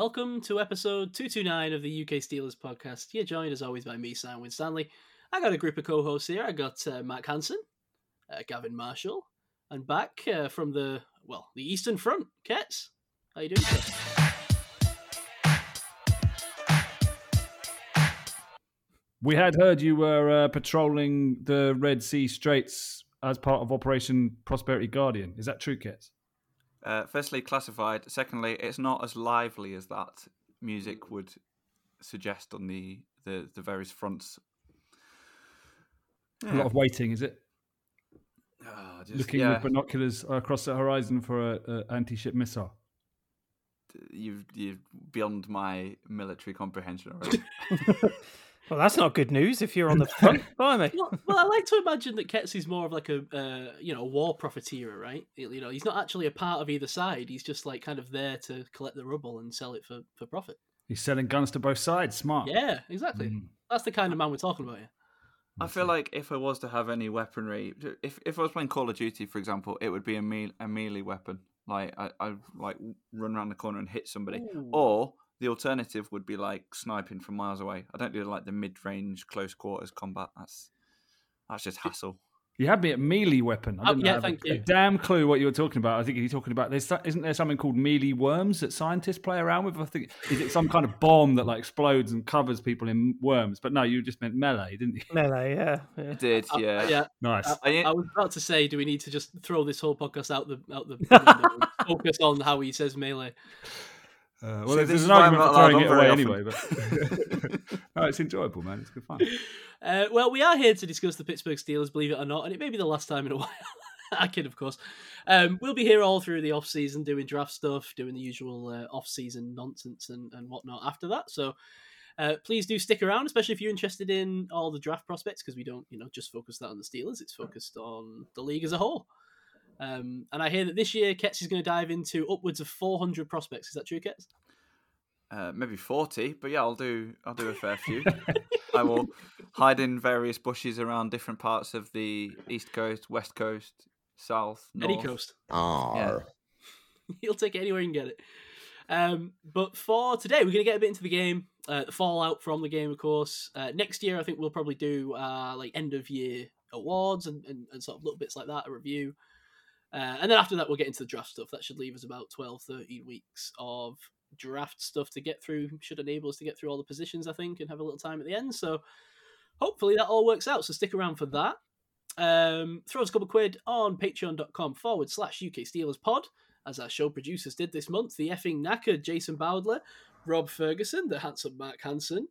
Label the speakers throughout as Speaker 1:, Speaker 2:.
Speaker 1: welcome to episode 229 of the UK Steelers podcast. You're joined as always by me, Simon Stanley. I got a group of co hosts here. I got uh, Mark Hansen, uh, Gavin Marshall, and back uh, from the, well, the Eastern Front, Ketts. How you doing?
Speaker 2: We had heard you were uh, patrolling the Red Sea Straits as part of Operation Prosperity Guardian. Is that true, Ketts?
Speaker 3: Uh, firstly, classified. Secondly, it's not as lively as that music would suggest on the the, the various fronts.
Speaker 2: A lot of waiting, is it?
Speaker 3: Ah, just-
Speaker 2: Looking
Speaker 3: yeah,
Speaker 2: with binoculars across the horizon for an anti-ship missile.
Speaker 3: you've you're beyond my military comprehension already.
Speaker 4: Well, that's not good news if you're on the front. Blimey.
Speaker 1: well, well, I like to imagine that Kets is more of like a, uh, you know, war profiteer, right? You know, he's not actually a part of either side. He's just like kind of there to collect the rubble and sell it for, for profit.
Speaker 2: He's selling guns to both sides. Smart.
Speaker 1: Yeah, exactly.
Speaker 2: Mm.
Speaker 1: That's the kind of man we're talking about here.
Speaker 3: I feel like if I was to have any weaponry, if if I was playing Call of Duty, for example, it would be a, me- a melee weapon. Like I I like run around the corner and hit somebody, or the alternative would be like sniping from miles away. I don't do like the mid range close quarters combat. That's that's just hassle.
Speaker 2: You had me at melee weapon. I
Speaker 1: Oh,
Speaker 2: didn't
Speaker 1: yeah,
Speaker 2: have
Speaker 1: thank
Speaker 2: a,
Speaker 1: you.
Speaker 2: a damn clue what you were talking about. I think you're talking about. There's isn't there something called melee worms that scientists play around with? I think is it some kind of bomb that like explodes and covers people in worms? But no, you just meant melee, didn't you?
Speaker 4: Melee, yeah. yeah.
Speaker 3: I did,
Speaker 1: Uh,
Speaker 3: yeah.
Speaker 1: yeah.
Speaker 2: Nice.
Speaker 1: I,
Speaker 3: I-
Speaker 1: I was about to say, do we need to just throw this whole podcast out the out the window and focus on how he says melee?
Speaker 2: Uh, well, there's,
Speaker 3: this
Speaker 2: there's an argument for throwing it away anyway, but no, it's enjoyable, man. It's good fun.
Speaker 1: Uh, well, we are here to discuss the Pittsburgh Steelers, believe it or not, and it may be the last time in a while. I kid, of course. Um, we'll be here all through the off season, doing draft stuff, doing the usual uh, off season nonsense and, and whatnot after that. So uh, please do stick around, especially if you're interested in all the draft prospects, because we don't, you know, just focus that on the Steelers. It's focused on the league as a whole. Um, and I hear that this year Ketts is going to dive into upwards of 400 prospects. Is that true, Ketts?
Speaker 3: Uh, maybe forty, but yeah, I'll do I'll do a fair few. I will hide in various bushes around different parts of the east coast, west coast, south, north.
Speaker 1: Any coast.
Speaker 3: Yeah.
Speaker 1: He'll take it anywhere he can get it. Um, but for today, we're going to get a bit into the game, uh, the fallout from the game, of course. Uh, next year, I think we'll probably do uh, like end of year awards and, and, and sort of little bits like that, a review. Uh, and then after that, we'll get into the draft stuff. That should leave us about 12, 13 weeks of draft stuff to get through. Should enable us to get through all the positions, I think, and have a little time at the end. So hopefully that all works out. So stick around for that. Um, throw us a couple quid on patreon.com forward slash UK Steelers pod as our show producers did this month, the effing knackered Jason Bowdler, Rob Ferguson, the handsome Mark Hansen,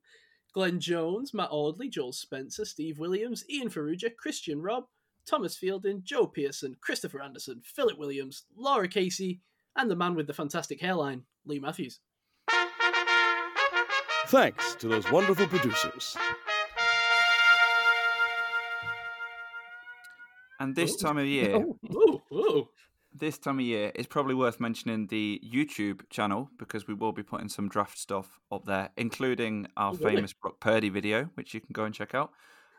Speaker 1: Glenn Jones, Matt Audley, Joel Spencer, Steve Williams, Ian Ferrugia, Christian Rob, Thomas Fielding, Joe Pearson, Christopher Anderson, Philip Williams, Laura Casey, and the man with the fantastic hairline, Lee Matthews.
Speaker 5: Thanks to those wonderful producers.
Speaker 3: And this time of year,
Speaker 1: Ooh, ooh.
Speaker 3: this time of year, it's probably worth mentioning the YouTube channel because we will be putting some draft stuff up there, including our
Speaker 1: Oh, really?
Speaker 3: famous Brock Purdy video, which you can go and check out.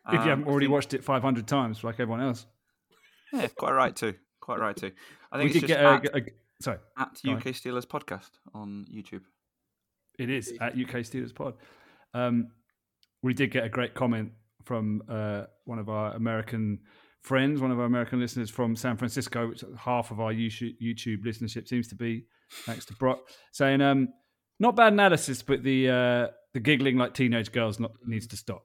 Speaker 2: if you
Speaker 3: Um,
Speaker 2: haven't already
Speaker 3: think-
Speaker 2: watched it 500 times, like everyone else,
Speaker 3: yeah, quite right too. Quite right too. I
Speaker 2: we
Speaker 3: think
Speaker 2: did
Speaker 3: it's
Speaker 2: get
Speaker 3: just
Speaker 2: a,
Speaker 3: at,
Speaker 2: a- sorry.
Speaker 3: at
Speaker 2: go on.
Speaker 3: UK Steelers podcast on YouTube.
Speaker 2: It is at UK Steelers Pod. Um, we did get a great comment from uh, one of our American friends, one of our American listeners from San Francisco, which half of our YouTube YouTube listenership seems to be, thanks to Brock, saying, um, "Not bad analysis, but the uh, the giggling like teenage girls not, needs to stop,"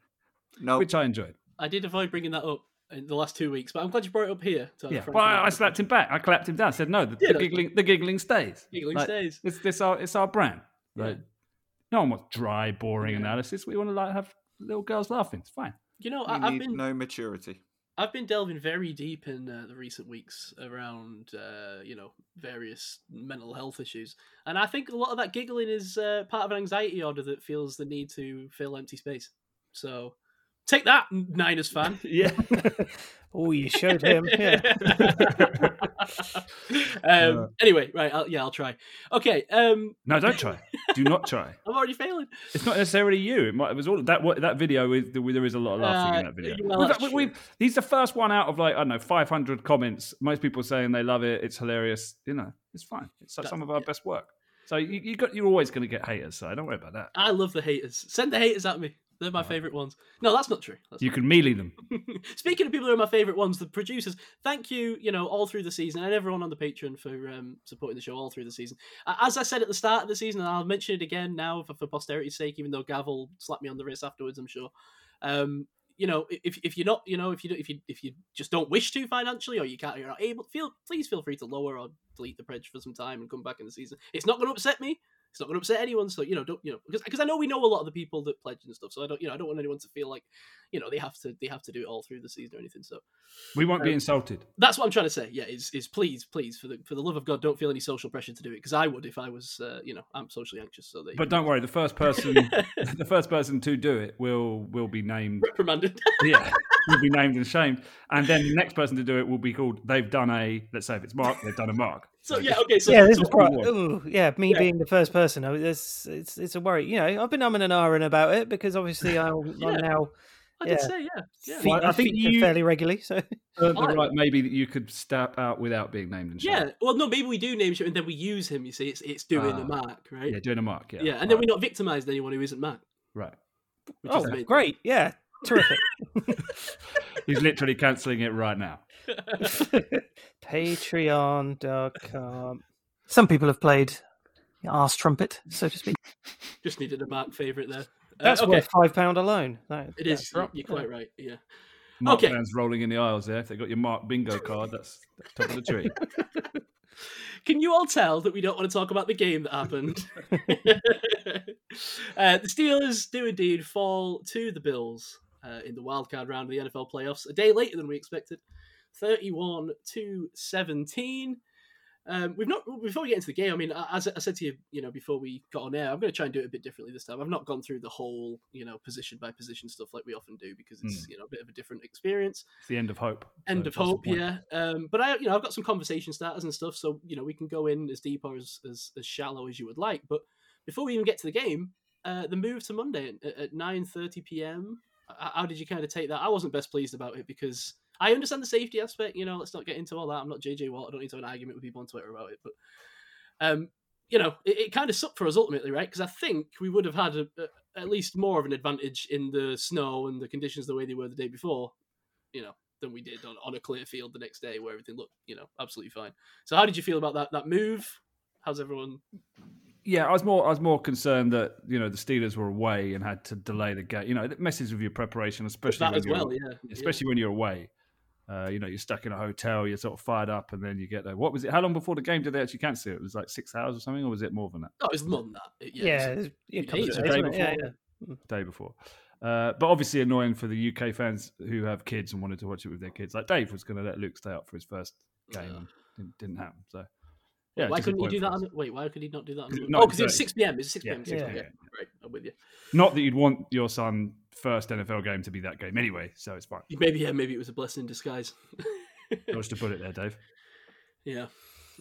Speaker 3: No,
Speaker 2: which I enjoyed.
Speaker 1: I did avoid bringing that up in the last two weeks, but I'm glad you brought it up here. To
Speaker 2: Yeah, well, I, I slapped him back. I clapped him down. I said, "No, the,
Speaker 1: Yeah,
Speaker 2: the
Speaker 1: that's
Speaker 2: giggling, the giggling stays.
Speaker 1: Giggling
Speaker 2: Like,
Speaker 1: stays.
Speaker 2: It's this our it's our brand.
Speaker 1: Yeah.
Speaker 2: Like, no one wants dry, boring
Speaker 1: Yeah.
Speaker 2: analysis. We want to like have little girls laughing. It's fine.
Speaker 1: You know,
Speaker 3: you
Speaker 1: I, I've been
Speaker 3: no maturity.
Speaker 1: I've been delving very deep in uh, the recent weeks around, uh, you know, various mental health issues, and I think a lot of that giggling is uh, part of an anxiety order that feels the need to fill empty space. So, take that, Niners fan.
Speaker 2: Yeah.
Speaker 4: Oh, you showed him. Yeah.
Speaker 1: um, anyway, right? I'll, yeah, I'll try. Okay, um,
Speaker 2: No, don't try. Do not try.
Speaker 1: I'm already failing.
Speaker 2: It's not necessarily you. It, might, it was all that. What that video is. There is a lot of laughing in
Speaker 1: Uh,
Speaker 2: that video.
Speaker 1: well,
Speaker 2: We've- we- we've- he's the first one out of like I don't know 500 comments. Most people saying they love it. It's hilarious. You know, it's fine. It's like
Speaker 1: That-
Speaker 2: some of our
Speaker 1: yeah.
Speaker 2: best work. So you, you got you're always going to get haters. So don't worry about that.
Speaker 1: I love the haters. Send the haters at me. They're my favorite ones. No, that's not true. That's
Speaker 2: You can melee them.
Speaker 1: Speaking of people who are my favourite ones, the producers, thank you, you know, all through the season, and everyone on the Patreon for um, supporting the show all through the season. As I said at the start of the season, and I'll mention it again now for, for posterity's sake, even though Gavel slapped me on the wrist afterwards, I'm sure. Um, you know, if, if you're not, you know, if you don't- if you if you just don't wish to financially, or you can't, you're not able, feel please feel free to lower or delete the pledge for some time and come back in the season. It's not going to upset me. It's not going to upset anyone. So you know, don't you know? Because because I know we know a lot of the people that pledge and stuff. So I don't you know I don't want anyone to feel like you know they have to they have to do it all through the season or anything. So
Speaker 2: We won't be insulted.
Speaker 1: that's what I'm trying to say. Yeah, is is please please for the for the love of God don't feel any social pressure to do it because I would if I was uh, you know I'm socially anxious. So they
Speaker 2: But don't worry, the first person, the first person to do it will will be named.
Speaker 1: reprimanded.
Speaker 2: Yeah, will be named and shamed, and then the next person to do it will be called. They've done a. Let's say if it's Mark, they've done a Mark.
Speaker 1: So yeah, okay. So
Speaker 4: yeah, this is right.
Speaker 2: one.
Speaker 4: Ooh, yeah, me
Speaker 1: Yeah.
Speaker 4: being the first person, oh, it's it's it's a worry. You know, I've been umming and ahhing about it because obviously I'm,
Speaker 1: Yeah.
Speaker 4: I'm now
Speaker 1: I did
Speaker 4: yeah.
Speaker 1: say yeah. yeah.
Speaker 4: fe-
Speaker 2: Well, I think you-
Speaker 4: fairly regularly. So
Speaker 2: Earned the right, maybe that you could step out without being named and shamed.
Speaker 1: Yeah, well, no, maybe we do name him and then we use him. You see, it's it's doing
Speaker 2: Ah.
Speaker 1: a mark, right?
Speaker 2: yeah, doing a Mark. Yeah,
Speaker 1: Yeah, and then we're not victimized anyone who isn't Mark.
Speaker 2: right.
Speaker 1: Which
Speaker 4: oh,
Speaker 1: is
Speaker 4: great, yeah, terrific.
Speaker 2: He's literally cancelling it right now.
Speaker 4: Patreon.com. Some people have played the arse trumpet, so to speak.
Speaker 1: Just needed a Mark favorite there. Uh,
Speaker 4: That's
Speaker 1: okay.
Speaker 4: worth five pound alone. That,
Speaker 1: It
Speaker 4: that
Speaker 1: is. You're quite right. Yeah.
Speaker 2: Mark
Speaker 1: Okay.
Speaker 2: fans rolling in the aisles there. If they got your Mark bingo card, that's, that's top of the tree.
Speaker 1: Can you all tell that we don't want to talk about the game that happened? uh, the Steelers do indeed fall to the Bills uh, in the wildcard round of the NFL playoffs a day later than we expected, thirty-one to seventeen. Um, we've not before we get into the game. I mean, as I said to you, you know, before we got on air, I'm going to try and do it a bit differently this time. I've not gone through the whole, you know, position by position stuff like we often do because it's you know a bit of a different experience.
Speaker 2: It's the end of hope.
Speaker 1: End
Speaker 2: So
Speaker 1: of hope, yeah. Um, but I, you know, I've got some conversation starters and stuff, so you know we can go in as deep or as as, as shallow as you would like. But before we even get to the game, uh, the move to Monday at, at nine thirty p.m. How, did you kind of take that? I wasn't best pleased about it because I understand the safety aspect. You know, let's not get into all that. I'm not JJ Watt. I don't need to have an argument with people on Twitter about it. But um, you know, it, it kind of sucked for us ultimately, right? Because I think we would have had a, a, at least more of an advantage in the snow and the conditions the way they were the day before. You know, than we did on, on a clear field the next day where everything looked, you know, absolutely fine. So how did you feel about that that move? How's everyone?
Speaker 2: Yeah, I was more I was more concerned that you know the Steelers were away and had to delay the game. You know, it messes with your preparation, especially
Speaker 1: that
Speaker 2: when
Speaker 1: as
Speaker 2: you're,
Speaker 1: well, yeah.
Speaker 2: especially when you're away. Uh, you know, you're stuck in a hotel, you're sort of fired up, and then you get there. What was it? How long before the game did they actually cancel it? It was like six hours or something, or was it more than that?
Speaker 1: No, it was more than that. It-
Speaker 4: Yeah,
Speaker 1: yeah, it was-
Speaker 4: it's- yeah,
Speaker 1: few
Speaker 4: couple of
Speaker 1: days,
Speaker 4: days,
Speaker 2: right?
Speaker 4: wasn't it? yeah,
Speaker 2: Day
Speaker 4: yeah.
Speaker 2: Day before. Uh, but obviously annoying for the UK fans who have kids and wanted to watch it with their kids. Like Dave was going to let Luke stay up for his first game,
Speaker 1: Yeah.
Speaker 2: and didn't, didn't happen. So, yeah,
Speaker 1: why couldn't you do that? On, wait, why could he not do that? On,
Speaker 2: it-
Speaker 1: oh, because
Speaker 2: it's,
Speaker 1: six p.m. It's six
Speaker 2: yeah,
Speaker 1: p.m.
Speaker 2: 6
Speaker 1: Yeah,
Speaker 2: p.m.
Speaker 1: right. I'm with you.
Speaker 2: Not that you'd want your son first NFL game to be that game anyway, so it's fine.
Speaker 1: Maybe yeah, maybe it was a blessing in disguise.
Speaker 2: Just to put it there, Dave.
Speaker 1: Yeah.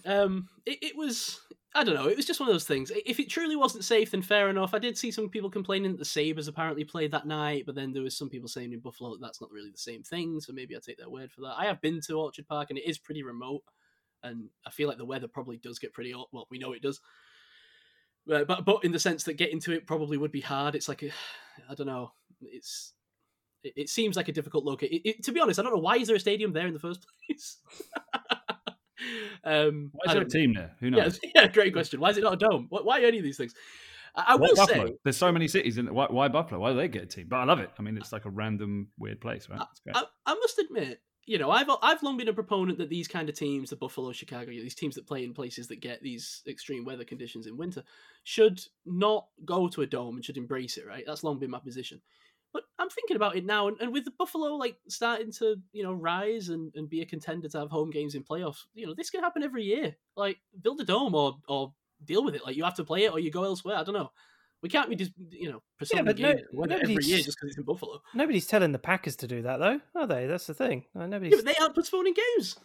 Speaker 1: Um, it, it was, I don't know, it was just one of those things. If it truly wasn't safe, then fair enough. I did see some people complaining that the Sabres apparently played that night, but then there was some people saying in Buffalo that that's not really the same thing, so maybe I take their word for that. I have been to Orchard Park, and it is pretty remote, and I feel like the weather probably does get pretty hot. Well, we know it does. But, but, but in the sense that getting to it probably would be hard. It's like, I don't know, it's it, it seems like a difficult it, to be honest, I don't know why is there a stadium there in the first place. um,
Speaker 2: Why is there a team there? Who knows?
Speaker 1: yeah, great question. Why is it not a dome? Why, why any of these things? I, I will
Speaker 2: Buffalo?
Speaker 1: say,
Speaker 2: There's so many cities in why, why Buffalo? Why do they get a team? But I love it. I mean, it's like a random weird place, right? Great.
Speaker 1: I, I must admit, you know, I've I've long been a proponent that these kind of teams, the Buffalo, Chicago, these teams that play in places that get these extreme weather conditions in winter, should not go to a dome and should embrace it. Right? That's long been my position. But I'm thinking about it now, and, and with the Buffalo like starting to you know rise and, and be a contender to have home games in playoffs, you know this can happen every year. Like build a dome or or deal with it. Like you have to play it or you go elsewhere. I don't know. We can't be just you know pursuing the
Speaker 4: no-
Speaker 1: game weather every year just because it's in Buffalo.
Speaker 4: Nobody's telling the Packers to do that, though, are they? That's the thing. Uh,
Speaker 1: Yeah, but they aren't postponing games.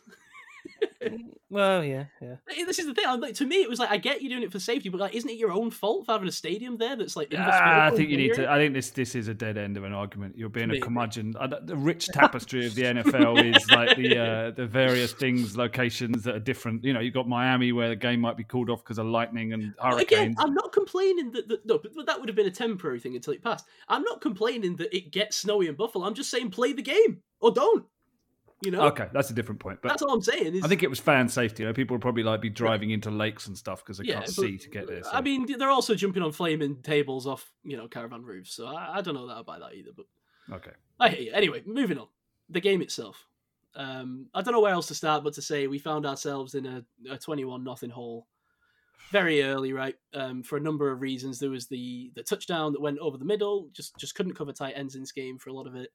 Speaker 4: well, yeah, yeah.
Speaker 1: This is the thing. Like, to me, it was like I get you doing it for safety, but like, isn't it your own fault for having a stadium there that's like?
Speaker 2: Ah, I think you need to. I think this this is a dead end of an argument. You're being a curmudgeon. The rich tapestry of the NFL is like the uh, the various things, locations that are different. You know, you've got Miami where the game might be called off because of lightning and
Speaker 1: But Again,
Speaker 2: hurricanes.
Speaker 1: I'm not complaining that, that no, but, but that would have been a temporary thing until it passed. I'm not complaining that it gets snowy in Buffalo. I'm just saying play the game or don't. You know,
Speaker 2: Okay, that's a different point. But
Speaker 1: that's all I'm saying. Is
Speaker 2: I think it was fan safety. You know, people would probably like be driving into lakes and stuff because they
Speaker 1: yeah,
Speaker 2: can't see to get there. so-
Speaker 1: I mean, they're also jumping on flaming tables off you know caravan roofs, so I, I don't know that buy that either. But
Speaker 2: okay.
Speaker 1: I hear you. Anyway, moving on. The game itself. Um, I don't know where else to start, but to say we found ourselves in a, a 21 nothing hole very early, right? Um, for a number of reasons. There was the the touchdown that went over the middle, just just couldn't cover tight ends in this game for a lot of it.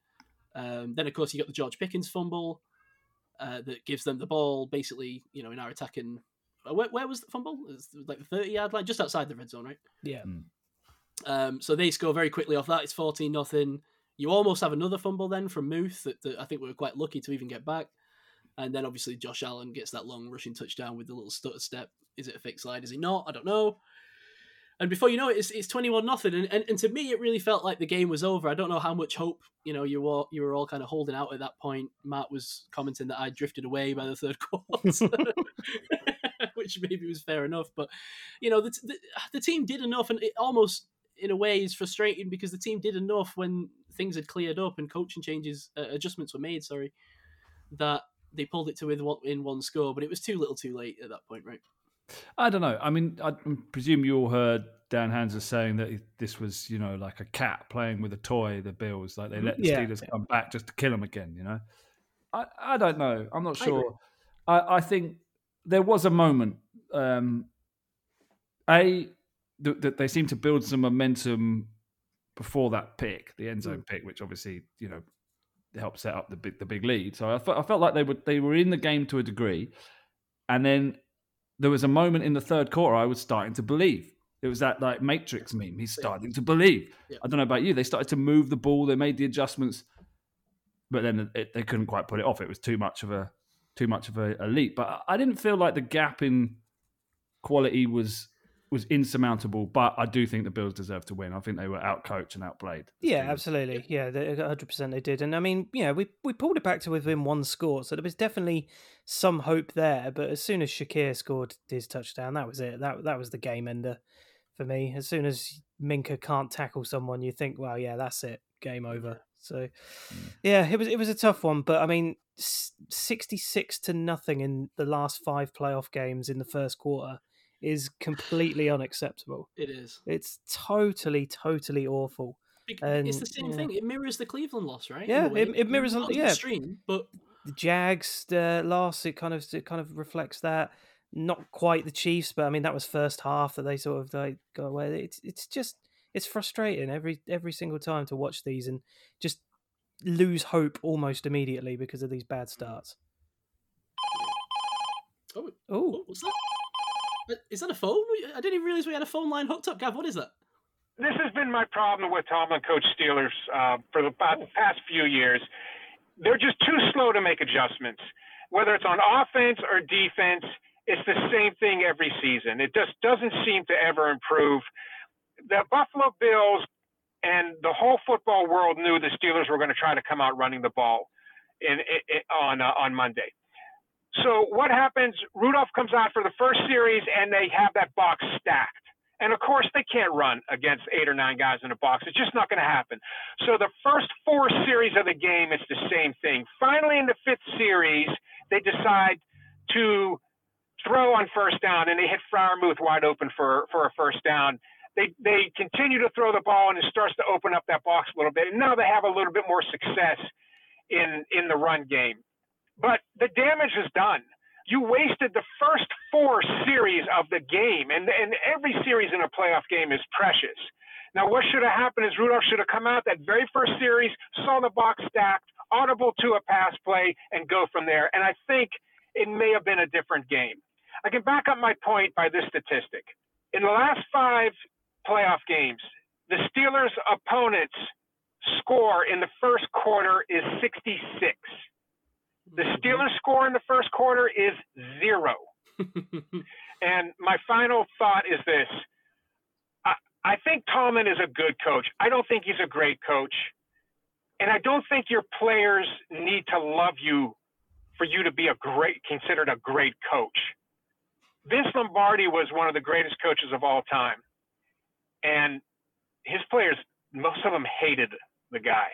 Speaker 1: Um, then of course you got the George Pickens fumble uh, that gives them the ball basically, you know, in our attacking. uh, Where, where was the fumble? It was like the 30 yard line, just outside the red zone, right?
Speaker 4: Yeah.
Speaker 1: Um, so they score very quickly off that. It's 14 nothing. You almost have another fumble then from Muth that, that I think we were quite lucky to even get back. And then obviously Josh Allen gets that long rushing touchdown with the little stutter step. Is it a fake slide? Is it not? I don't know. And before you know it, it's, it's 21 nothing. And, and and to me, it really felt like the game was over. I don't know how much hope you know you were you were all kind of holding out at that point. Matt was commenting that I drifted away by the third quarter, which maybe was fair enough. But you know the, the the team did enough, and it almost in a way is frustrating because the team did enough when things had cleared up and coaching changes uh, adjustments were made. Sorry, that they pulled it to with in one score, but it was too little, too late at that point, right?
Speaker 2: I don't know. I mean, I presume you all heard Dan Hanser saying that this was, you know, like a cat playing with a toy. The Bills, like they let the
Speaker 4: Yeah.
Speaker 2: Steelers come back just to kill them again. You know, I, I don't know. I'm not sure. I, I think there was a moment. Um, a that that they seemed to build some momentum before that pick, the end zone pick, which obviously you know helped set up the big the big lead. So I felt I felt like they were they were in the game to a degree, and then there was a moment in the third quarter I was starting to believe. It was that like Matrix meme. He's starting to believe.
Speaker 1: Yeah.
Speaker 2: I don't know about you. They started to move the ball. They made the adjustments, but then it, they couldn't quite put it off. It was too much of a too much of a, a leap. But I didn't feel like the gap in quality was was insurmountable. But I do think the Bills deserve to win. I think they were outcoached and outplayed.
Speaker 4: Yeah, absolutely. Yeah, they- 100% they did. And I mean, you know, we, we pulled it back to within one score. So there was definitely some hope there. But as soon as Shakir scored his touchdown, that was it. That, that was the game ender for me. As soon as Minkah can't tackle someone, you think, well, yeah, that's it. Game over. So, mm. yeah, it was it was a tough one, but I mean, sixty six to nothing in the last five playoff games in the first quarter is completely unacceptable.
Speaker 1: It is.
Speaker 4: It's totally, totally awful. And,
Speaker 1: it's the same
Speaker 4: yeah.
Speaker 1: thing. It mirrors the Cleveland loss, right?
Speaker 4: Yeah, it- it mirrors a-
Speaker 1: Not
Speaker 4: yeah.
Speaker 1: extreme, but
Speaker 4: the Jags uh, loss, it kind of it kind of reflects that. Not quite the Chiefs, but I mean that was first half that they sort of like go away. It's it's just it's frustrating every every single time to watch these and just lose hope almost immediately because of these bad starts.
Speaker 1: oh,
Speaker 4: Oh,
Speaker 1: what was that? Is that a phone? I didn't even realize we had a phone line hooked up. Gav, what is that?
Speaker 6: this has been my problem with Tomlin coach Steelers uh, for the pa- past few years. They're just too slow to make adjustments. Whether it's on offense or defense, it's the same thing every season. It just doesn't seem to ever improve. The Buffalo Bills and the whole football world knew the Steelers were going to try to come out running the ball in, in, on uh, on Monday. So what happens? Rudolph comes out for the first series, and they have that box stacked. And of course, they can't run against eight or nine guys in a box. It's just not going to happen. So the first four series of the game, it's the same thing. Finally, in the fifth series, they decide to throw on first down, and they hit Freiermuth wide open for for a first down. They they continue to throw the ball, and it starts to open up that box a little bit. And now they have a little bit more success in in the run game. But the damage is done you wasted the first four series of the game, and, and every series in a playoff game is precious. Now, what should have happened is Rudolph should have come out that very first series, saw the box stacked, audible to a pass play, and go from there. And I think it may have been a different game. I can back up my point by this statistic. In the last five playoff games, the Steelers' opponents' score in the first quarter is 66. The mm-hmm. Steelers score in the first quarter is zero. and my final thought is this I, I think Tomlin is a good coach. I don't think he's a great coach. And I don't think your players need to love you for you to be a great, considered a great coach. Vince Lombardi was one of the greatest coaches of all time. And his players, most of them hated the guy.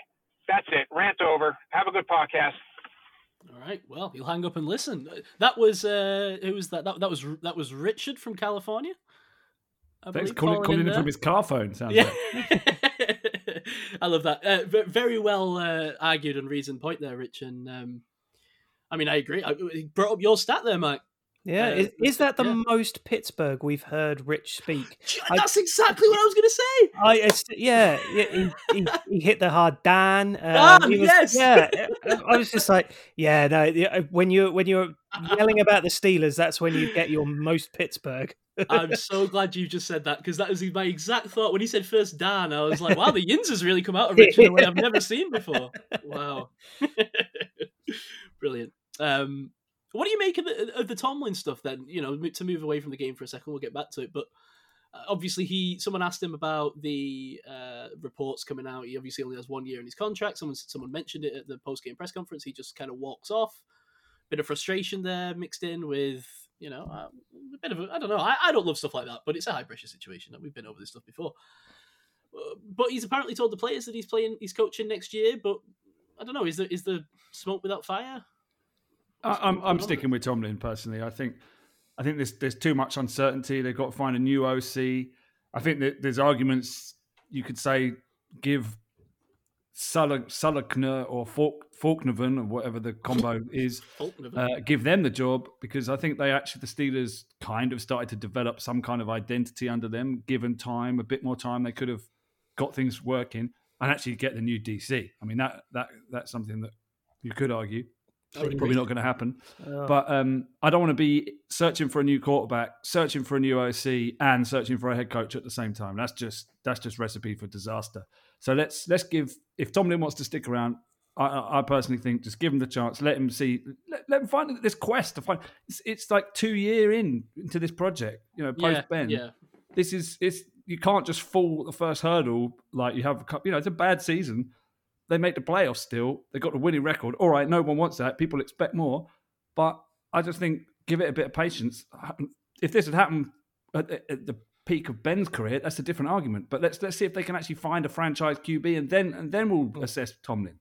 Speaker 6: That's it. Rant over. Have a good podcast.
Speaker 1: All right. Well, you'll hang up and listen. That was uh who was that? That, that was that was Richard from California.
Speaker 2: I Thanks, calling, calling in, in from his car phone. Sounds yeah.
Speaker 1: Like. I love that. Uh, very well uh, argued and reasoned point there, Rich. And um, I mean, I agree. I, brought up your stat there, Mike.
Speaker 4: Yeah, uh, is, is, that the yeah. most Pittsburgh we've heard Rich speak?
Speaker 1: That's I, exactly what I was going to say.
Speaker 4: I yeah, he, he, he, hit the hard Dan.
Speaker 1: Um, Dan, was, yes,
Speaker 4: yeah. I was just like, yeah, no. Uh, when you when you're yelling about the Steelers, that's when you get your most Pittsburgh.
Speaker 1: I'm so glad you just said that because that was my exact thought when he said first Dan. I was like, wow, the yins has really come out of Rich in a way I've never seen before. Wow, brilliant. Um, what do you make of the, of the Tomlin stuff then? You know, to move away from the game for a second, we'll get back to it. But uh, obviously, he someone asked him about the uh, reports coming out. He obviously only has one year in his contract. Someone someone mentioned it at the post game press conference. He just kind of walks off. Bit of frustration there mixed in with you know uh, a bit of I don't know. I, I don't love stuff like that, but it's a high pressure situation. We've been over this stuff before. Uh, but he's apparently told the players that he's playing, he's coaching next year. But I don't know. Is there is the smoke without fire?
Speaker 2: I'm I'm sticking with Tomlin personally. I think I think there's there's too much uncertainty. They've got to find a new OC. I think that there's arguments you could say give Sullickner or Falk, Faulknerven or whatever the combo is, uh, give them the job because I think they actually the Steelers kind of started to develop some kind of identity under them. Given time, a bit more time, they could have got things working and actually get the new DC. I mean that that that's something that you could argue. Probably not going to happen. Oh. But um, I don't want to be searching for a new quarterback, searching for a new OC, and searching for a head coach at the same time. That's just that's just recipe for disaster. So let's let's give if Tomlin wants to stick around. I, I personally think just give him the chance. Let him see. Let, let him find this quest to find. It's, it's, like two year in into this project. You know, post
Speaker 1: yeah,
Speaker 2: Ben.
Speaker 1: Yeah.
Speaker 2: This is it's you can't just fall the first hurdle like you have. You know, it's a bad season they make the playoffs still. They've got a winning record. All right, no one wants that. People expect more. But I just think give it a bit of patience. If this had happened at, at the peak of Ben's career, that's a different argument. But let's let's see if they can actually find a franchise QB, and then and then we'll hmm. assess Tomlin.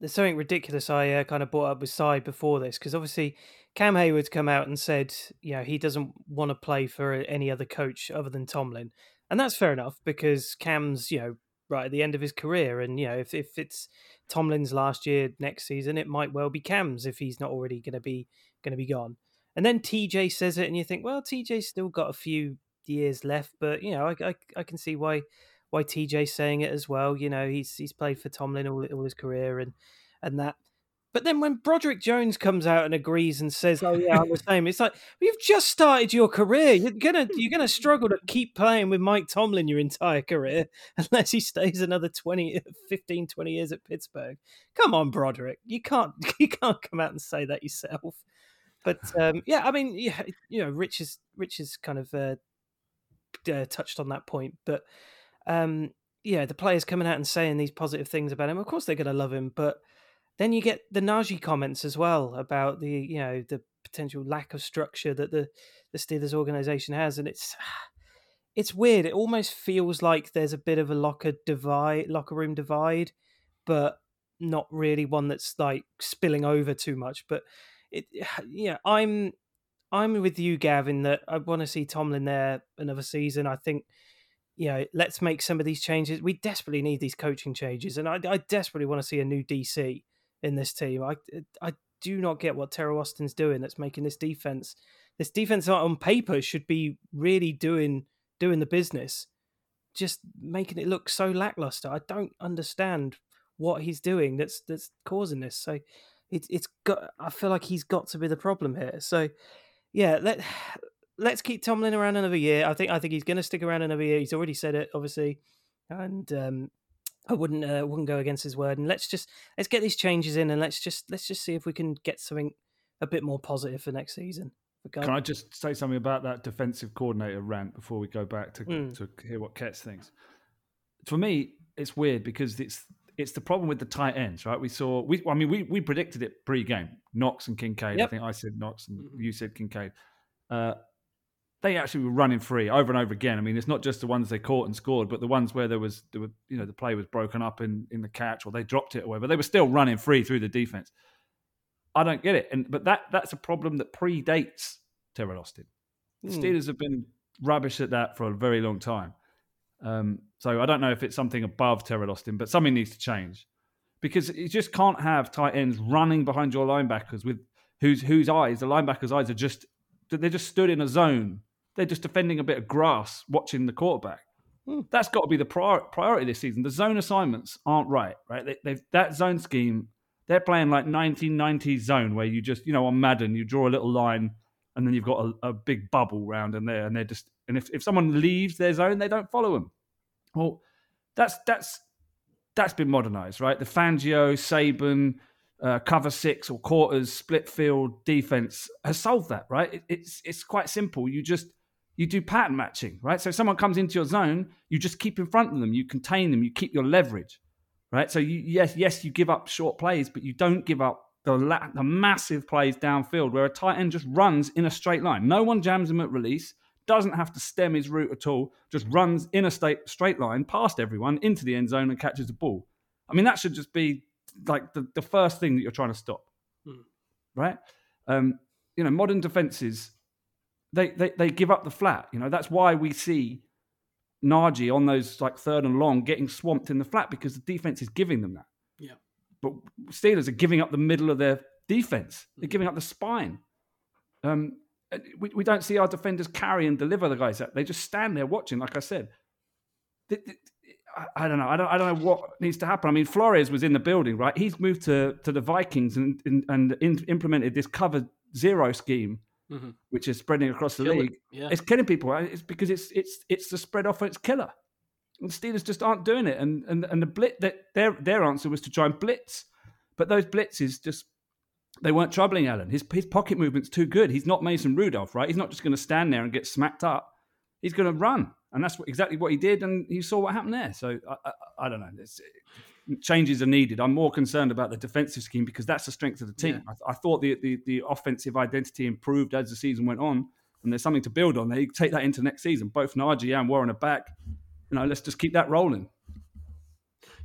Speaker 4: There's something ridiculous I uh, kind of brought up with Side before this because obviously Cam Hayward's come out and said, you know, he doesn't want to play for any other coach other than Tomlin, and that's fair enough because Cam's, you know, right at the end of his career. And you know, if if it's Tomlin's last year next season, it might well be Cam's if he's not already going to be going to be gone. And then TJ says it, and you think, well, TJ's still got a few years left, but you know, I I, I can see why why TJ's saying it as well. You know, he's he's played for Tomlin all, all his career, and and that. But then when Broderick Jones comes out and agrees and says, "Oh yeah, I'm the same," it's like you've just started your career. You're gonna you're gonna struggle to keep playing with Mike Tomlin your entire career unless he stays another 20, 15, 20 years at Pittsburgh. Come on, Broderick, you can't you can't come out and say that yourself. But um, yeah, I mean, yeah, you know, Rich is Rich is kind of uh, uh, touched on that point, but um, yeah, the players coming out and saying these positive things about him. Of course, they're going to love him, but then you get the Najee comments as well about the you know the potential lack of structure that the the Steelers organization has, and it's it's weird. It almost feels like there's a bit of a locker divide, locker room divide, but not really one that's like spilling over too much. But it, yeah, I'm I'm with you, Gavin. That I want to see Tomlin there another season. I think you know, let's make some of these changes. We desperately need these coaching changes, and I, I desperately want to see a new DC in this team. I I do not get what Teryl Austin's doing. That's making this defense. This defense on paper should be really doing doing the business. Just making it look so lackluster. I don't understand what he's doing. That's that's causing this. So it's it's got. I feel like he's got to be the problem here. So yeah, let let's keep Tomlin around another year. I think I think he's going to stick around another year. He's already said it, obviously, and um, I wouldn't uh, wouldn't go against his word. And let's just let's get these changes in, and let's just let's just see if we can get something a bit more positive for next season.
Speaker 2: Can I just say something about that defensive coordinator rant before we go back to
Speaker 4: Mm.
Speaker 2: to hear what Ketts thinks? For me, it's weird because it's it's the problem with the tight ends, right? We saw we I mean we we predicted it pre-game. Knox and Kincaid. I think I said Knox and
Speaker 1: Mhm.
Speaker 2: you said Kincaid. Uh, they actually were running free over and over again. I mean, it's not just the ones they caught and scored, but the ones where there was, there were, you know, the play was broken up in, in the catch or they dropped it or whatever. They were still running free through the defense. I don't get it, and but that that's a problem that predates Teryl Austin. The
Speaker 4: Hmm.
Speaker 2: Steelers have been rubbish at that for a very long time. Um, so I don't know if it's something above Teryl Austin, but something needs to change because you just can't have tight ends running behind your linebackers with whose whose eyes the linebackers' eyes are just they're just stood in a zone. They're just defending a bit of grass, watching the quarterback.
Speaker 4: Hmm.
Speaker 2: That's got to be the prior, priority this season. The zone assignments aren't right, right? They, they've that zone scheme. They're playing like 1990s zone where you just, you know, on Madden, you draw a little line and then you've got a, a big bubble round in there, and they're just, and if, if someone leaves their zone, they don't follow them. Well, that's that's that's been modernized, right? The Fangio, Saban, uh, cover six or quarters, split field defense has solved that, right? It, it's it's quite simple. You just you do pattern matching, right? So if someone comes into your zone, you just keep in front of them, you contain them, you keep your leverage, right? So you yes yes you give up short plays, but you don't give up the la- the massive plays downfield where a tight end just runs in a straight line. No one jams him at release. Doesn't have to stem his route at all. Just runs in a straight straight line past everyone into the end zone and catches the ball. I mean, that should just be like the, the first thing that you're trying to stop,
Speaker 1: Hmm.
Speaker 2: right? Um, you know, modern defenses they, they they give up the flat. You know, that's why we see Najee on those like third and long getting swamped in the flat because the defense is giving them that.
Speaker 1: Yeah.
Speaker 2: But Steelers are giving up the middle of their defense. They're giving up the spine. Um, we, we don't see our defenders carry and deliver the guys. That they just stand there watching. Like I said, I, I don't know. I don't. I don't know what needs to happen. I mean, Flores was in the building, right? He's moved to to the Vikings and and, and in, implemented this cover zero scheme,
Speaker 1: Mhm.
Speaker 2: which is spreading across the
Speaker 1: Kill it.
Speaker 2: league.
Speaker 1: Yeah.
Speaker 2: It's killing people. It's because it's it's it's the spread offense killer. And Steelers just aren't doing it. And and and the blitz that their their answer was to try and blitz, but those blitzes just they weren't troubling Allen. His his pocket movement's too good. He's not Mason Rudolph, right? He's not just going to stand there and get smacked up. He's going to run, and that's what, exactly what he did. And you saw what happened there. So I, I, I don't know. It's, changes are needed. I'm more concerned about the defensive scheme because that's the strength of the team. I, I thought the, the the offensive identity improved as the season went on, and there's something to build on. They take that into next season. Both Najee and Warren are back. You know, let's just keep that rolling.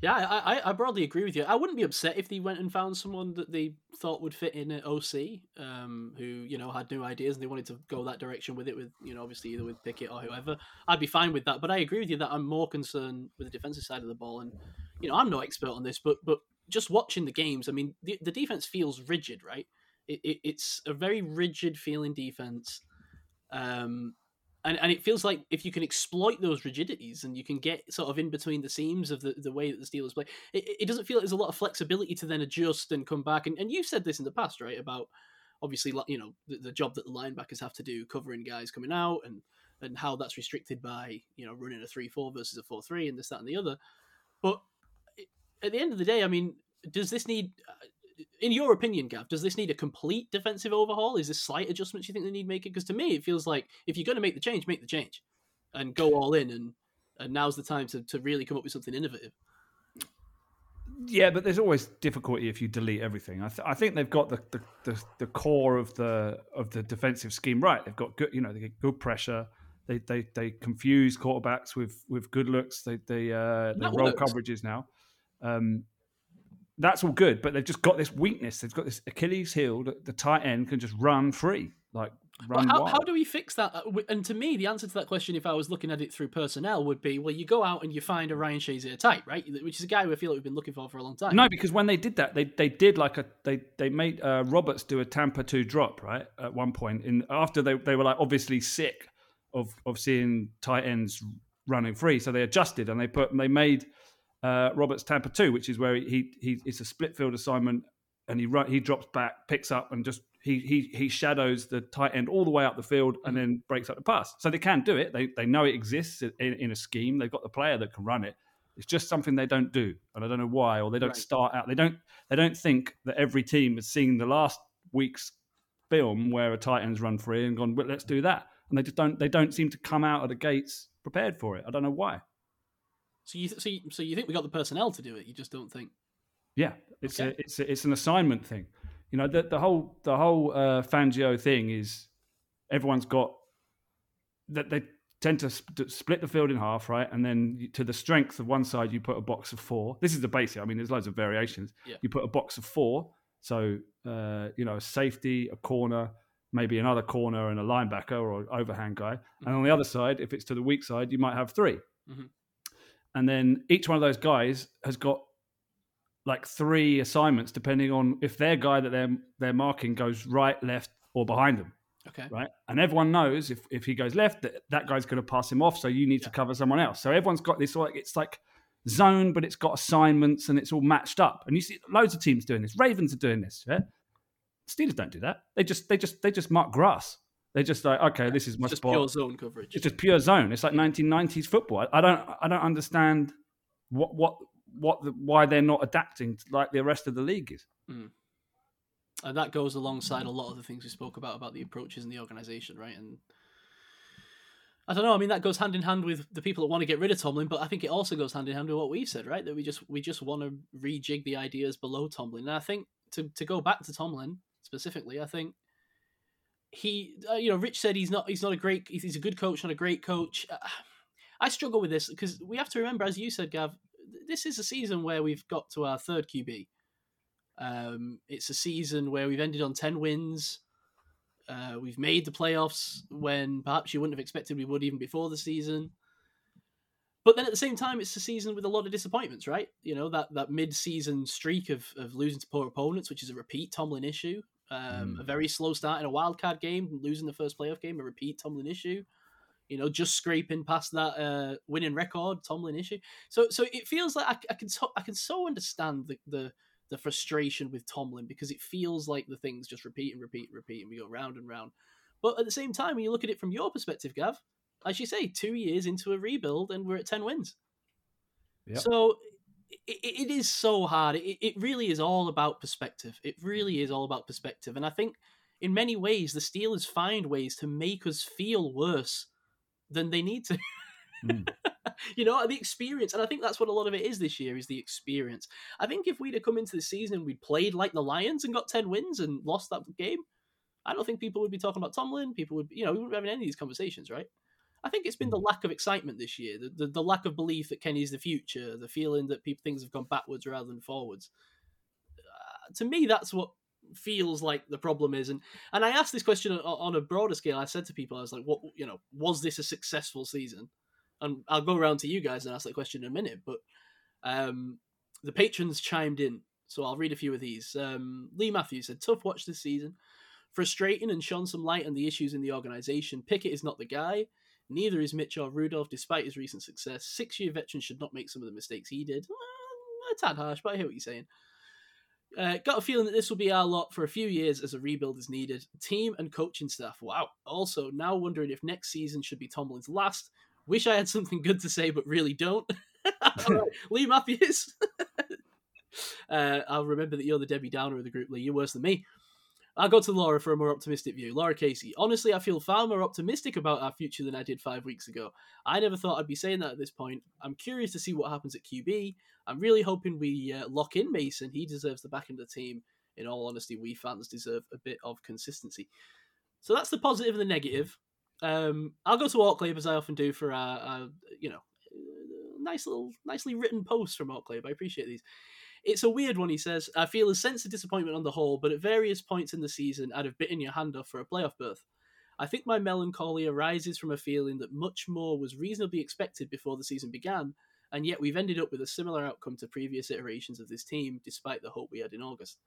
Speaker 1: Yeah, I, I, I broadly agree with you. I wouldn't be upset if they went and found someone that they thought would fit in at OC, um, who you know had new ideas and they wanted to go that direction with it. With you know, obviously either with Pickett or whoever, I'd be fine with that. But I agree with you that I'm more concerned with the defensive side of the ball. And you know, I'm no expert on this, but but just watching the games, I mean, the, the defense feels rigid, right? It, it, it's a very rigid feeling defense. Um, and, and it feels like if you can exploit those rigidities and you can get sort of in between the seams of the, the way that the Steelers play, it, it doesn't feel like there's a lot of flexibility to then adjust and come back. And, and you've said this in the past, right? About obviously, you know, the, the job that the linebackers have to do covering guys coming out and, and how that's restricted by, you know, running a 3 4 versus a 4 3 and this, that, and the other. But at the end of the day, I mean, does this need, uh, in your opinion, Gav, does this need a complete defensive overhaul? Is this slight adjustments you think they need making? Because to me, it feels like if you're going to make the change, make the change and go all in. And, and now's the time to, to really come up with something innovative.
Speaker 2: Yeah, but there's always difficulty if you delete everything. I, th- I think they've got the, the, the, the core of the of the defensive scheme right. They've got good, you know, they get good pressure. They they they confuse quarterbacks with with good looks. They they uh, they roll
Speaker 1: works.
Speaker 2: coverages now. Um, that's all good, but they've just got this weakness. They've got this Achilles heel. that The tight end can just run free, like run
Speaker 1: how, how do we fix that? Uh, And to me, the answer to that question, if I was looking at it through personnel, would be well, you go out and you find a Ryan Shazier type, right? Which is a guy we feel like we've been looking for for a long time.
Speaker 2: No, because when they did that, they they did like a they they made uh, Roberts do a Tampa two drop right at one point. In after they they were like obviously sick of of seeing tight ends running free, so they adjusted and they put they made uh, Roberts Tampa two, which is where he he it's a split field assignment and he run, he drops back, picks up, and just he he he shadows the tight end all the way up the field and then breaks up the pass. So they can do it. They they know it exists in, in a scheme. They've got the player that can run it. It's just something they don't do, and I don't know why, or they don't
Speaker 1: Right.
Speaker 2: start out. They don't. They don't think that every team has seen the last week's film where a Titans run free and gone, well, let's do that, and they just don't. They don't seem to come out of the gates prepared for it. I don't know why.
Speaker 1: So you, so you, so you think we got the personnel to do it? You just don't think.
Speaker 2: Yeah, it's
Speaker 1: Okay.
Speaker 2: a, it's a, it's an assignment thing. You know, the, the whole the whole uh, Fangio thing is everyone's got that they tend to sp- split the field in half, right? And then to the strength of one side, you put a box of four. This is the basic. I mean, there's loads of variations.
Speaker 1: Yeah.
Speaker 2: You put a box of four, so uh, you know, a safety, a corner, maybe another corner, and a linebacker or overhang guy. And on the other side, if it's to the weak side, you might have 3
Speaker 1: Mhm.
Speaker 2: And then each one of those guys has got like three assignments depending on if their guy that they're they're marking goes right, left, or behind them,
Speaker 1: Okay.
Speaker 2: right? And everyone knows if if he goes left, that that guy's going to pass him off, so you need to cover someone else. So everyone's got this like it's like zone, but it's got assignments and it's all matched up. And you see loads of teams doing this. Ravens are doing this. Yeah? Steelers don't do that. They just they just they just mark grass. They're just like okay, this is my
Speaker 1: Just
Speaker 2: spot.
Speaker 1: pure zone coverage.
Speaker 2: It's just pure zone. It's like 1990s football. I, I don't I don't understand what what what the, why they're not adapting to like the rest of the league is. Hmm.
Speaker 1: and that goes alongside a lot of the things we spoke about about the approaches in the organization, right? And I don't know. I mean, that goes hand in hand with the people that want to get rid of Tomlin, but I think it also goes hand in hand with what we said, right? That we just we just want to rejig the ideas below Tomlin. And I think to to go back to Tomlin specifically, I think he, uh, you know, Rich said he's not he's not a great he's a good coach, not a great coach. Uh, I struggle with this because we have to remember, as you said, Gav, this is a season where we've got to our third QB. Um, it's a season where we've ended on 10 wins. Uh, we've made the playoffs when perhaps you wouldn't have expected we would even before the season. But then at the same time, it's a season with a lot of disappointments, right? You know, that, that mid season streak of, of losing to poor opponents, which is a repeat Tomlin issue. Um, A very slow start in a wild card game, losing the first playoff game, a repeat Tomlin issue. You know, just scraping past that uh, winning record, Tomlin issue. So, so it feels like I, I can so, I can so understand the, the the frustration with Tomlin because it feels like the things just repeat and repeat and repeat and we go round and round. But at the same time, when you look at it from your perspective, Gav, as you say, two years into a rebuild and we're at 10 wins.
Speaker 2: Yep.
Speaker 1: So it, it is so hard. It, it really is all about perspective. It really is all about perspective. And I think in many ways, the Steelers find ways to make us feel worse than they need to.
Speaker 2: Mm.
Speaker 1: you know, the experience. And I think that's what a lot of it is this year is the experience. I think if we'd have come into the season and we'd played like the Lions and got 10 wins and lost that game, I don't think people would be talking about Tomlin. People would, you know, we wouldn't be having any of these conversations, right? I think it's been the lack of excitement this year, the, the, the lack of belief that Kenny's the future, the feeling that people, things have gone backwards rather than forwards. Uh, to me, that's what feels like the problem is. And and I asked this question on, on a broader scale. I said to people, I was like, "What, you know, was this a successful season?" And I'll go around to you guys and ask that question in a minute. But um, the patrons chimed in, so I'll read a few of these. Um, Lee Matthews said, "Tough watch this season." Frustrating and shone some light on the issues in the organization. Pickett is not the guy. Neither is Mitchell Rudolph, despite his recent success. Six year veteran should not make some of the mistakes he did. Uh, a tad harsh, but I hear what you're saying. Uh, got a feeling that this will be our lot for a few years as a rebuild is needed. Team and coaching staff, wow. Also, now wondering if next season should be Tomlin's last. Wish I had something good to say, but really don't. Lee Matthews. uh, I'll remember that you're the Debbie Downer of the group, Lee. You're worse than me. I'll go to Laura for a more optimistic view. Laura Casey. Honestly, I feel far more optimistic about our future than I did five weeks ago. I never thought I'd be saying that at this point. I'm curious to see what happens at QB. I'm really hoping we uh, lock in Mason. He deserves the back end of the team. In all honesty, we fans deserve a bit of consistency. So that's the positive and the negative. Um, I'll go to Orklab as I often do for our, our you know, nice little, nicely written posts from Orklab. I appreciate these. It's a weird one, he says. I feel a sense of disappointment on the whole, but at various points in the season, I'd have bitten your hand off for a playoff berth. I think my melancholy arises from a feeling that much more was reasonably expected before the season began, and yet we've ended up with a similar outcome to previous iterations of this team, despite the hope we had in August.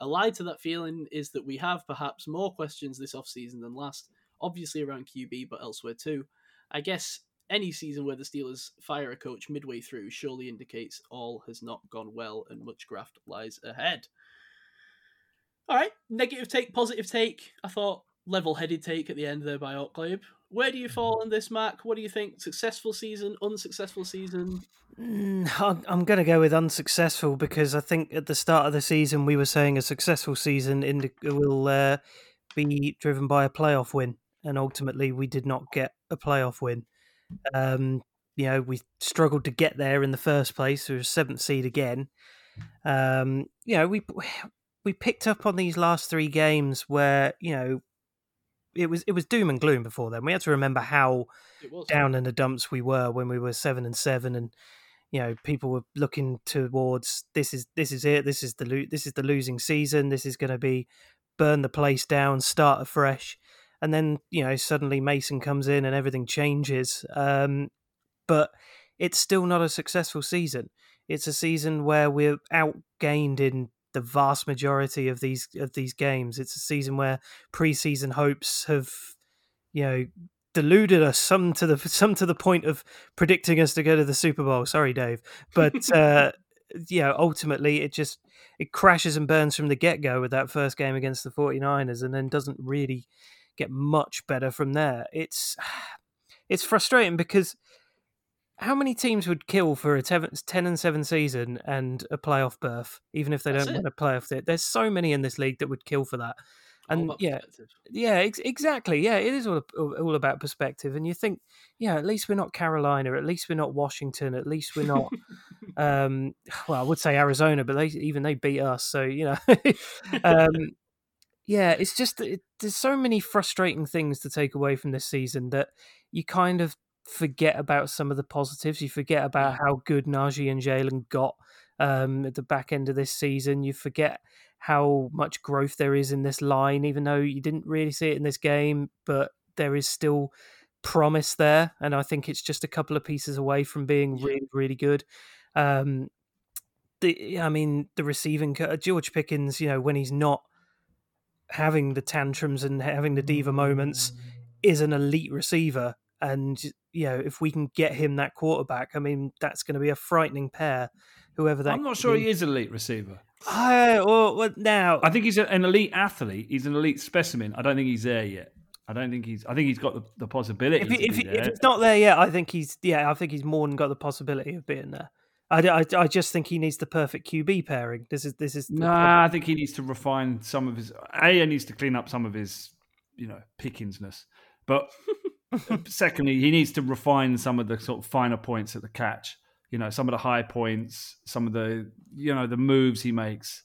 Speaker 1: Allied to that feeling is that we have perhaps more questions this offseason than last, obviously around QB, but elsewhere too. I guess any season where the Steelers fire a coach midway through surely indicates all has not gone well and much graft lies ahead. All right, negative take, positive take. I thought level headed take at the end there by Orklab. where do you fall on this, Mark? What do you think? Successful season, unsuccessful season?
Speaker 4: Mm, I'm, going to go with unsuccessful because I think at the start of the season we were saying a successful season will uh, be driven by a playoff win, and ultimately we did not get a playoff win. Um, you know, we struggled to get there in the first place. We were seventh seed again. Um, you know, we we picked up on these last three games where you know it was it was doom and gloom before then. We had to remember how down in the dumps we were when we were seven and seven, and you know people were looking towards this is this is it. This is the lo- this is the losing season. This is going to be burn the place down, start afresh, and then you know suddenly Mason comes in and everything changes. Um, but it's still not a successful season. It's a season where we're outgained in the vast majority of these of these games. It's a season where preseason hopes have, you know, deluded us some to the some to the point of predicting us to go to the Super Bowl. Sorry, Dave, but uh, yeah, ultimately it just it crashes and burns from the get go with that first game against the 49ers, and then doesn't really get much better from there. It's it's frustrating because how many teams would kill for a 10 and 7 season and a playoff berth even if they That's don't it. win a playoff there's so many in this league that would kill for that and yeah yeah ex- exactly yeah it is all, all about perspective and you think yeah at least we're not carolina at least we're not washington at least we're not um well i would say arizona but they even they beat us so you know um yeah it's just it, there's so many frustrating things to take away from this season that you kind of forget about some of the positives. You forget about how good Najee and Jalen got um, at the back end of this season. You forget how much growth there is in this line, even though you didn't really see it in this game, but there is still promise there. And I think it's just a couple of pieces away from being really, really good. Um, the, I mean, the receiving George Pickens, you know, when he's not having the tantrums and having the diva moments, is an elite receiver and you know, if we can get him that quarterback, I mean, that's going to be a frightening pair. Whoever that.
Speaker 2: I'm not sure be. he is an elite receiver.
Speaker 4: Uh, well, well, now
Speaker 2: I think he's an elite athlete. He's an elite specimen. I don't think he's there yet. I don't think he's. I think he's got the, the possibility.
Speaker 4: If, he, if, he, if, it's not there yet, I think he's. Yeah, I think he's more than got the possibility of being there. I, I, I just think he needs the perfect QB pairing. This is this is.
Speaker 2: No, nah, I think he needs to refine some of his. A, he needs to clean up some of his, you know, pickingsness. But secondly, he needs to refine some of the sort of finer points at the catch. You know, some of the high points, some of the you know the moves he makes,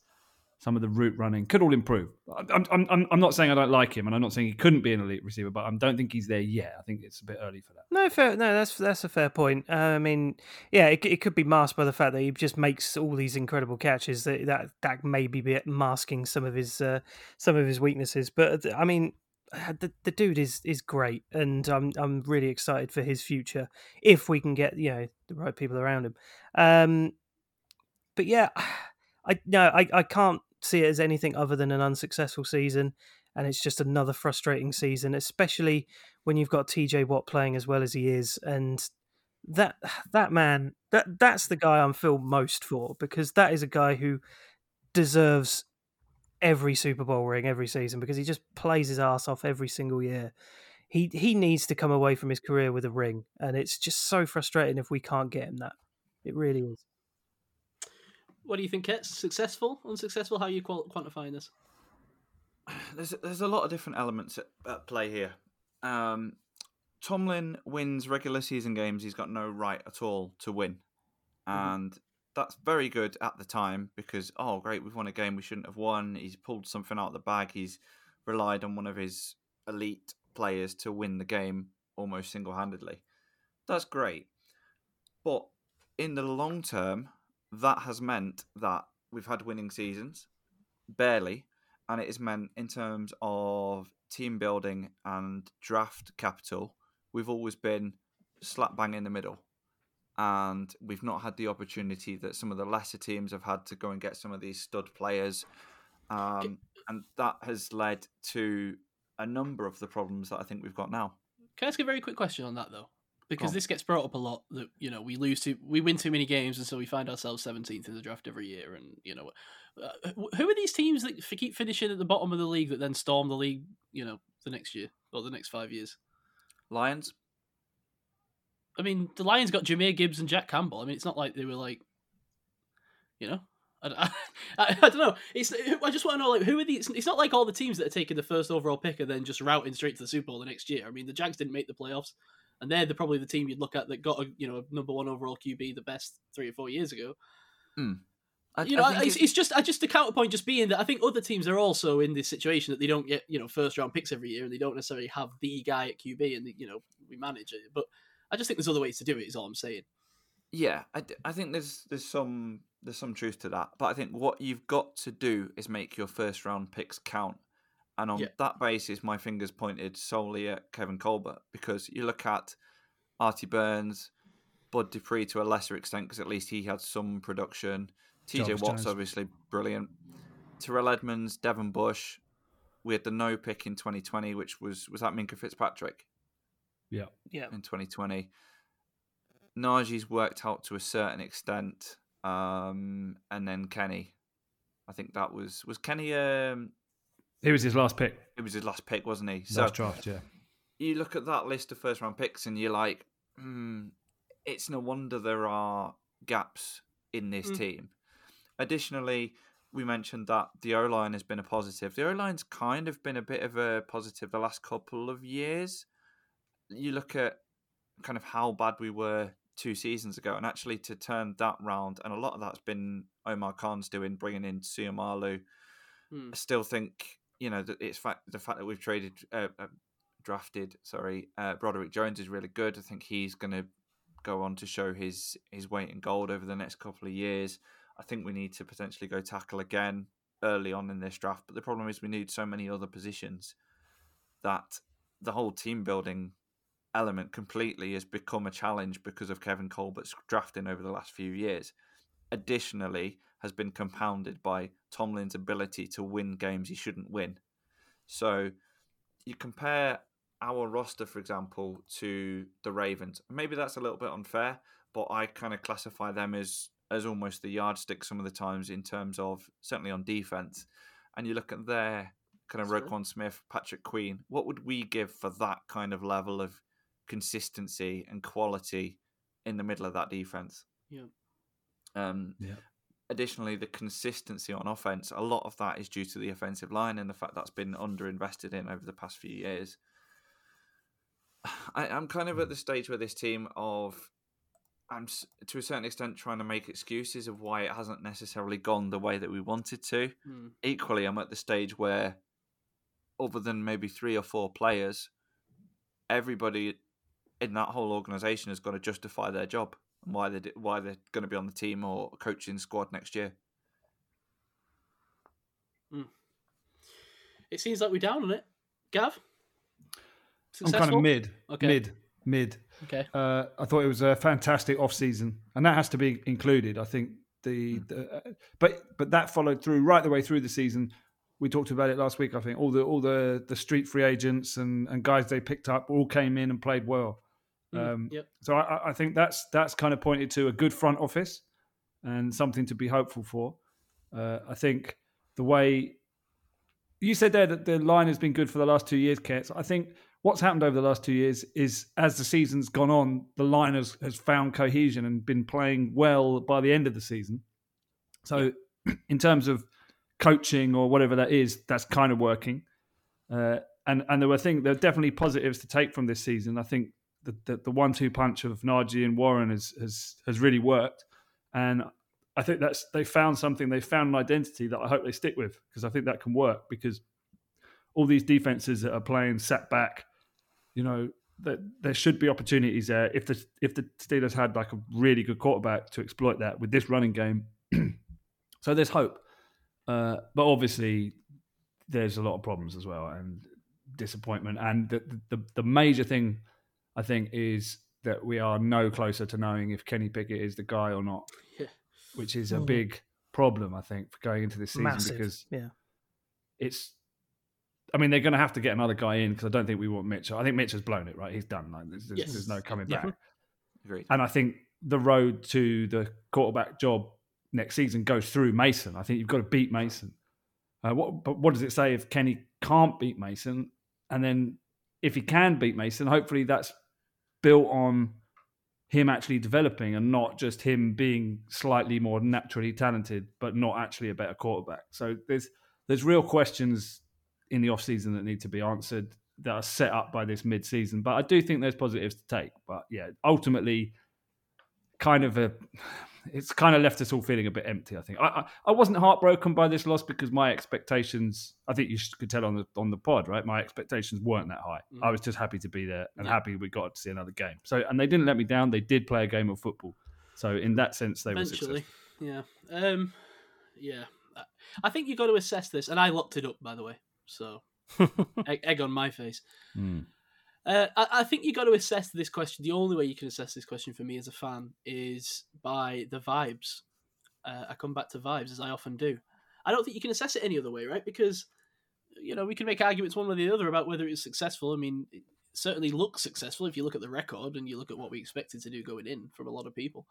Speaker 2: some of the route running could all improve. I'm I'm I'm not saying I don't like him, and I'm not saying he couldn't be an elite receiver, but I don't think he's there yet. I think it's a bit early for that.
Speaker 4: No, fair. No, that's that's a fair point. Uh, I mean, yeah, it, it could be masked by the fact that he just makes all these incredible catches. That that that may be masking some of his uh, some of his weaknesses. But I mean, uh, the, the dude is is great, and I'm I'm really excited for his future if we can get you know the right people around him. Um, but yeah, I no, I, I can't see it as anything other than an unsuccessful season, and it's just another frustrating season, especially when you've got TJ Watt playing as well as he is, and that that man that that's the guy I'm feel most for because that is a guy who deserves every Super Bowl ring every season because he just plays his ass off every single year. He he needs to come away from his career with a ring, and it's just so frustrating if we can't get him that. It really is.
Speaker 1: What do you think, Kit? Successful, unsuccessful? How are you quantifying this?
Speaker 3: There's there's a lot of different elements at, at play here. Um, Tomlin wins regular season games he's got no right at all to win, mm-hmm. and that's very good at the time because oh great we've won a game we shouldn't have won he's pulled something out of the bag he's relied on one of his elite players to win the game almost single-handedly that's great but in the long term that has meant that we've had winning seasons barely and it has meant in terms of team building and draft capital we've always been slap bang in the middle and we've not had the opportunity that some of the lesser teams have had to go and get some of these stud players. Um, and that has led to a number of the problems that I think we've got now.
Speaker 1: Can I ask a very quick question on that though? Because this gets brought up a lot that you know we lose to we win too many games and so we find ourselves 17th in the draft every year and you know uh, who are these teams that keep finishing at the bottom of the league that then storm the league you know the next year or the next five years
Speaker 3: Lions.
Speaker 1: I mean, the Lions got Jahmyr Gibbs and Jack Campbell. I mean, it's not like they were like, you know, I, I, I, I don't know. It's I just want to know like who are these? It's not like all the teams that are taking the first overall pick are then just routing straight to the Super Bowl the next year. I mean, the Jags didn't make the playoffs, and they're the, probably the team you'd look at that got a you know a number one overall QB the best three or four years ago.
Speaker 3: Hmm. I,
Speaker 1: you know,
Speaker 3: I
Speaker 1: it's, it's just I just the counterpoint just being that I think other teams are also in this situation that they don't get you know first round picks every year and they don't necessarily have the guy at QB and they, you know we manage it. But I just think there's other ways to do it. Is all I'm saying.
Speaker 3: Yeah, I, I think there's there's some there's some truth to that, but I think what you've got to do is make your first round picks count, and on
Speaker 1: Yeah.
Speaker 3: that basis, my fingers pointed solely at Kevin Colbert because you look at Artie Burns, Bud Dupree to a lesser extent because at least he had some production. TJ
Speaker 2: Jarvis
Speaker 3: Watt's
Speaker 2: Jones.
Speaker 3: obviously brilliant. Terrell Edmunds, Devin Bush. We had the no pick in 2020, which was was that Minkah Fitzpatrick
Speaker 2: Yeah.
Speaker 4: Yeah.
Speaker 3: in 2020. Najee's worked out to a certain extent, um, and then Kenny. I think that was was Kenny. Um,
Speaker 2: He was his last pick,
Speaker 3: it was his last pick, wasn't he?
Speaker 2: last draft. Yeah.
Speaker 3: you look at that list of first round picks and you're like, hmm, it's no wonder there are gaps in this
Speaker 1: Mm.
Speaker 3: team. Additionally, we mentioned that the O line has been a positive. The O line's kind of been a bit of a positive the last couple of years. You look at kind of how bad we were two seasons ago, and actually to turn that round, and a lot of that's been Omar Khan's doing, bringing in Seumalo.
Speaker 1: Hmm.
Speaker 3: I still think you know it's fact the fact that we've traded uh, uh, drafted sorry uh, Broderick Jones is really good. I think he's going to go on to show his his weight in gold over the next couple of years. I think we need to potentially go tackle again early on in this draft, but the problem is we need so many other positions that the whole team building element completely has become a challenge because of Kevin Colbert's drafting over the last few years. Additionally, has been compounded by Tomlin's ability to win games he shouldn't win. So you compare our roster, for example, to the Ravens. Maybe that's a little bit unfair, but I kind of classify them as as almost the yardstick some of the times in terms of certainly on defense. And you look at their kind of
Speaker 1: Sure.
Speaker 3: Roquan Smith, Patrick Queen. What would we give for that kind of level of consistency and quality in the middle of that defense?
Speaker 1: Yeah.
Speaker 3: Um,
Speaker 2: Yeah.
Speaker 3: Additionally, the consistency on offense, a lot of that is due to the offensive line and the fact that's been underinvested in over the past few years. I, I'm kind of at the stage where this team of I'm to a certain extent trying to make excuses of why it hasn't necessarily gone the way that we wanted to.
Speaker 1: Hmm.
Speaker 3: Equally, I'm at the stage where, other than maybe three or four players, everybody in that whole organization has got to justify their job why they why they're going to be on the team or coaching squad next year.
Speaker 1: It seems like we're down on it. Gav,
Speaker 2: I'm kind of mid,
Speaker 1: Okay.
Speaker 2: mid, mid.
Speaker 1: Okay.
Speaker 2: Uh, I thought it was a fantastic off season, and that has to be included. I think the, the uh, but but that followed through right the way through the season. We talked about it last week. I think all the all the the street free agents and and guys they picked up all came in and played well.
Speaker 1: Mm,
Speaker 2: Um,
Speaker 1: yep.
Speaker 2: So I, I- think that's that's kind of pointed to a good front office and something to be hopeful for. Uh, I think the way you said there that the line has been good for the last two years, Ketts. I think what's happened over the last two years is as the season's gone on, the line has, has found cohesion and been playing well by the end of the season. So, in terms of coaching or whatever that is, that's kind of working. Uh, and and there were things there are definitely positives to take from this season. I think the the, the one two punch of Najee and Warren has has has really worked, and I think that's they found something. They found an identity that I hope they stick with because I think that can work because all these defenses that are playing sat back, you know, that there should be opportunities there if the if the Steelers had like a really good quarterback to exploit that with this running game. so there's hope, uh, but obviously there's a lot of problems as well and disappointment. And the the, the major thing I think is that we are no closer to knowing if Kenny Pickett is the guy or not,
Speaker 1: Yeah.
Speaker 2: which is a
Speaker 4: Mhm.
Speaker 2: big problem I think for going into this season
Speaker 4: Massive.
Speaker 2: because
Speaker 4: yeah.
Speaker 2: it's. I mean, they're going to have to get another guy in because I don't think we want Mitch. I think Mitch has blown it. Right, he's done. Like, there's, there's,
Speaker 1: Yes.
Speaker 2: there's no coming
Speaker 1: Yeah.
Speaker 2: back.
Speaker 3: Agreed.
Speaker 2: And I think the road to the quarterback job next season goes through Mason. I think you've got to beat Mason. Uh, what, but what does it say if Kenny can't beat Mason, and then if he can beat Mason, hopefully that's built on him actually developing and not just him being slightly more naturally talented, but not actually a better quarterback. So there's there's real questions in the off season that need to be answered that are set up by this mid season. But I do think there's positives to take. But yeah, ultimately, kind of a it's kind of left us all feeling a bit empty. I think I, I, I wasn't heartbroken by this loss because my expectations. I think you could tell on the on the pod, right? My expectations weren't that high. Mm. I was just happy to be there and yeah. happy we got to see another game. So and they didn't let me down. They did play a game of football. So in that sense, they
Speaker 1: Eventually,
Speaker 2: were
Speaker 1: successful. Yeah, um, yeah. I think you got to assess this, and I locked it up by the way. So egg, egg, on my face.
Speaker 2: Mm.
Speaker 1: Uh, I, I, think you got to assess this question. The only way you can assess this question for me as a fan is by the vibes. Uh, I come back to vibes as I often do. I don't think you can assess it any other way, right? Because you know we can make arguments one way or the other about whether it's successful. I mean, it certainly looks successful if you look at the record and you look at what we expected to do going in from a lot of people.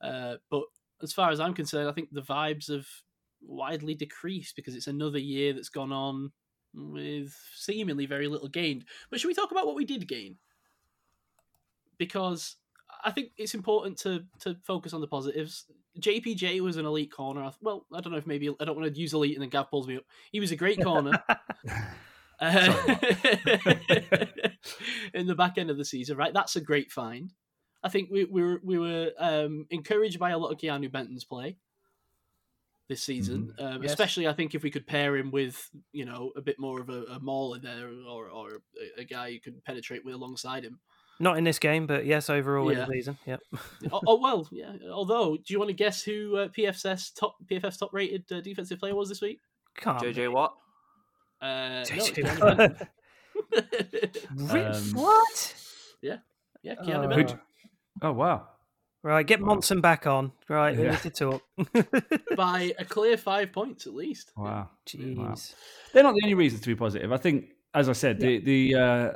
Speaker 1: Uh, but as far as I'm concerned, I think the vibes have widely decreased because it's another year that's gone on with seemingly very little gained. But should we talk about what we did gain? Because I think it's important to to focus on the positives. JPJ was an elite corner. Well, I don't know if maybe I don't want to use elite and then Gav pulls me up. He was a great corner. uh, in the back end of the season, right? That's a great find. I think we, we were we were um, encouraged by a lot of Keanu Benton's play this season. Mm-hmm. Um, yes. Especially, I think if we could pair him with you know a bit more of a, a mauler there, or or a, a guy you can penetrate with alongside him.
Speaker 4: Not in this game, but yes, overall yeah. in the season. Yep.
Speaker 1: oh, oh, well, yeah. Although, do you want to guess who uh, PFS top PFF's top rated uh, defensive player was this week?
Speaker 3: Can't JJ Watt.
Speaker 1: Uh,
Speaker 4: JJ
Speaker 1: no,
Speaker 4: um, what?
Speaker 1: Yeah, yeah. Keanu uh,
Speaker 2: Oh wow.
Speaker 4: Right, get Monson back on. Right, yeah. we need to talk.
Speaker 1: By a clear five points at least.
Speaker 2: Wow.
Speaker 4: Jeez. Wow.
Speaker 2: They're not the only reasons to be positive. I think, as I said, yeah. the, the uh,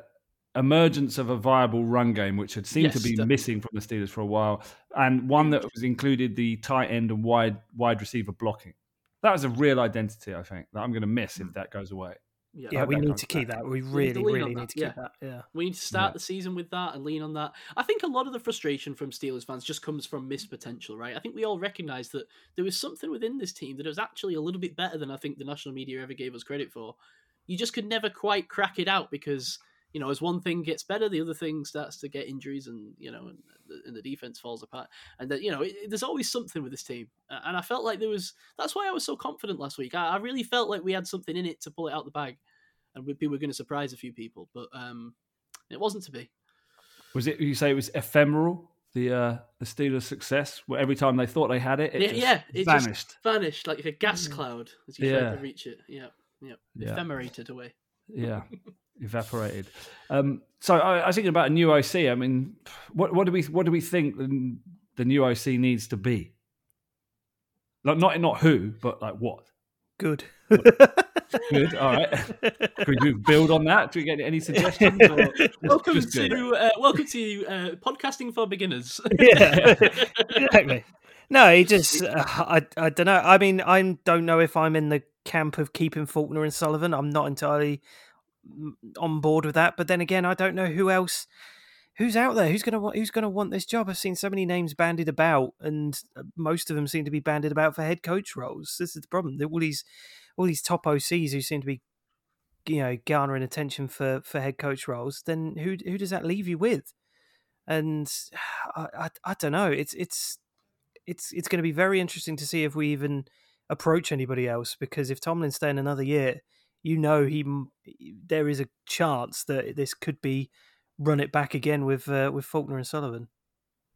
Speaker 2: emergence of a viable run game, which had seemed yes, to be definitely. missing from the Steelers for a while, and one that was included the tight end and wide wide receiver blocking. That was a real identity, I think, that I'm going to miss if hmm. that goes away.
Speaker 4: Yeah, yeah we need to keep back. that. We really, we really need to keep that. Yeah,
Speaker 1: we need to start yeah. the season with that and lean on that. I think a lot of the frustration from Steelers fans just comes from missed potential, right? I think we all recognise that there was something within this team that was actually a little bit better than I think the national media ever gave us credit for. You just could never quite crack it out because you know, as one thing gets better, the other thing starts to get injuries, and you know, and the, and the defense falls apart. And that you know, it, there's always something with this team, and I felt like there was. That's why I was so confident last week. I, I really felt like we had something in it to pull it out the bag and we, we were going to surprise a few people, but um, it wasn't to be.
Speaker 2: Was it? You say it was ephemeral. The uh, the Steelers' success, where every time they thought they had it, it
Speaker 1: yeah,
Speaker 2: yeah, it
Speaker 1: vanished, vanished like a gas cloud as you yeah. tried to reach it. Yeah, yeah, yeah. ephemerated away.
Speaker 2: Yeah, evaporated. Um, so I, I, was thinking about a new OC. I mean, what what do we what do we think the, the new OC needs to be? Like not not who, but like what?
Speaker 4: Good.
Speaker 2: good. All right. Could we build on that? Do we get any suggestions?
Speaker 1: welcome to uh, welcome to uh, podcasting for beginners.
Speaker 4: yeah, exactly. No, he just uh, I I don't know. I mean, I don't know if I'm in the camp of keeping Faulkner and Sullivan. I'm not entirely on board with that. But then again, I don't know who else who's out there who's gonna who's gonna want this job. I've seen so many names bandied about, and uh, most of them seem to be bandied about for head coach roles. This is the problem. All these all these top OCs who seem to be you know garnering attention for for head coach roles. Then who who does that leave you with? And I I, I don't know. It's it's it's it's going to be very interesting to see if we even approach anybody else because if Tomlin's staying another year, you know he there is a chance that this could be run it back again with uh, with Faulkner and Sullivan.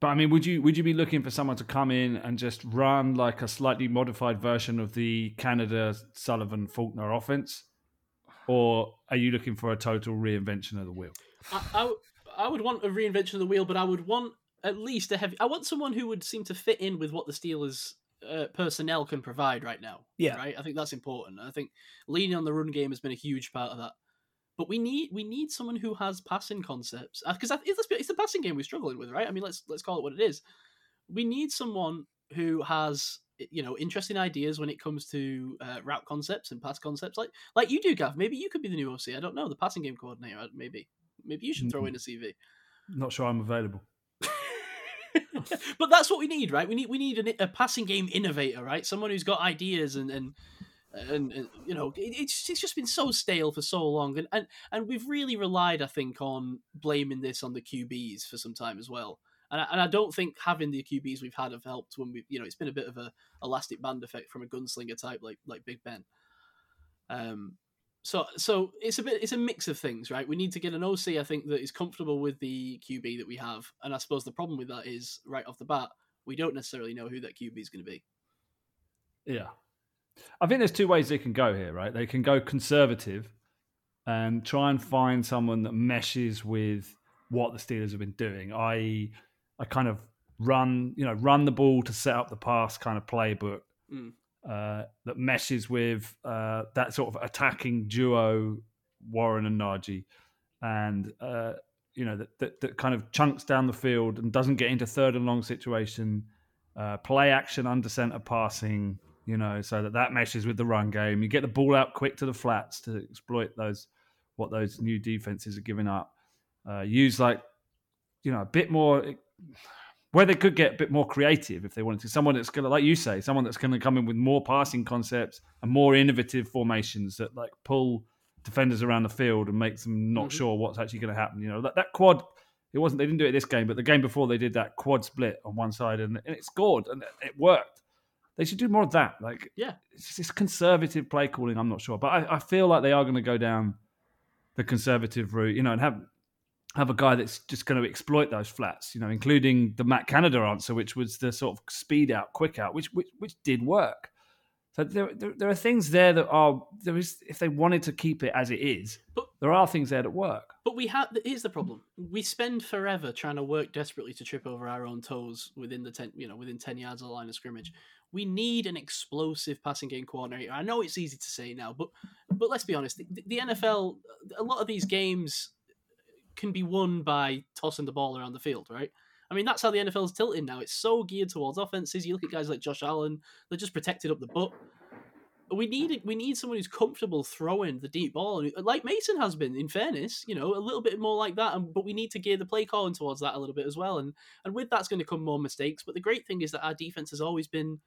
Speaker 2: But I mean, would you would you be looking for someone to come in and just run like a slightly modified version of the Canada Sullivan Faulkner offense, or are you looking for a total reinvention of the wheel?
Speaker 1: I, I, I would want a reinvention of the wheel, but I would want at least a heavy. I want someone who would seem to fit in with what the Steelers uh, personnel can provide right now.
Speaker 4: Yeah,
Speaker 1: right. I think that's important. I think leaning on the run game has been a huge part of that. But we need we need someone who has passing concepts because uh, it's, it's the passing game we're struggling with, right? I mean, let's let's call it what it is. We need someone who has you know interesting ideas when it comes to uh, route concepts and pass concepts, like like you do, Gav. Maybe you could be the new OC. I don't know, the passing game coordinator. Maybe maybe you should throw in a CV.
Speaker 2: Not sure I'm available.
Speaker 1: but that's what we need, right? We need we need an, a passing game innovator, right? Someone who's got ideas and and and, and you know it, it's it's just been so stale for so long, and, and and we've really relied, I think, on blaming this on the QBs for some time as well. And I, and I don't think having the QBs we've had have helped when we, you know, it's been a bit of a elastic band effect from a gunslinger type like like Big Ben. Um, so so it's a bit it's a mix of things, right? We need to get an OC, I think, that is comfortable with the QB that we have, and I suppose the problem with that is right off the bat, we don't necessarily know who that QB is going to be.
Speaker 2: Yeah. I think there's two ways they can go here, right? They can go conservative and try and find someone that meshes with what the Steelers have been doing, i.e., a kind of run, you know, run the ball to set up the pass kind of playbook
Speaker 1: Mm.
Speaker 2: Uh, that meshes with uh, that sort of attacking duo, Warren and Najee, and uh, you know that, that that kind of chunks down the field and doesn't get into third and long situation, uh, play action under center passing, you know, so that that meshes with the run game. You get the ball out quick to the flats to exploit those what those new defenses are giving up. Uh, use like you know a bit more where they could get a bit more creative if they wanted to. Someone that's going to, like you say, someone that's going to come in with more passing concepts and more innovative formations that like pull defenders around the field and makes them not
Speaker 1: Mhm.
Speaker 2: sure what's actually going to happen. You know that that quad. It wasn't. They didn't do it this game, but the game before they did that quad split on one side and, and it scored and it worked. They should do more of that. Like,
Speaker 1: Yeah.
Speaker 2: it's just this conservative play calling. I'm not sure, but I, I feel like they are going to go down the conservative route. You know, and have have a guy that's just going to exploit those flats. You know, including the Matt Canada answer, which was the sort of speed out, quick out, which which, which did work. So there, there, there are things there that are there is if they wanted to keep it as it is,
Speaker 1: But-
Speaker 2: there are things there that work.
Speaker 1: But we have here's the problem: we spend forever trying to work desperately to trip over our own toes within the ten, you know, within ten yards of the line of scrimmage. We need an explosive passing game coordinator. I know it's easy to say now, but but let's be honest: the, the NFL, a lot of these games can be won by tossing the ball around the field, right? I mean, that's how the NFL's tilting now. It's so geared towards offenses. You look at guys like Josh Allen; they're just protected up the butt. We need we need someone who's comfortable throwing the deep ball, like Mason has been. In fairness, you know, a little bit more like that. And, but we need to gear the play calling towards that a little bit as well. And and with that's going to come more mistakes. But the great thing is that our defense has always been,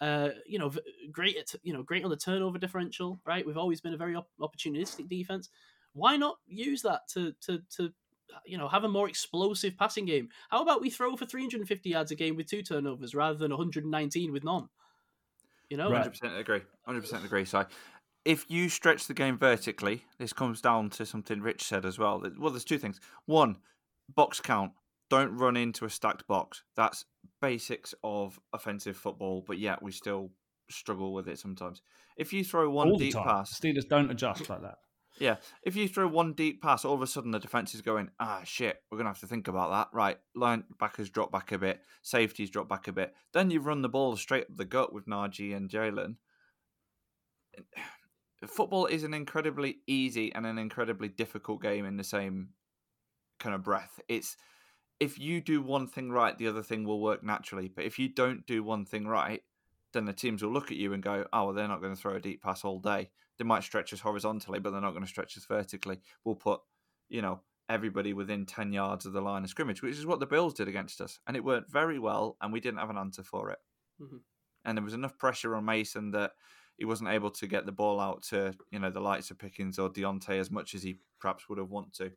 Speaker 1: uh, you know, great at you know great on the turnover differential. Right, we've always been a very op- opportunistic defense. Why not use that to to to uh, you know have a more explosive passing game? How about we throw for 350 yards a game with two turnovers rather than 119 with none? You know,
Speaker 2: Right.
Speaker 3: Hundred percent agree. Hundred percent agree. So, if you stretch the game vertically, this comes down to something Rich said as well. Well, there's two things. One, box count. Don't run into a stacked box. That's basics of offensive football, but yet we still struggle with it sometimes. If you throw one
Speaker 2: All the
Speaker 3: deep
Speaker 2: time,
Speaker 3: pass,
Speaker 2: Steelers don't adjust like that.
Speaker 3: Yeah, if you throw one deep pass, all of a sudden the defense is going, ah, shit, we're to have to think about that. Right, linebackers drop back a bit, safeties drop back a bit. Then you run the ball straight up the gut with Najee and Jalen. Football is an incredibly easy and an incredibly difficult game in the same kind of breath. It's if you do one thing right, the other thing will work naturally. But if you don't do one thing right, then the teams will look at you and go, "Oh, well, they're not going to throw a deep pass all day. They might stretch us horizontally, but they're not going to stretch us vertically. We'll put, you know, everybody within ten yards of the line of scrimmage, which is what the Bills did against us, and it worked very well, and we didn't have an answer for it.
Speaker 1: Mhm.
Speaker 3: And there was enough pressure on Mason that he wasn't able to get the ball out to, you know, the likes of Pickens or Diontae as much as he perhaps would have wanted to.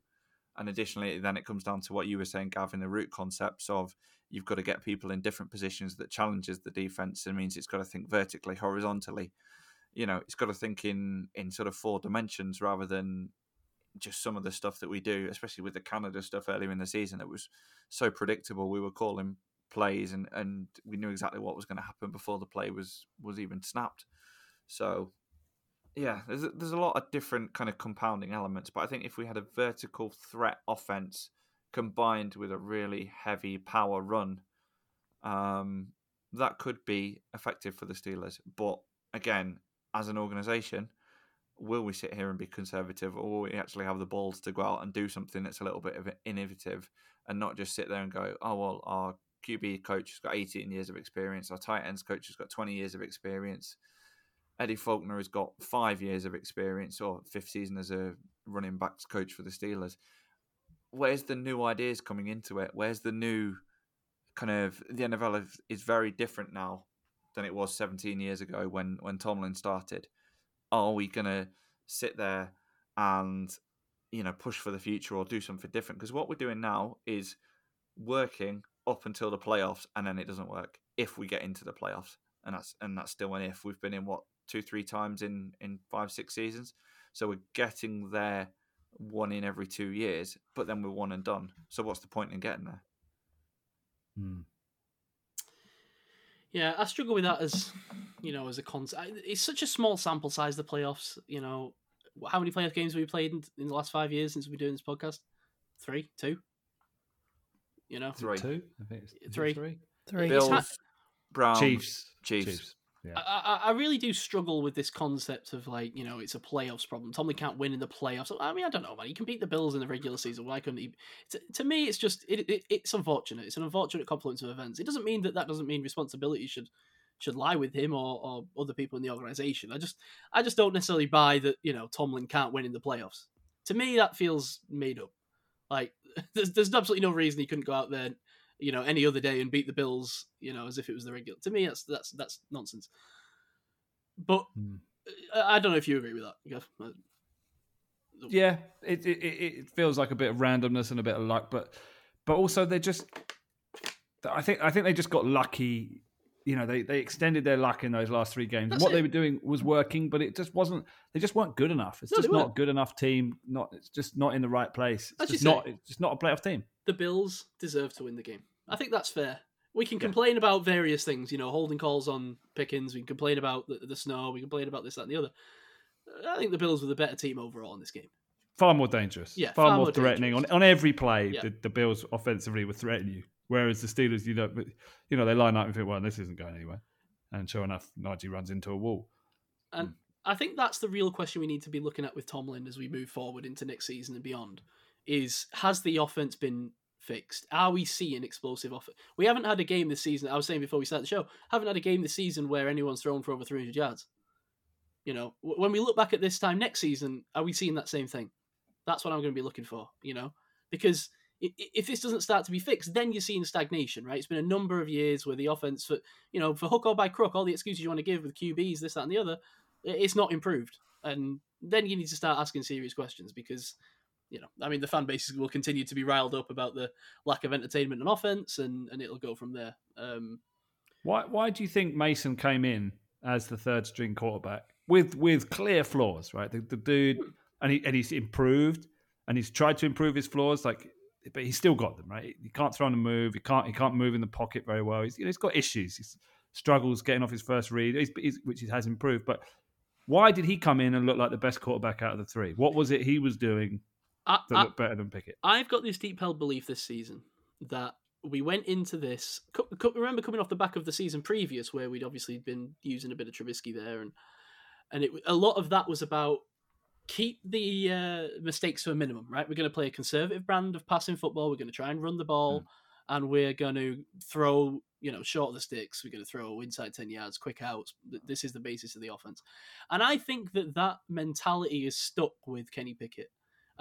Speaker 3: And additionally, then it comes down to what you were saying, Gavin, the route concepts of you've got to get people in different positions that challenges the defense and means it's got to think vertically, horizontally. You know, it's got to think in in sort of four dimensions rather than just some of the stuff that we do, especially with the Canada stuff earlier in the season that was so predictable. We were calling plays and, and we knew exactly what was going to happen before the play was was even snapped. So yeah, there's a, there's a lot of different kind of compounding elements, but I think if we had a vertical threat offense combined with a really heavy power run, um, that could be effective for the Steelers. But again, as an organization, will we sit here and be conservative, or will we actually have the balls to go out and do something that's a little bit of innovative, and not just sit there and go, "Oh well, our QB coach has got 18 years of experience. Our tight ends coach has got 20 years of experience. Eddie Faulkner has got five years of experience or fifth season as a running backs coach for the Steelers. Where's the new ideas coming into it? Where's the new kind of the NFL is, is very different now than it was 17 years ago when when Tomlin started. Are we going to sit there and you know push for the future or do something different? Because what we're doing now is working up until the playoffs, and then it doesn't work if we get into the playoffs, and that's and that's still an if. We've been in what two, three times in in five, six seasons, so we're getting there one in every two years, but then we're one and done. So what's the point in getting there?
Speaker 2: Hmm.
Speaker 1: Yeah, I struggle with that as you know as a concept. It's such a small sample size. The playoffs, you know, how many playoff games have we played in, in the last five years since we've been doing this podcast? Three, two. You know,
Speaker 3: Three.
Speaker 2: Two, I think it's, is it
Speaker 1: Three.
Speaker 2: three.
Speaker 4: Three.
Speaker 3: Bills,
Speaker 1: not-
Speaker 3: Browns,
Speaker 2: Chiefs,
Speaker 3: Chiefs.
Speaker 2: Yeah.
Speaker 1: I, I, really do struggle with this concept of like you know it's a playoffs problem. Tomlin can't win in the playoffs. I mean I don't know man. He can beat the Bills in the regular season. Why couldn't he? To, to me, it's just it, it, it's unfortunate. It's an unfortunate confluence of events. It doesn't mean that that doesn't mean responsibility should should lie with him or, or other people in the organization. I just I just don't necessarily buy that you know Tomlin can't win in the playoffs. To me, that feels made up. Like there's there's absolutely no reason he couldn't go out there, you know, any other day and beat the Bills, you know, as if it was the regular. To me, that's that's that's nonsense. But
Speaker 2: Hmm.
Speaker 1: I don't know if you agree with that. Gav.
Speaker 2: Yeah, it, it it feels like a bit of randomness and a bit of luck, but but also they just I think I think they just got lucky. You know, they, they extended their luck in those last three games.
Speaker 1: That's
Speaker 2: what
Speaker 1: it.
Speaker 2: they were doing was working, but it just wasn't. They just weren't good enough. It's
Speaker 1: No,
Speaker 2: just not a good enough team. Not it's just not in the right place. It's just
Speaker 1: say.
Speaker 2: not. It's just not a playoff team.
Speaker 1: The Bills deserve to win the game. I think that's fair. We can
Speaker 2: Yeah.
Speaker 1: complain about various things, you know, holding calls on Pickens. We can complain about the, the snow. We complain about this, that, and the other. Uh, I think the Bills were the better team overall in this game.
Speaker 2: Far more dangerous.
Speaker 1: Yeah,
Speaker 2: far,
Speaker 1: far
Speaker 2: more,
Speaker 1: more
Speaker 2: threatening on on every play.
Speaker 1: Yeah.
Speaker 2: The, the Bills offensively would threaten you, whereas the Steelers, you know, you know, they line up and think, well, this isn't going anywhere, and sure enough, Najee runs into a wall.
Speaker 1: And hmm. I think that's the real question we need to be looking at with Tomlin as we move forward into next season and beyond. Is has the offense been fixed? Are we seeing explosive offense? We haven't had a game this season. I was saying before we started the show, haven't had a game this season where anyone's thrown for over 300 yards. You know, when we look back at this time next season, are we seeing that same thing? That's what I'm going to be looking for. You know, because if this doesn't start to be fixed, then you're seeing stagnation, right? It's been a number of years where the offense, for you know, for hook or by crook, all the excuses you want to give with QBs, this, that, and the other, it's not improved. And then you need to start asking serious questions because, you know, I mean, the fan bases will continue to be riled up about the lack of entertainment and offense, and, and it'll go from there. Um,
Speaker 2: Why why do you think Mason came in as the third string quarterback with with clear flaws, right? The, the dude and he and he's improved and he's tried to improve his flaws, like but he's still got them, right? He can't throw on the move, he can't he can't move in the pocket very well. He's you know, he's got issues. He struggles getting off his first read, he's, he's, which he has improved. But why did he come in and look like the best quarterback out of the three? What was it he was doing
Speaker 1: I,
Speaker 2: that
Speaker 1: I,
Speaker 2: looked better than Pickett?
Speaker 1: I've got this deep held belief this season that we went into this. Remember coming off the back of the season previous, where we'd obviously been using a bit of Trubisky there, and and it a lot of that was about keep the uh, mistakes to a minimum. Right, we're going to play a conservative brand of passing football. We're going to try and run the ball, and we're going to throw you know short of the sticks. We're going to throw inside ten yards, quick outs. This is the basis of the offense, and I think that that mentality is stuck with Kenny Pickett.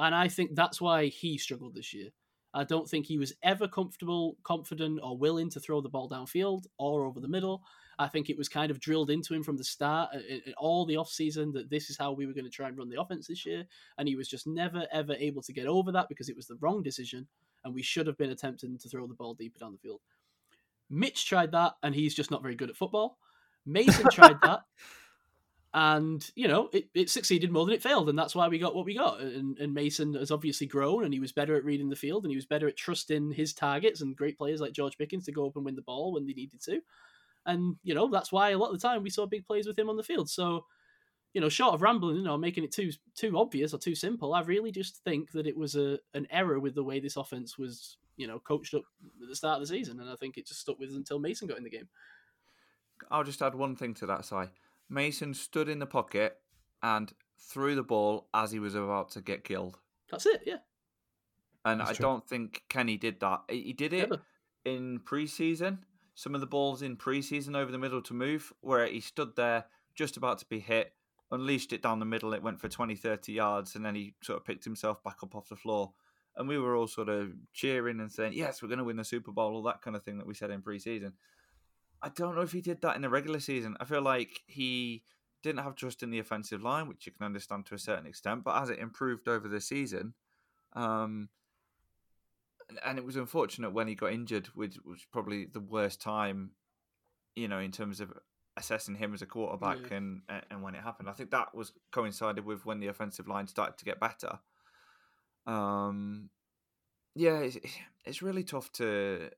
Speaker 1: And I think that's why he struggled this year. I don't think he was ever comfortable, confident, or willing to throw the ball downfield or over the middle. I think it was kind of drilled into him from the start, uh, in, in all the offseason, that this is how we were going to try and run the offense this year. And he was just never, ever able to get over that because it was the wrong decision. And we should have been attempting to throw the ball deeper down the field. Mitch tried that, and he's just not very good at football. Mason tried that, and you know it, it succeeded more than it failed and that's why we got what we got and, and mason has obviously grown and he was better at reading the field and he was better at trusting his targets and great players like george pickens to go up and win the ball when they needed to. And you know that's why a lot of the time we saw big plays with him on the field. So you know short of rambling you know making it too too obvious or too simple i really just think that it was a an error with the way this offense was you know coached up at the start of the season and i think it just stuck with us until mason got in the game.
Speaker 3: I'll just add one thing to that, Si. Mason stood in the pocket and threw the ball as he was about to get killed.
Speaker 1: that's it yeah
Speaker 3: And
Speaker 2: That's
Speaker 3: I
Speaker 2: true.
Speaker 3: don't think Kenny did that. He he did it
Speaker 1: Never.
Speaker 3: in preseason. Some of the balls in preseason over the middle to move, where he stood there just about to be hit, unleashed it down the middle. It went for 20, 30 yards, and then he sort of picked himself back up off the floor. And we were all sort of cheering and saying, Yes, we're going to win the Super Bowl, all that kind of thing that we said in preseason. I don't know if he did that in the regular season. I feel like he didn't have trust in the offensive line, which you can understand to a certain extent. But as it improved over the season, um, and it was unfortunate when he got injured, which was probably the worst time, you know, in terms of assessing him as a quarterback yeah. and and when it happened. I think that was coincided with when the offensive line started to get better. Um, yeah, it's, it's really tough to.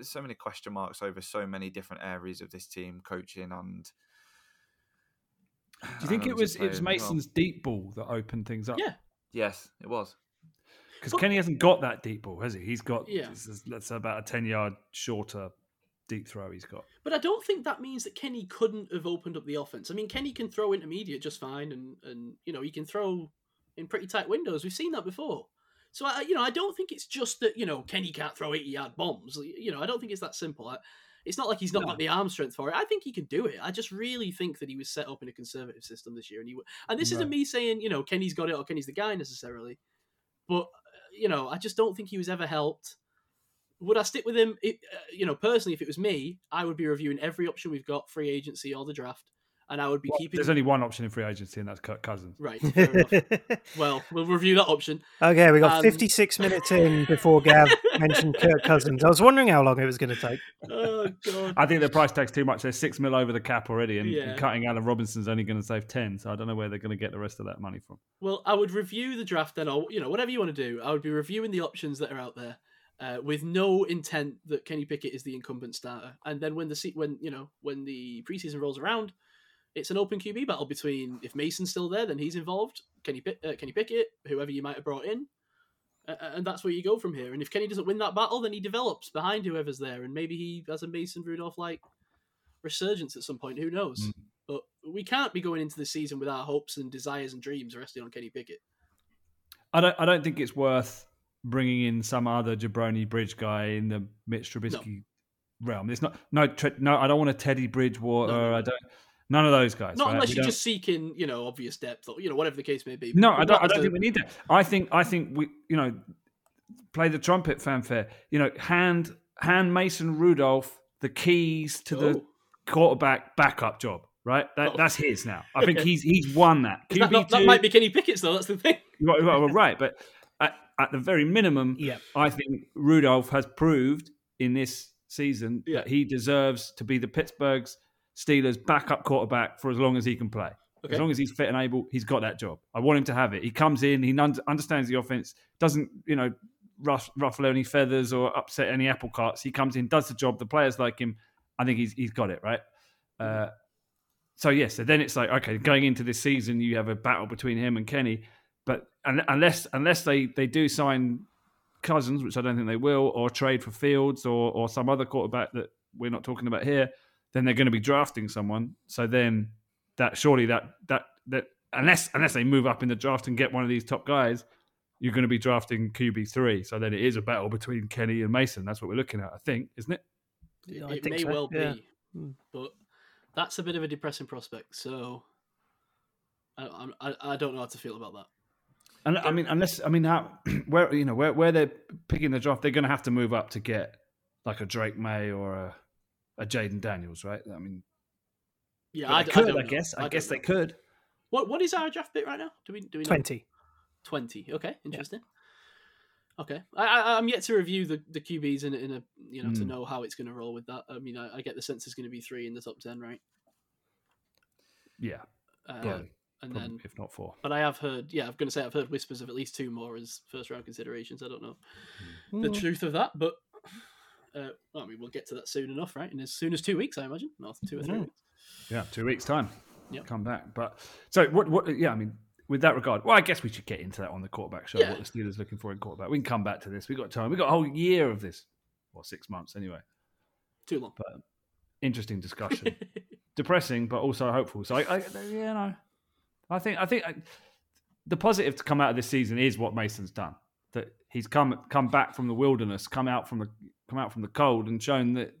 Speaker 3: There's so many question marks over so many different areas of this team, coaching and.
Speaker 2: Do you think it was it was Mason's well. deep ball that opened things up?
Speaker 1: Yeah.
Speaker 3: Yes, it was.
Speaker 2: Because Kenny hasn't got that deep ball, has he? He's got yeah. let's say about a ten yard shorter deep throw he's got.
Speaker 1: But I don't think that means that Kenny couldn't have opened up the offense. I mean, Kenny can throw intermediate just fine, and and you know he can throw in pretty tight windows. We've seen that before. So I, you know, I don't think it's just that you know Kenny can't throw eighty yard bombs. You know, I don't think it's that simple. I, it's not like he's not no. got the arm strength for it. I think he can do it. I just really think that he was set up in a conservative system this year, and he and this isn't me saying you know Kenny's got it or Kenny's the guy necessarily, but you know I just don't think he was ever helped would I stick with him? It, uh, you know, personally, if it was me, I would be reviewing every option we've got, free agency or the draft, and I would be
Speaker 2: well,
Speaker 1: keeping.
Speaker 2: There's only one option in free agency, and that's Kirk Cousins.
Speaker 1: Right. well, we'll review that option.
Speaker 4: Okay, we got um, 56 minutes in before Gav mentioned Kirk Cousins. I was wondering how long it was going to take.
Speaker 1: Oh God!
Speaker 2: I think the price tag's too much. They're six mil over the cap already, and, yeah. and cutting Allen Robinson's only going to save ten. So I don't know where they're going to get the rest of that money from.
Speaker 1: Well, I would review the draft then, or you know, whatever you want to do. I would be reviewing the options that are out there uh, with no intent that Kenny Pickett is the incumbent starter. And then when the when you know when the preseason rolls around, it's an open QB battle between if Mason's still there, then he's involved. Kenny uh, Kenny Pickett, whoever you might have brought in, uh, and that's where you go from here. And if Kenny doesn't win that battle, then he develops behind whoever's there, and maybe he has a Mason Rudolph like resurgence at some point. Who knows? Mm. But we can't be going into the season with our hopes and desires and dreams resting on Kenny Pickett.
Speaker 2: I don't. I don't think it's worth bringing in some other jabroni bridge guy in the Mitch Trubisky no. realm. It's not no no. I don't want a Teddy Bridgewater. No, no, I don't. None of those guys.
Speaker 1: Not
Speaker 2: right?
Speaker 1: unless we you're don't... just seeking, you know, obvious depth or you know whatever the case may be.
Speaker 2: No, I don't. I don't think we need that. I think. I think we, you know, play the trumpet fanfare. You know, hand hand Mason Rudolph the keys to oh. the quarterback backup job. Right, that, oh. that's his now. I think he's he's won that.
Speaker 1: That, not, that, might be Kenny Pickett's though. That's the thing.
Speaker 2: Right, right, right. But at the very minimum,
Speaker 4: yeah.
Speaker 2: I think Rudolph has proved in this season yeah. that he deserves to be the Pittsburgh's Steelers backup quarterback for as long as he can play. Okay. As long as he's fit and able, he's got that job. I want him to have it. He comes in, he understands the offense, doesn't you know ruffle any feathers or upset any apple carts. He comes in, does the job. The players like him. I think he's he's got it right. Uh, so yes, so then it's like okay, going into this season, you have a battle between him and Kenny. But unless unless they, they do sign Cousins, which I don't think they will, or trade for Fields or or some other quarterback that we're not talking about here, then they're going to be drafting someone. So then that surely that that that unless unless they move up in the draft and get one of these top guys, you're going to be drafting QB three. So then it is a battle between Kenny and Mason. That's what we're looking at, I think, isn't it?
Speaker 1: It, it may so. well yeah. be, hmm. but that's a bit of a depressing prospect. So I, I I don't know how to feel about that.
Speaker 2: And I mean, unless I mean, how where you know where where they're picking the draft, they're going to have to move up to get like a Drake Maye or a a Jayden Daniels, right? I mean,
Speaker 1: yeah, I,
Speaker 2: could,
Speaker 1: I,
Speaker 2: I guess.
Speaker 1: I,
Speaker 2: I guess know. they could.
Speaker 1: What what is our draft bit right now? Do we do we know?
Speaker 4: twenty?
Speaker 1: Twenty. Okay, interesting. Yeah. Okay, I, am yet to review the, the QBs in, in a you know mm. to hmm. know how it's going to roll with that. I mean, I, get the sense it's going to be three in the top ten, right?
Speaker 2: Yeah.
Speaker 1: Uh, and Probably, then
Speaker 2: if not four.
Speaker 1: But I have heard, yeah, I'm going to say I've heard whispers of at least two more as first round considerations. I don't know mm. the hmm. truth of that, but uh, well, I mean, we'll get to that soon enough, right? In as soon as two weeks, I imagine, not two or three weeks.
Speaker 2: Yeah, two weeks time.
Speaker 1: Yep.
Speaker 2: come back. But so what? What? Yeah, I mean, with that regard, well, I guess we should get into that on the quarterback show. Yeah. What the Steelers looking for in quarterback? We can come back to this. We got time. We got a whole year of this, or six months anyway.
Speaker 1: Too long.
Speaker 2: But interesting discussion. Depressing, but also hopeful. So I, I you know, I think I think uh, the positive to come out of this season is what Mason's done. That he's come come back from the wilderness, come out from the come out from the cold and shown that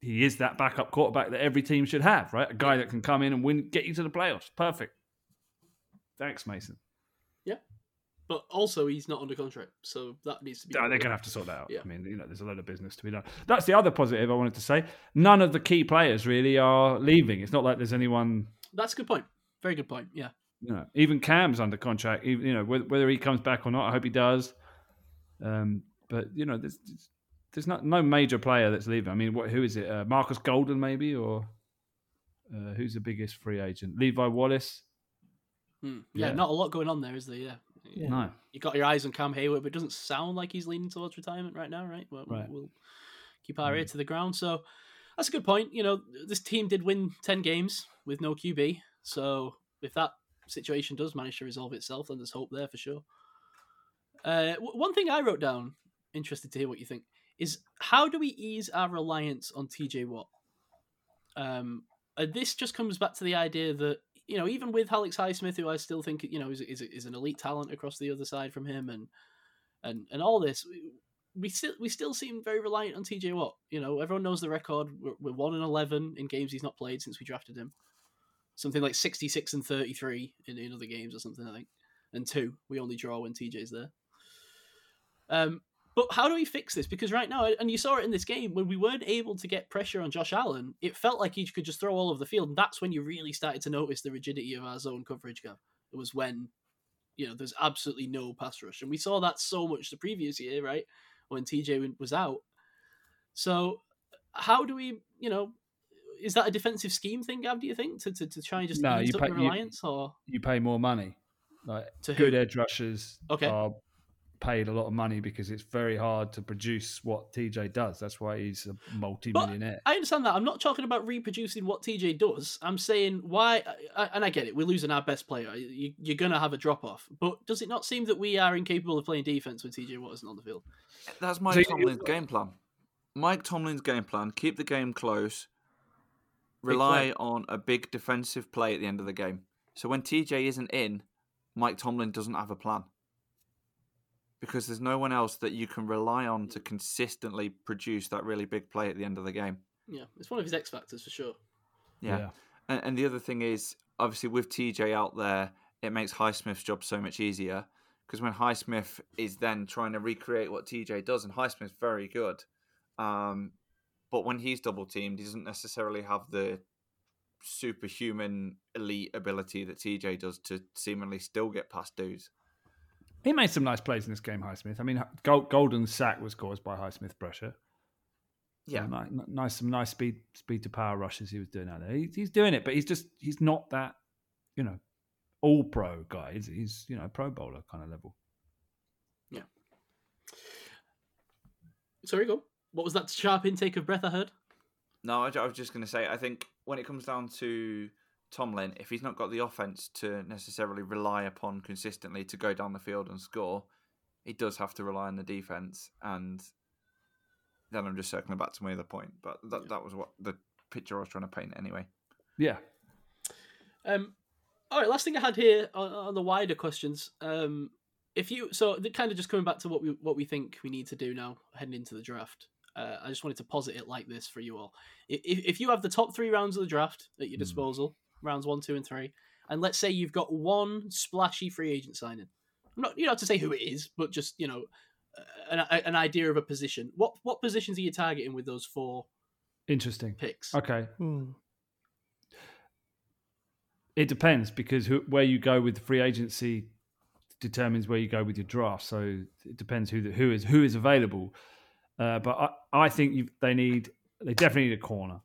Speaker 2: he is that backup quarterback that every team should have, right? A guy that can come in and win, get you to the playoffs. Perfect. Thanks, Mason.
Speaker 1: Yeah, but also, he's not under contract, so that needs to be.
Speaker 2: Yeah, they're going to have to sort that out.
Speaker 1: Yeah.
Speaker 2: I mean, you know, there's a lot of business to be done. That's the other positive I wanted to say. None of the key players really are leaving. It's not like there's anyone.
Speaker 1: That's a good point. Very good point. Yeah.
Speaker 2: You know, even Cam's under contract. Even you know whether, whether he comes back or not. I hope he does. Um, but you know, there's there's not no major player that's leaving. I mean, what who is it? Uh, Marcus Golden maybe, or uh, who's the biggest free agent? Levi Wallace.
Speaker 1: Hmm. Yeah,
Speaker 2: Yeah.
Speaker 1: not a lot going on there, is there? Yeah.
Speaker 4: Yeah.
Speaker 2: No,
Speaker 1: You got your eyes on Cam Heyward, but it doesn't sound like he's leaning towards retirement right now, right? Well,
Speaker 2: Right.
Speaker 1: we'll keep our ear to the ground. So that's a good point. You know, this team did win 10 games with no QB. So if that situation does manage to resolve itself, then there's hope there for sure. Uh, one thing I wrote down, interested to hear what you think, is how do we ease our reliance on TJ Watt? Um, and this just comes back to the idea that you know, even with Alex Highsmith, who I still think you know is is, is an elite talent across the other side from him, and and and all this, we still we still seem very reliant on TJ Watt. You know, everyone knows the record. We're, we're one and eleven in games he's not played since we drafted him. Something like sixty six and thirty three in, in other games or something, I think. And two, we only draw when TJ's there. Um, but how do we fix this? Because right now, and you saw it in this game, when we weren't able to get pressure on Josh Allen, it felt like he could just throw all over the field. And that's when you really started to notice the rigidity of our zone coverage gap. It was when, you know, there's absolutely no pass rush. And we saw that so much the previous year, right? When TJ was out. So, how do we, you know, is that a defensive scheme thing, Gav, do you think? To, to, to try and just
Speaker 2: No, you
Speaker 1: up
Speaker 2: pay-
Speaker 1: the
Speaker 2: you-
Speaker 1: reliance? or
Speaker 2: you pay more money. Like
Speaker 1: To
Speaker 2: good
Speaker 1: who?
Speaker 2: edge rushers
Speaker 1: Okay.
Speaker 2: are paid a lot of money because it's very hard to produce what TJ does. That's why he's a multi-millionaire.
Speaker 1: I understand that. I'm not talking about reproducing what TJ does. I'm saying why, and I get it. We're losing our best player. You, you're going to have a drop off. But does it not seem that we are incapable of playing defense when TJ Watt isn't on the field?
Speaker 3: That's Mike
Speaker 2: So you-
Speaker 3: Tomlin's game plan. Mike Tomlin's game plan: keep the game close, rely on a big defensive play at the end of the game. So when TJ isn't in, Mike Tomlin doesn't have a plan because there's no one else that you can rely on to consistently produce that really big play at the end of the game.
Speaker 1: Yeah, it's one of his X factors for sure.
Speaker 3: Yeah. And, and the other thing is, obviously, with TJ out there, it makes Highsmith's job so much easier because when Highsmith is then trying to recreate what TJ does, and Highsmith's very good, um, but when he's double teamed, he doesn't necessarily have the superhuman elite ability that TJ does to seemingly still get past dudes.
Speaker 2: He made some nice plays in this game, Highsmith. I mean, Golden sack was caused by Highsmith pressure.
Speaker 3: Yeah.
Speaker 2: Some nice, some nice speed, speed to power rushes he was doing out there. He, he's doing it, but he's just he's not that, you know, all pro guy. He's, he's you know pro bowler kind of level. Yeah.
Speaker 1: Sorry, go. What was that sharp intake of breath I heard?
Speaker 3: No, I, I was just going to say, I think when it comes down to Tomlin, if he's not got the offense to necessarily rely upon consistently to go down the field and score, he does have to rely on the defense. And then I'm just circling back to my other point, but that that was what the picture I was trying to paint anyway.
Speaker 2: Yeah,
Speaker 1: Um, all right, last thing I had here on, on the wider questions. Um, if you so the kind of just coming back to what we what we think we need to do now heading into the draft. Uh, I just wanted to posit it like this for you all. If, if you have the top three rounds of the draft at your
Speaker 2: Hmm.
Speaker 1: disposal, rounds one, two, and three, and let's say you've got one splashy free agent signing, I'm not you don't to say who it is, but just you know an, an idea of a position. What what positions are you targeting with those four
Speaker 2: interesting.
Speaker 1: picks?
Speaker 2: Okay,
Speaker 4: Hmm.
Speaker 2: it depends because who, where you go with free agency determines where you go with your draft. So it depends who the, who is who is available. Uh, but I, I think you, they need they definitely need a corner.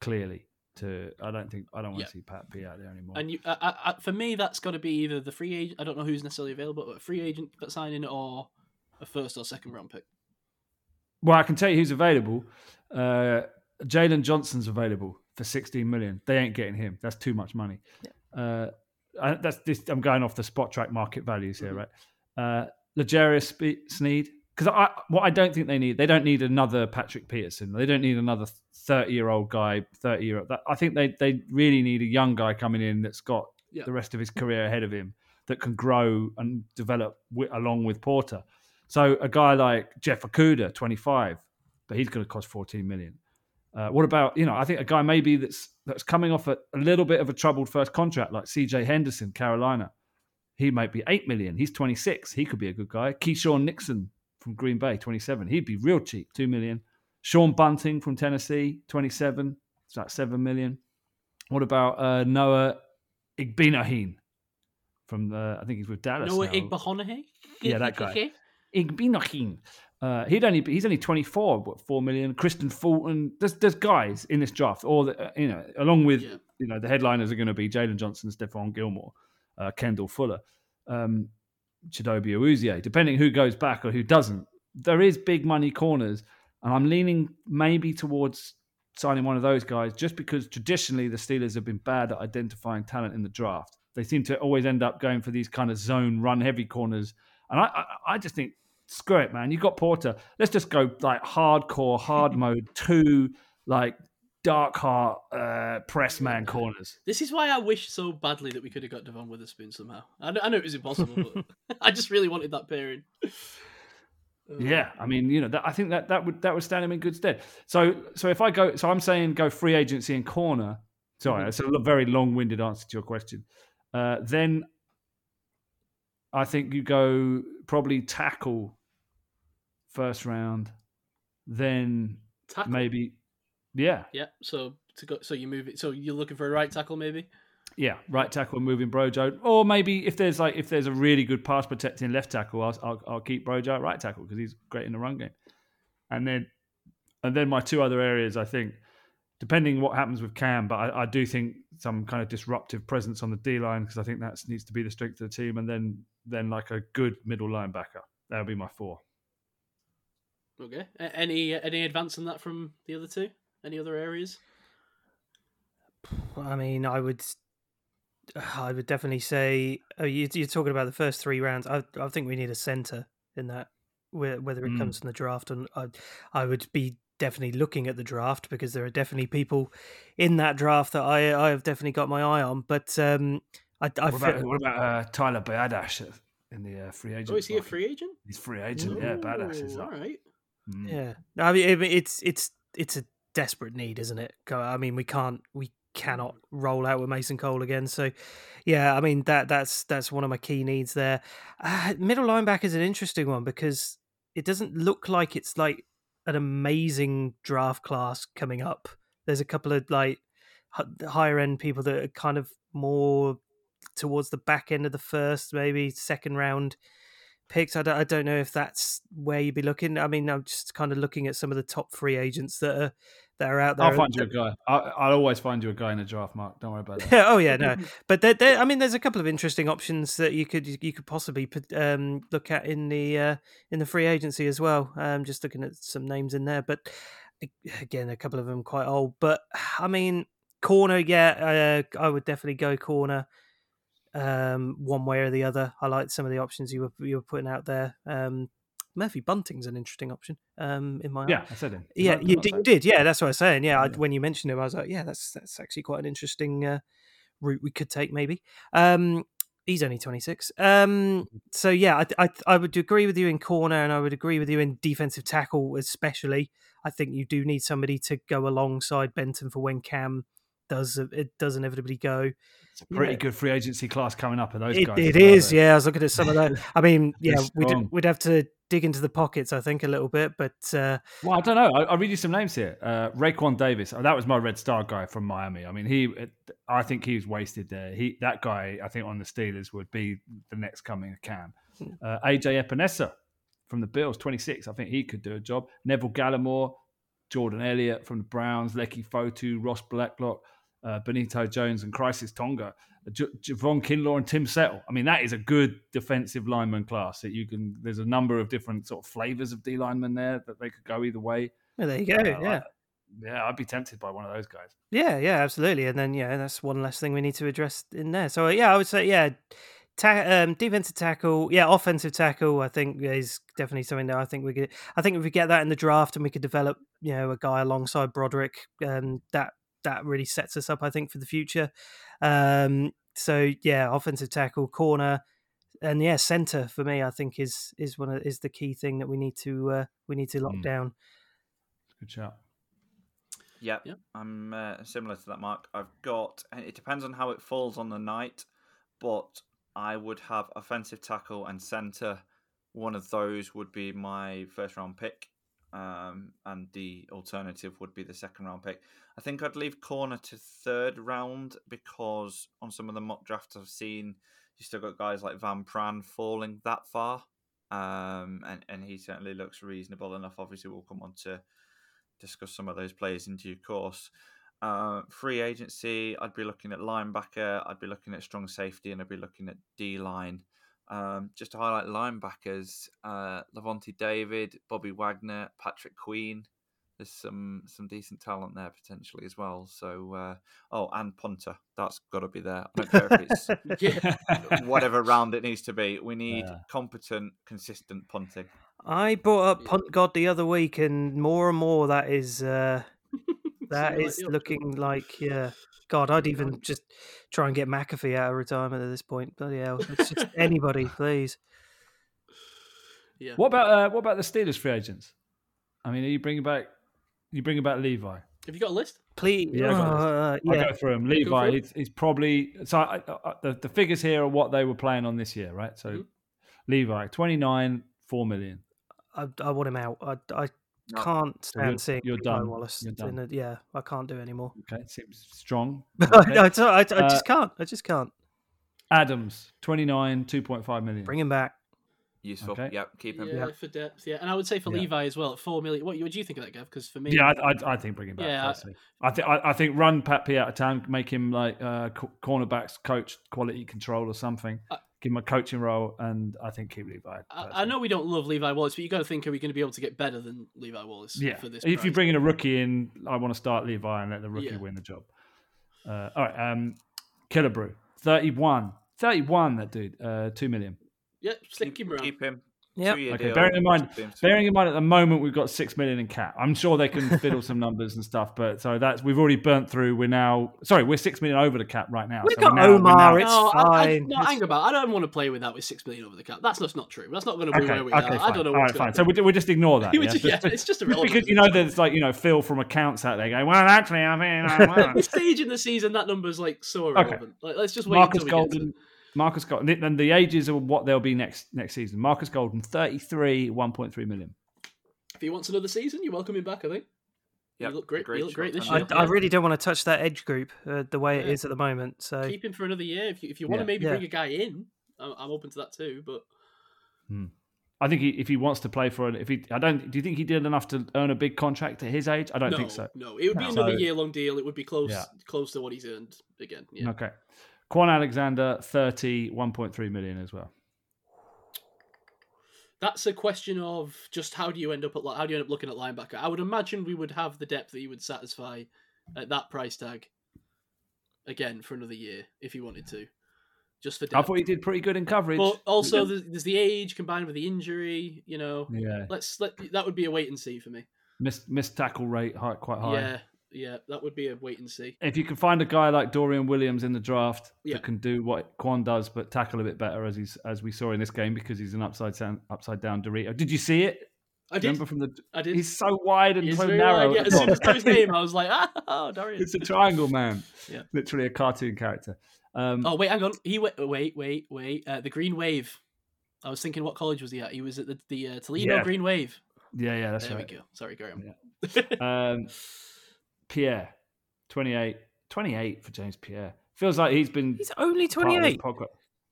Speaker 2: Clearly, to I don't think I don't want
Speaker 1: Yeah.
Speaker 2: to see Pat P out there anymore.
Speaker 1: And you, uh, uh, uh, for me, that's got to be either the free agent. I don't know who's necessarily available, but a free agent signing or a first or second round pick.
Speaker 2: Well, I can tell you who's available. Uh, Jaylon Johnson's available for 16 million. They ain't getting him. That's too much money. Uh, I, that's this. I'm going off the Spotrac market values here,
Speaker 1: Mhm.
Speaker 2: right? Uh, L'Jarius Spe- Sneed. Because I, what I don't think they need, they don't need another Patrick Peterson. They don't need another 30 year old guy, 30 year old. I think they, they really need a young guy coming in that's got
Speaker 1: Yeah.
Speaker 2: the rest of his career ahead of him that can grow and develop along with Porter. So a guy like Jeff Okudah, 25, but he's going to cost 14 million. Uh, what about you know? I think a guy maybe that's that's coming off a, a little bit of a troubled first contract, like C.J. Henderson, Carolina. He might be eight million. He's 26. He could be a good guy. Keisean Nixon from Green Bay, 27. He'd be real cheap, two million. Sean Bunting from Tennessee, 27. It's like seven million. What about uh, Noah Igbinoghene from the? I think he's with Dallas.
Speaker 1: Noah
Speaker 2: now.
Speaker 1: Igbinoghene?
Speaker 2: Yeah, that guy. Igbinoghene. Uh, he'd only be, he's only 24, what, 4 million. Kristian Fulton. There's there's guys in this draft, or the, uh, you know, along with
Speaker 1: Yeah.
Speaker 2: you know the headliners are going to be Jaylon Johnson, Stephon Gilmore, uh, Kendall Fuller, um, Chidobe Awuzie. Depending who goes back or who doesn't, there is big money corners, and I'm leaning maybe towards signing one of those guys just because traditionally the Steelers have been bad at identifying talent in the draft. They seem to always end up going for these kind of zone run heavy corners, and I I, I just think screw it, man. You've got Porter. Let's just go like hardcore, hard mode, two like dark heart uh, press man corners.
Speaker 1: This is why I wish so badly that we could have got Devon Witherspoon somehow. I know, I know it was impossible, but I just really wanted that pairing.
Speaker 2: Yeah, I mean, you know, that, I think that that would that would stand him in good stead. So, so if I go, so I'm saying go free agency and corner. Sorry, it's a very long-winded answer to your question. Uh, then I think you go probably tackle first round, then
Speaker 1: Tackle.
Speaker 2: maybe, yeah,
Speaker 1: Yeah. So to go, so you move it. So you're looking for a right tackle, maybe.
Speaker 2: Yeah, right tackle moving Brojo, or maybe if there's like if there's a really good pass protecting left tackle, I'll I'll, I'll keep Brojo at right tackle because he's great in the run game. And then, and then my two other areas, I think, depending what happens with Cam, but I, I do think some kind of disruptive presence on the D line because I think that needs to be the strength of the team, and then then like a good middle linebacker. That'll be my four.
Speaker 1: Okay. Any any advance on that from the other two? Any other areas?
Speaker 4: I mean, I would, I would definitely say oh, you, you're talking about the first three rounds. I, I think we need a center in that, whe- whether it
Speaker 2: Mm.
Speaker 4: comes from the draft, and I, I would be definitely looking at the draft because there are definitely people in that draft that I, I have definitely got my eye on. But um, I, I
Speaker 2: What
Speaker 4: feel,
Speaker 2: about, what about uh, Tyler Biadasz in the uh, free agent?
Speaker 1: Oh, is he a free agent?
Speaker 2: He's free agent. Yeah, Badash is
Speaker 1: Ooh,
Speaker 2: up.
Speaker 1: All right.
Speaker 2: Mm.
Speaker 4: Yeah, No, I mean it- it's it's it's a desperate need, isn't it? I mean we can't we cannot roll out with Mason Cole again. So yeah, I mean that that's that's one of my key needs there. Uh, middle linebacker is an interesting one because it doesn't look like it's like an amazing draft class coming up. There's a couple of like higher end people that are kind of more towards the back end of the first, maybe second round picks. I don't, I don't know if that's where you'd be looking. I mean, I'm just kind of looking at some of the top free agents that are that are out there.
Speaker 2: I'll find you a guy. I, I'll always find you a guy in the draft, Mark. Don't worry about that.
Speaker 4: oh yeah, no, but there, there, I mean, there's a couple of interesting options that you could you could possibly put, um, look at in the uh, in the free agency as well. Um, just looking at some names in there, but again, a couple of them quite old. But I mean, corner, yeah, uh, I would definitely go corner. Um, one way or the other. I like some of the options you were you were putting out there. Um, Murphy Bunting's an interesting option. Um, in my eye.
Speaker 2: Yeah, I said him.
Speaker 4: Yeah,
Speaker 2: did
Speaker 4: you did, you did. Yeah, that's what I was saying. Yeah, I, when you mentioned him, I was like, yeah, that's that's actually quite an interesting uh, route we could take, maybe. Um, he's only twenty six. Um, so yeah, I, I I would agree with you in corner, and I would agree with you in defensive tackle, especially. I think you do need somebody to go alongside Benton for when Cam does it does inevitably go.
Speaker 2: It's a pretty
Speaker 4: Yeah.
Speaker 2: good free agency class coming up. Are those
Speaker 4: It,
Speaker 2: guys?
Speaker 4: it is, yeah. I was looking at some of that. I mean, yeah, we'd we'd have to dig into the pockets, I think, a little bit, but. Uh,
Speaker 2: Well, I don't know. I, I'll read you some names here. Uh, Raekwon Davis. Oh, that was my Red Star guy from Miami. I mean, he. I think he was wasted there. He that guy. I think on the Steelers would be the next coming of Cam.
Speaker 4: Hmm.
Speaker 2: Uh, AJ Epenesa from the Bills, twenty six. I think he could do a job. Neville Gallimore, Jordan Elliott from the Browns, Leki Fotu, Ross Blacklock, uh, Benito Jones, and Khyiris Tonga. J- Javon Kinlaw and Tim Settle. I mean, that is a good defensive lineman class that you can. There's a number of different sort of flavors of D linemen there that they could go either way.
Speaker 4: well, there you go.
Speaker 2: Uh,
Speaker 4: yeah.
Speaker 2: yeah, I'd be tempted by one of those guys.
Speaker 4: Yeah, yeah, absolutely. And then yeah, that's one less thing we need to address in there. So yeah, I would say yeah, ta- um, defensive tackle, yeah, offensive tackle. I think is definitely something that I think we could. I think if we get that in the draft and we could develop, you know, a guy alongside Broderick, um, that that really sets us up, I think, for the future. Um, so yeah, offensive tackle, corner, and yeah, center for me, I think is is one of, is the key thing that we need to uh, we need to lock
Speaker 2: Mm.
Speaker 4: down.
Speaker 2: Good shout.
Speaker 3: Yep.
Speaker 1: Yeah.
Speaker 3: I'm uh, similar to that, Mark. I've got, and it depends on how it falls on the night, but I would have offensive tackle and centre. One of those would be my first round pick, um, and the alternative would be the second round pick. I think I'd leave corner to third round because on some of the mock drafts I've seen, you still got guys like Van Pran falling that far, um, and and he certainly looks reasonable enough. Obviously, we'll come on to discuss some of those players in due course. Uh, free agency, I'd be looking at linebacker, I'd be looking at strong safety, and I'd be looking at D line. Um, just to highlight linebackers, uh, Lavonte David, Bobby Wagner, Patrick Queen. There's some some decent talent there potentially as well. So, uh, oh, and punter, that's got to be there. I don't care if it's whatever round it needs to be. We need
Speaker 2: Yeah.
Speaker 3: competent, consistent punting.
Speaker 4: I brought up Punt God the other week, and more and more that is uh, that
Speaker 1: Seeming like
Speaker 4: is
Speaker 1: the option.
Speaker 4: looking like yeah. God, I'd even just try and get McAfee out of retirement at this point. Bloody hell! It's just anybody, please.
Speaker 1: Yeah.
Speaker 2: What about uh, what about the Steelers free agents? I mean, are you bringing back you bringing back Levi?
Speaker 1: Have you got a list?
Speaker 4: Please,
Speaker 2: Yeah, I got this.
Speaker 4: uh,
Speaker 2: I'll go through them.
Speaker 1: through
Speaker 2: Levi,
Speaker 1: them.
Speaker 2: he's, he's probably so. I, I, the, the figures here are what they were playing on this year, right? So
Speaker 1: Mhm.
Speaker 2: Levi, twenty nine, four million.
Speaker 4: I, I want him out. I, I
Speaker 3: No.
Speaker 4: can't stand
Speaker 2: you're-
Speaker 4: seeing
Speaker 2: you're
Speaker 4: Levi
Speaker 2: done.
Speaker 4: Wallace.
Speaker 2: You're done.
Speaker 4: in a- yeah, I can't do it anymore.
Speaker 2: Okay, seems strong.
Speaker 4: I,
Speaker 2: Okay.
Speaker 4: I, I, I
Speaker 2: Uh,
Speaker 4: just can't. I just can't.
Speaker 2: Adams, twenty nine, two point five million.
Speaker 4: Bring him back.
Speaker 3: Useful.
Speaker 2: Okay.
Speaker 3: Yep, keep him.
Speaker 1: Yeah, for depth. Yeah, and I would say for
Speaker 2: Yeah.
Speaker 1: Levi as well at four million. What, what do you think of that, Gav? Because for me,
Speaker 2: Yeah, I, I, I think bring him back.
Speaker 1: Yeah, I-
Speaker 2: personally. I, think I, I think run Pat P out of town, make him like uh, cornerbacks coach, quality control or something.
Speaker 1: I-
Speaker 2: Give him a coaching role, and I think keep Levi.
Speaker 1: I, I know we don't love Levi Wallace, but you got to think: Are we going to be able to get better than Levi Wallace?
Speaker 2: Yeah,
Speaker 1: For this,
Speaker 2: if you
Speaker 1: price?
Speaker 2: bring in a rookie in, I want to start Levi and let the rookie
Speaker 1: Yeah.
Speaker 2: win the job. Uh, all right, um, Killebrew, 31. 31, that dude, uh, 2 million.
Speaker 1: yeah, stick him around.
Speaker 3: Keep him.
Speaker 4: Yep.
Speaker 3: Two-year
Speaker 2: Okay,
Speaker 3: deal.
Speaker 2: bearing in mind- Bearing in mind at the moment we've got 6 million in cap. I'm sure they can fiddle some numbers and stuff, but so that's, we've already burnt through. We're now, sorry, we're 6 million over the cap right now.
Speaker 4: We've
Speaker 2: so
Speaker 4: got
Speaker 2: now,
Speaker 4: Omar,
Speaker 2: now-
Speaker 4: it's
Speaker 1: no, I, I,
Speaker 4: fine.
Speaker 1: no, hang about. I don't want to play with that with six million over the cap. That's just not true. That's not going to be
Speaker 2: Okay,
Speaker 1: where we
Speaker 2: okay,
Speaker 1: are.
Speaker 2: fine.
Speaker 1: I don't know.
Speaker 2: All
Speaker 1: What's
Speaker 2: right. So we, we just ignore that. Yeah?
Speaker 1: just- yeah, it's just
Speaker 2: just
Speaker 1: irrelevant.
Speaker 2: because you know there's like you know Phil from accounts out there going, well, actually, I mean, I
Speaker 1: At
Speaker 2: want
Speaker 1: this stage in the season, that number's like so
Speaker 2: Okay.
Speaker 1: irrelevant. Like, let's just wait
Speaker 2: Marcus
Speaker 1: until we get to
Speaker 2: Golden. Marcus Golden, and the ages of what they'll be next next season. Marcus Golden, thirty three, one point three million.
Speaker 1: If he wants another season, you welcome him back. I think.
Speaker 3: Yep,
Speaker 1: he looked great.
Speaker 3: agreed,
Speaker 1: He looked great this year.
Speaker 4: I,
Speaker 3: deal.
Speaker 4: I really don't want to touch that edge group uh, the way it
Speaker 1: Yeah.
Speaker 4: is at the moment. So
Speaker 1: Keep him for another year. If you, if you want
Speaker 2: Yeah.
Speaker 1: to maybe
Speaker 4: Yeah.
Speaker 1: bring a guy in, I'm, I'm open to that too. But
Speaker 2: I think he, if he wants to play for, an, if he, I don't. Do you think he did enough to earn a big contract at his age? I don't
Speaker 1: no,
Speaker 2: think so.
Speaker 1: no, it would be
Speaker 2: No.
Speaker 1: another
Speaker 2: So-
Speaker 1: year long deal. It would be close
Speaker 2: Yeah.
Speaker 1: close to what he's earned again. Yeah.
Speaker 2: Okay. Kwon Alexander, 30, 1.3 million as well.
Speaker 1: That's a question of just how do you end up at how do you end up looking at linebacker? I would imagine we would have the depth that you would satisfy at that price tag again for another year if you wanted to, just for
Speaker 2: I thought he did pretty good in coverage.
Speaker 1: But also, there's, there's the age combined with the injury. You know,
Speaker 2: yeah,
Speaker 1: let's let that would be a wait and see for me.
Speaker 2: Miss missed tackle rate high, quite high.
Speaker 1: Yeah, yeah, that would be a wait and see.
Speaker 2: If you can find a guy like Dorian Williams in the draft
Speaker 1: Yeah.
Speaker 2: that can do what Kwon does, but tackle a bit better, as he's as we saw in this game, because he's an upside down upside down Dorito. Did you see it?
Speaker 1: I did.
Speaker 2: Remember from the?
Speaker 1: I did.
Speaker 2: He's so wide and so narrow.
Speaker 1: wide, yeah, as soon as I
Speaker 2: top.
Speaker 1: saw his name, I was like, ah, oh, Darius.
Speaker 2: it's a triangle man.
Speaker 1: Yeah.
Speaker 2: literally a cartoon character. Um,
Speaker 1: Oh wait, hang on. He wait, wait, wait, wait. Uh, the Green Wave. I was thinking, what college was he at? He was at the, the uh, Toledo
Speaker 2: Yeah.
Speaker 1: Green Wave.
Speaker 2: yeah, yeah, that's
Speaker 1: there
Speaker 2: right.
Speaker 1: we go. Sorry, carry on.
Speaker 2: Um, Pierre, 28. 28 for James Pierre. Feels like he's been
Speaker 4: he's only
Speaker 2: part of this
Speaker 4: 28.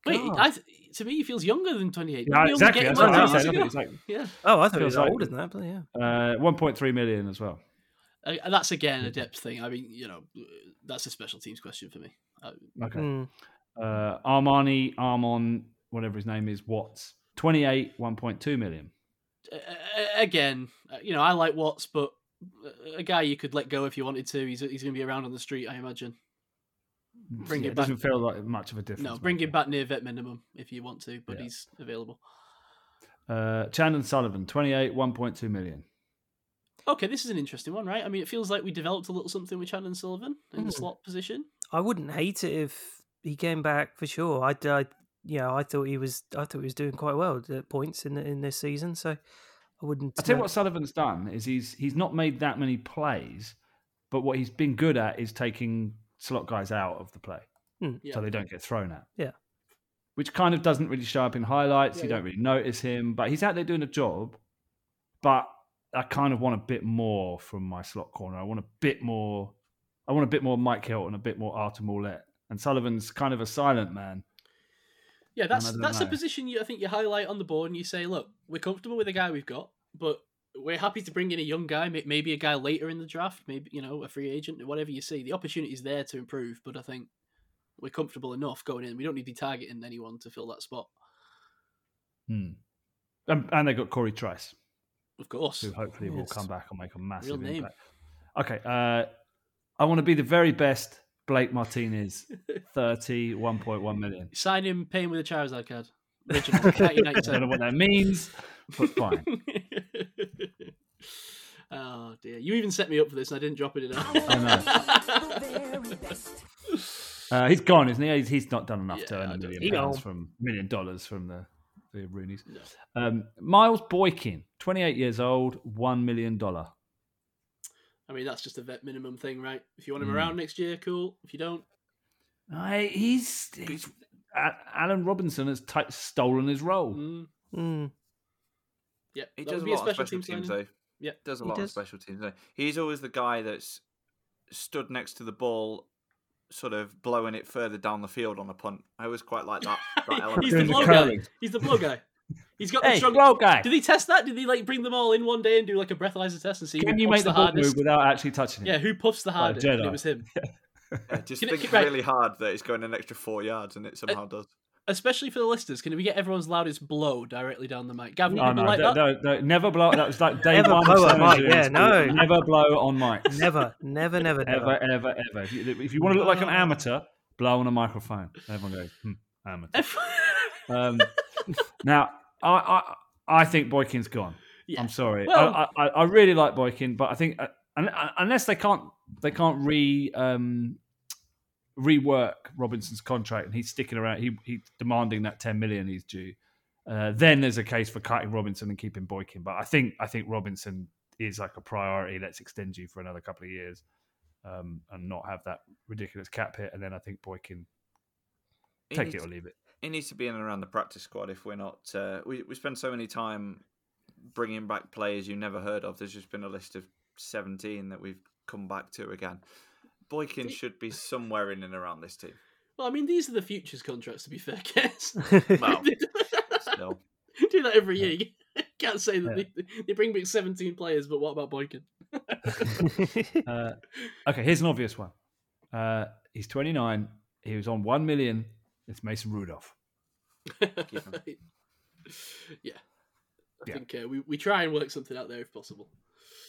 Speaker 1: Wait, I, to me, he feels younger than 28.
Speaker 2: Yeah,
Speaker 1: Didn't he only
Speaker 2: exactly. That's what I'm
Speaker 1: years
Speaker 2: saying.
Speaker 1: ago?
Speaker 2: It's like
Speaker 1: Yeah,
Speaker 4: Oh, I thought he was
Speaker 2: like-
Speaker 4: older than that, but yeah.
Speaker 2: uh, 1.3 million as well.
Speaker 1: uh, and that's again a depth thing. I mean, you know, that's a special teams question for me. Uh,
Speaker 2: Okay.
Speaker 4: Mm.
Speaker 2: Uh, Armani, Armon, whatever his name is, Watts, 28, 1.2 million.
Speaker 1: uh, again, uh, you know, I like Watts, but uh, a guy you could let go if you wanted to. He's he's going to be around on the street, I imagine. Bring
Speaker 2: Yeah,
Speaker 1: it
Speaker 2: it
Speaker 1: back.
Speaker 2: doesn't feel like much of a difference.
Speaker 1: No, bring him back near vet minimum if you want to, but
Speaker 2: Yeah.
Speaker 1: he's available.
Speaker 2: Uh, Chandon Sullivan, 28, 1.2 million.
Speaker 1: Okay, this is an interesting one, right? I mean, it feels like we developed a little something with Chandon Sullivan in the
Speaker 4: Hmm.
Speaker 1: slot position.
Speaker 4: I wouldn't hate it if he came back for sure. I, I, yeah, I thought he was. I thought he was doing quite well at points in the, in this season. So I wouldn't.
Speaker 2: I tell you what Sullivan's done is he's he's not made that many plays, but what he's been good at is taking slot guys out of the play
Speaker 4: Hmm.
Speaker 1: Yeah.
Speaker 2: so they don't get thrown at.
Speaker 4: Yeah.
Speaker 2: Which kind of doesn't really show up in highlights.
Speaker 1: Yeah,
Speaker 2: you
Speaker 1: yeah.
Speaker 2: don't really notice him, but he's out there doing a job. But I kind of want a bit more from my slot corner. I want a bit more. I want a bit more Mike Hilton, a bit more Arthur Maulet. And Sullivan's kind of a silent man.
Speaker 1: Yeah, that's that's a position you I think you highlight on the board and you say, look, we're comfortable with the guy we've got, but we're happy to bring in a young guy, maybe a guy later in the draft, maybe you know a free agent, whatever you see. The opportunity is there to improve, but I think we're comfortable enough going in. We don't need to be targeting anyone to fill that spot.
Speaker 2: Hmm. And, and they got Cory Trice.
Speaker 1: Of course,
Speaker 2: who hopefully will come back and make a massive impact. Okay, uh, I want to be the very best Blake Martinez, 30, 1.1 million.
Speaker 1: sign him, pay him with a Charizard card. Original,
Speaker 2: I don't know what that means, but fine.
Speaker 1: oh dear, you even set me up for this, and I didn't drop it enough.
Speaker 2: I Uh, he's gone, isn't he? He's, he's not done enough to earn a million
Speaker 4: think- He
Speaker 2: pounds from million dollars from the the Rooneys.
Speaker 1: No.
Speaker 2: Um, Miles Boykin, 28 years old, one million dollar.
Speaker 1: I mean, that's just a vet minimum thing, right? If you want him
Speaker 2: Mm.
Speaker 1: around next year, cool. If you don't,
Speaker 2: I he's, he's Allen Robinson has t- stolen his role.
Speaker 1: mm,
Speaker 4: Mm.
Speaker 1: yeah,
Speaker 3: He
Speaker 1: that
Speaker 3: does
Speaker 1: would
Speaker 3: a
Speaker 1: be
Speaker 3: lot of special
Speaker 1: team
Speaker 3: teams,
Speaker 1: signing.
Speaker 3: though.
Speaker 1: Yeah.
Speaker 3: does a
Speaker 4: He
Speaker 3: lot
Speaker 4: does.
Speaker 3: of special teams. Though. He's always the guy that's stood next to the ball, sort of blowing it further down the field on a punt. I always quite like that. that.
Speaker 1: He's the
Speaker 2: Doing
Speaker 1: blow guy. He's the blow guy. He's got the
Speaker 2: Hey,
Speaker 1: strong.
Speaker 2: blow guy.
Speaker 1: Did he test that? Did he like bring them all in one day and do like a breathalyzer test and see
Speaker 2: Can
Speaker 1: who
Speaker 2: you make the
Speaker 1: the hardest?
Speaker 2: move without actually touching it?
Speaker 1: Yeah, who puffs the hardest? And
Speaker 2: Jedi.
Speaker 1: it was him.
Speaker 3: Yeah, just
Speaker 1: Can it-
Speaker 3: think
Speaker 1: right.
Speaker 3: really hard that it's going an extra four yards, and it somehow does.
Speaker 1: Especially for the listeners, can we get everyone's loudest blow directly down the mic? Gavin, you
Speaker 2: Oh
Speaker 1: can be
Speaker 2: no,
Speaker 1: like
Speaker 2: no,
Speaker 1: that.
Speaker 2: no, no, never blow. That was like day
Speaker 4: Never
Speaker 2: one.
Speaker 4: blow on mic, yeah, no.
Speaker 2: Never blow on mics.
Speaker 4: Never, never, never, never.
Speaker 2: ever, ever, ever. If you, if you want to look like an amateur, blow on a microphone. Everyone goes, hmm, amateur. Um, now, I, I, I think Boykin's gone.
Speaker 1: yeah.
Speaker 2: I'm sorry.
Speaker 1: Well-
Speaker 2: I, I, I really like Boykin, but I think uh, un- unless they can't, they can't re um, rework Robinson's contract, and he's sticking around. He he's demanding that 10 million he's due. Uh, then there's a case for cutting Robinson and keeping Boykin. But I think I think Robinson is like a priority. Let's extend you for another couple of years, um, and not have that ridiculous cap hit. And then I think Boykin take
Speaker 3: needs-
Speaker 2: it or leave it.
Speaker 3: He needs to be in and around the practice squad if we're not. Uh, we we spend so many time bringing back players you never heard of. There's just been a list of 17 that we've come back to again. Boykin should be somewhere in and around this team.
Speaker 1: Well, I mean, these are the futures contracts, to be fair, guess.
Speaker 3: Well, still.
Speaker 1: do that every year. You can't say that
Speaker 2: Yeah.
Speaker 1: they, they bring back 17 players, but what about Boykin?
Speaker 2: Uh, okay, here's an obvious one. Uh, he's 29. He was on 1 million. It's Mason Rudolph.
Speaker 1: Yeah. I
Speaker 2: Yeah.
Speaker 1: think uh, we, we try and work something out there if possible.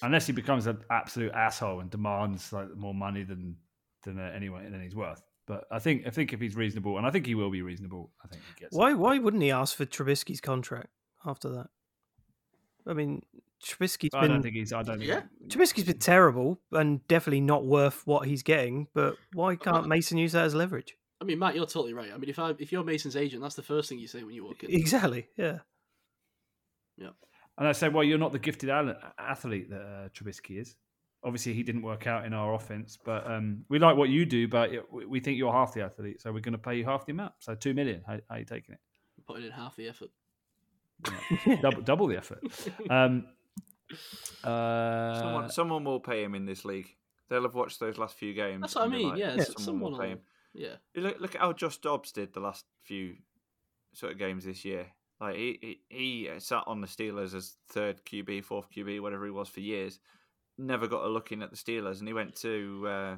Speaker 2: Unless he becomes an absolute asshole and demands like more money than than uh, anyway than he's worth. But I think I think if he's reasonable, and I think he will be reasonable, I think he gets. it.
Speaker 4: why? Why wouldn't he ask for Trubisky's contract after that? I mean, Trubisky's
Speaker 2: I
Speaker 4: been I
Speaker 2: don't think he's. I don't think.
Speaker 1: Yeah.
Speaker 4: Trubisky's been terrible and definitely not worth what he's getting. But why can't Mason use that as leverage?
Speaker 1: I mean, Matt, you're totally right. I mean, if I if you're Mason's agent, that's the first thing you say when you walk in.
Speaker 4: Exactly. Yeah. Yeah.
Speaker 2: And I say, well, you're not the gifted athlete that uh, Trubisky is. Obviously, he didn't work out in our offense, but um, we like what you do. But we- we think you're half the athlete, so we're going to pay you half the amount. So two million. How, how are you taking it?
Speaker 1: Putting in half the effort.
Speaker 2: double, double the effort. Um, uh,
Speaker 3: Someone, someone will pay him in this league. They'll have watched those last few games.
Speaker 1: That's what I mean.
Speaker 3: like,
Speaker 1: yeah,
Speaker 4: Yeah.
Speaker 1: s- someone
Speaker 3: will pay
Speaker 1: will.
Speaker 3: him.
Speaker 1: Yeah.
Speaker 3: Look, look at how Josh Dobbs did the last few sort of games this year. Like he, he, he sat on the Steelers as third QB, fourth QB, whatever he was for years. Never got a look in at the Steelers, and he went to uh,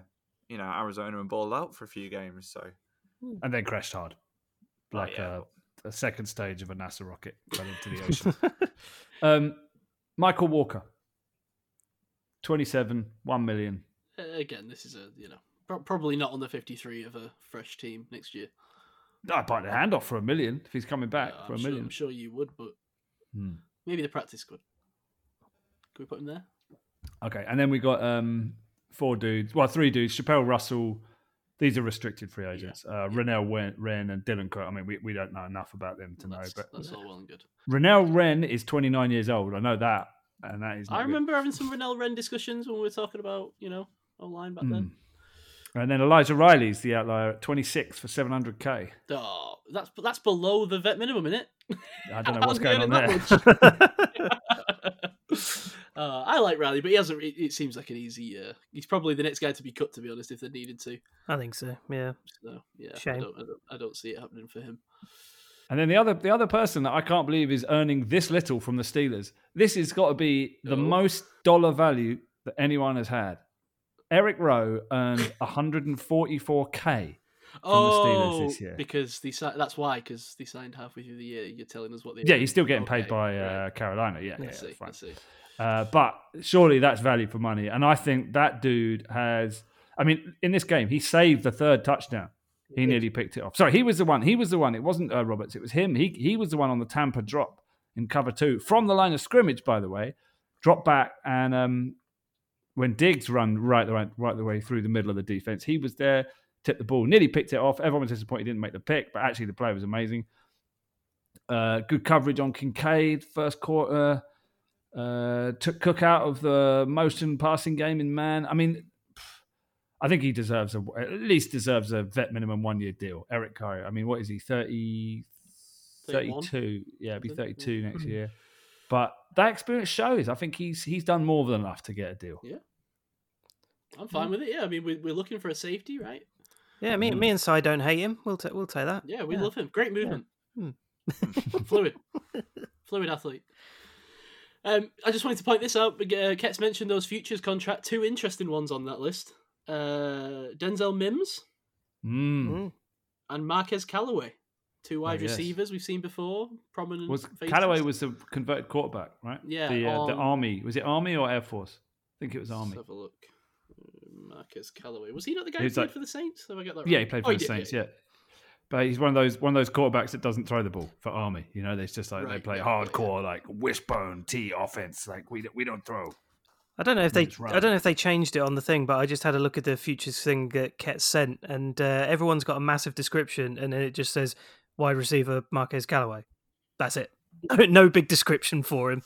Speaker 3: you know Arizona and balled out for a few games. So
Speaker 2: and then crashed hard, like
Speaker 3: yeah.
Speaker 2: a, a second stage of a NASA rocket fell into the ocean. um, Michael Walker, twenty-seven, one million.
Speaker 1: Uh, again, this is a you know pro- probably not on the 53 of a fresh team next year.
Speaker 2: I'd bite the hand off for a million if he's coming back
Speaker 1: Yeah,
Speaker 2: for
Speaker 1: I'm
Speaker 2: a
Speaker 1: sure,
Speaker 2: million.
Speaker 1: I'm sure you would, but
Speaker 2: Hmm.
Speaker 1: maybe the practice squad. Could we put him there?
Speaker 2: Okay, and then we got um, four dudes. Well, three dudes: Chapelle Russell, These are restricted free agents. Uh, Renell Wren and Dylan Cook. I mean, we, we don't know enough about them to know.
Speaker 1: that's,
Speaker 2: But
Speaker 1: that's all well and good.
Speaker 2: Renell Wren is 29 years old. I know that. And that is.
Speaker 1: I
Speaker 2: not good.
Speaker 1: remember having some Renell Wren discussions when we were talking about, you know, online back then.
Speaker 2: And then Elijah Riley's the outlier at 26 for 700k.
Speaker 1: Oh, that's that's below the vet minimum, isn't it?
Speaker 2: I don't know what's going on there.
Speaker 1: uh, I like Riley, but he hasn't. It, it seems like an easy. Uh, he's probably the next guy to be cut, to be honest, if they needed to.
Speaker 4: I think so. Yeah.
Speaker 1: So yeah, I
Speaker 4: Shame.
Speaker 1: don't, I don't, I don't see it happening for him.
Speaker 2: And then the other the other person that I can't believe is earning this little from the Steelers. This has got to be the
Speaker 1: Oh.
Speaker 2: most dollar value that anyone has had. Eric Rowe earned 144k. From the Steelers
Speaker 1: Oh,
Speaker 2: this year.
Speaker 1: because they that's why because they signed halfway through the year. You're telling us what they.
Speaker 2: Yeah,
Speaker 1: earned.
Speaker 2: he's still getting paid
Speaker 1: Okay,
Speaker 2: by
Speaker 1: right.
Speaker 2: uh, Carolina. Yeah, yeah,
Speaker 1: see.
Speaker 2: fine.
Speaker 1: I see.
Speaker 2: Uh, but surely that's value for money. And I think that dude has. I mean, in this game, he saved the third touchdown. He nearly picked it off. Sorry, he was the one. He was the one. It wasn't uh, Roberts. It was him. He he was the one on the Tampa drop in cover two from the line of scrimmage. By the way, drop back and um, when Diggs run right the right, right the way through the middle of the defense, he was there, tipped the ball, nearly picked it off. Everyone was disappointed he didn't make the pick, but actually the play was amazing. Uh, good coverage on Kincaid first quarter. Uh, took Cook out of the motion passing game in man. I mean, pff, I think he deserves a at least deserves a vet minimum one year deal. Eric Curry. I mean, what is he? 30,
Speaker 1: 31?
Speaker 2: 32. Yeah, he'll be thirty two next year. But that experience shows. I think he's he's done more than enough to get a deal.
Speaker 1: I'm fine with it. Yeah, I mean, we're, we're looking for a safety, right?
Speaker 4: Yeah, me, me and Si don't hate him. We'll ta- we'll take that.
Speaker 1: Yeah, we
Speaker 4: Yeah.
Speaker 1: love him. Great movement.
Speaker 4: Hmm.
Speaker 1: Fluid. Fluid athlete. Um, I just wanted to point this out. Uh, Ket's mentioned those futures contract. Two interesting ones on that list. Uh, Denzel Mims
Speaker 2: Mm.
Speaker 4: Mm.
Speaker 1: and Marquez Callaway. Two wide
Speaker 2: Oh, yes.
Speaker 1: receivers we've seen before. Prominent.
Speaker 2: Was
Speaker 1: faces.
Speaker 2: Callaway was the converted quarterback, right?
Speaker 1: Yeah,
Speaker 2: The, uh, the Army was it Army or Air Force? I think it was
Speaker 1: Let's
Speaker 2: Army.
Speaker 1: have a look. Marquez Callaway. Was he not the guy
Speaker 2: He
Speaker 1: who played
Speaker 2: like-
Speaker 1: for the Saints? Have I got that right?
Speaker 2: Yeah, he played for
Speaker 1: Oh,
Speaker 2: the
Speaker 1: did,
Speaker 2: Saints. Yeah. But he's one of those one of those quarterbacks that doesn't throw the ball for Army. You know, it's just like they play
Speaker 1: yeah, yeah, yeah.
Speaker 2: hardcore, like wishbone T offense. Like we don't- we don't throw.
Speaker 4: I don't know if they.
Speaker 2: Right.
Speaker 4: I don't know if they changed it on the thing, but I just had a look at the futures thing that Ket sent, and uh, everyone's got a massive description, and then it just says wide receiver Marquez Callaway. That's it. No, no big description for him.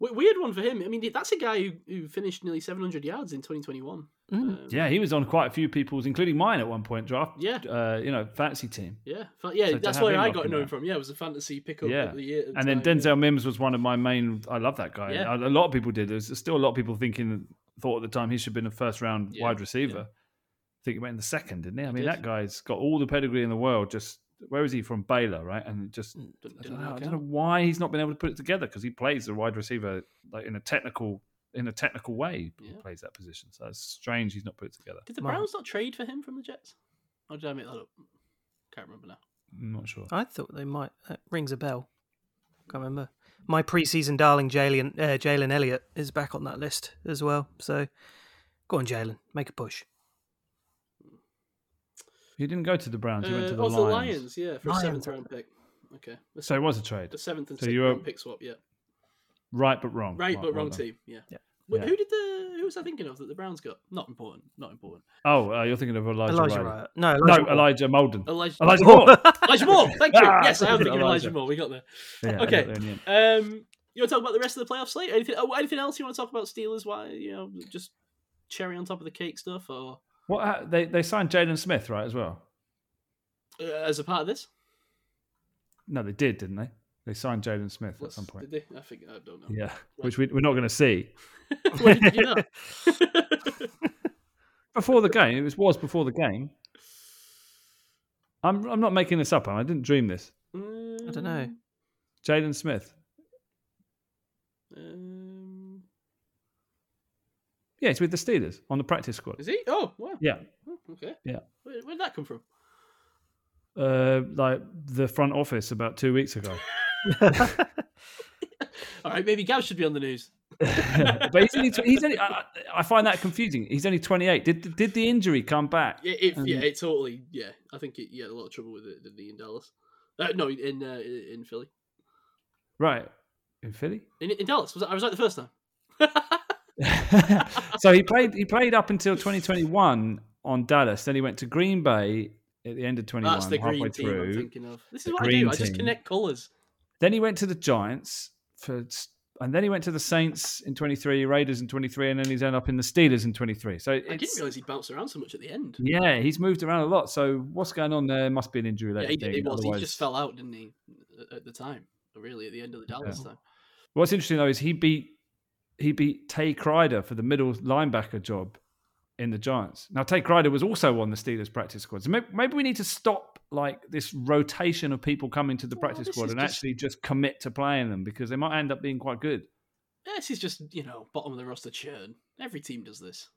Speaker 1: Weird one for him. I mean, that's a guy who, who finished nearly 700 yards in 2021.
Speaker 4: Mm.
Speaker 1: Um,
Speaker 2: Yeah, he was on quite a few people's, including mine at one point. Draft.
Speaker 1: Yeah.
Speaker 2: Uh, you know, fantasy team.
Speaker 1: Yeah, yeah,
Speaker 2: So
Speaker 1: that's where I got known from. Yeah, it was a fantasy pickup
Speaker 2: Yeah.
Speaker 1: of the year. the
Speaker 2: And then
Speaker 1: time, yeah.
Speaker 2: Denzel Mims was one of my main. I love that guy.
Speaker 1: Yeah.
Speaker 2: A lot of people did. There's still a lot of people thinking, thought at the time he should have been a first round
Speaker 1: Yeah,
Speaker 2: wide receiver.
Speaker 1: yeah.
Speaker 2: I think he went in the second, didn't he? I mean,
Speaker 1: did.
Speaker 2: that guy's got all the pedigree in the world. Just where is he from? Baylor, right? And just I don't, know, I don't know why he's not been able to put it together because he plays the wide receiver like in a technical in a technical way. He
Speaker 1: Yeah.
Speaker 2: plays that position, so it's strange he's not put it together.
Speaker 1: Did the Browns not trade for him from the Jets? Or did I make that up? Can't remember now.
Speaker 2: I'm not sure.
Speaker 4: I thought they might. That rings a bell. Can't remember. My preseason darling Jalen uh, Jalen Elliott is back on that list as well. So go on, Jalen, make a push.
Speaker 2: He didn't go to the Browns. He went to
Speaker 1: Uh,
Speaker 2: the
Speaker 1: oh,
Speaker 2: Lions.
Speaker 1: the Lions, yeah, for a seventh round pick. Okay, the,
Speaker 2: So it was a trade.
Speaker 1: the seventh and
Speaker 2: so
Speaker 1: sixth
Speaker 2: you were-
Speaker 1: round pick swap. Yeah,
Speaker 2: Right, but wrong.
Speaker 1: right,
Speaker 2: Well-
Speaker 1: but
Speaker 2: well
Speaker 1: wrong team. Yeah.
Speaker 4: Yeah.
Speaker 1: Wh-
Speaker 2: Yeah.
Speaker 1: Who did the? Who was I thinking of that the Browns got? Not important. Not important.
Speaker 2: Oh, uh, you're thinking of Elijah,
Speaker 4: Elijah
Speaker 2: Riley.
Speaker 4: Wright. No,
Speaker 2: No,
Speaker 4: Elijah Moore.
Speaker 2: Elijah Molden.
Speaker 1: Elijah,
Speaker 2: Elijah Moore.
Speaker 1: Elijah Moore. Thank you. Yes, I am thinking of
Speaker 2: Elijah.
Speaker 1: Elijah Moore. We got there.
Speaker 2: Yeah,
Speaker 1: Okay.
Speaker 2: got there in the end.
Speaker 1: Um, you want to talk about the rest of the playoff slate? Anything? Oh, anything else you want to talk about? Steelers? Why you know just cherry on top of the cake stuff, or
Speaker 2: What they they signed Jaylon Smith right as well.
Speaker 1: uh, as a part of this?
Speaker 2: No, they did, didn't they? They signed Jaylon Smith at some point.
Speaker 1: Did they? I think I don't know.
Speaker 2: Yeah, which we, we're not going to see
Speaker 1: you know?
Speaker 2: before the game. It was was before the game. I'm I'm not making this up. I didn't dream this.
Speaker 4: I don't know.
Speaker 2: Jaylon Smith.
Speaker 1: Um,
Speaker 2: Yeah, he's with the Steelers on the practice squad.
Speaker 1: is he? Oh, wow.
Speaker 2: Yeah,
Speaker 1: Oh, okay.
Speaker 2: Yeah.
Speaker 1: Where, where'd that come from?
Speaker 2: uh, like the front office about two weeks ago.
Speaker 1: All right, maybe Gav should be on the news.
Speaker 2: but he's only, he's only I, I find that confusing. He's only 28. Did did the injury come back?
Speaker 1: Yeah, it,
Speaker 2: Um,
Speaker 1: yeah, it totally. Yeah, I think it, he had a lot of trouble with it, didn't he, in Dallas? Uh, no, in uh, in Philly.
Speaker 2: Right in Philly.
Speaker 1: In, in Dallas, was I, I was like the first time.
Speaker 2: so he played he played up until 2021 on Dallas. Then he went to Green Bay at the end of 21,
Speaker 1: That's the green team I'm thinking of. This is
Speaker 2: The
Speaker 1: what I do. I just connect colours.
Speaker 2: Then he went to the Giants for, and then he went to the Saints in 23, Raiders in 23, and then he's ended up in the Steelers in 23. So
Speaker 1: I didn't realise he'd bounce around so much at the end.
Speaker 2: yeah, he's moved around a lot. So what's going on there? Must be an injury
Speaker 1: Yeah, he,
Speaker 2: thing.
Speaker 1: it was. He just fell out, didn't he, at- at the time? Really, at the end of the Dallas time.
Speaker 2: What's interesting though is he beat he beat Tae Crowder for the middle linebacker job in the Giants. Now Tae Crowder was also on the Steelers practice squad. So maybe, maybe we need to stop like this rotation of people coming to the practice squad and
Speaker 1: just-
Speaker 2: actually just commit to playing them because they might end up being quite good.
Speaker 1: Yeah, this is just you know bottom of the roster churn. Every team does this.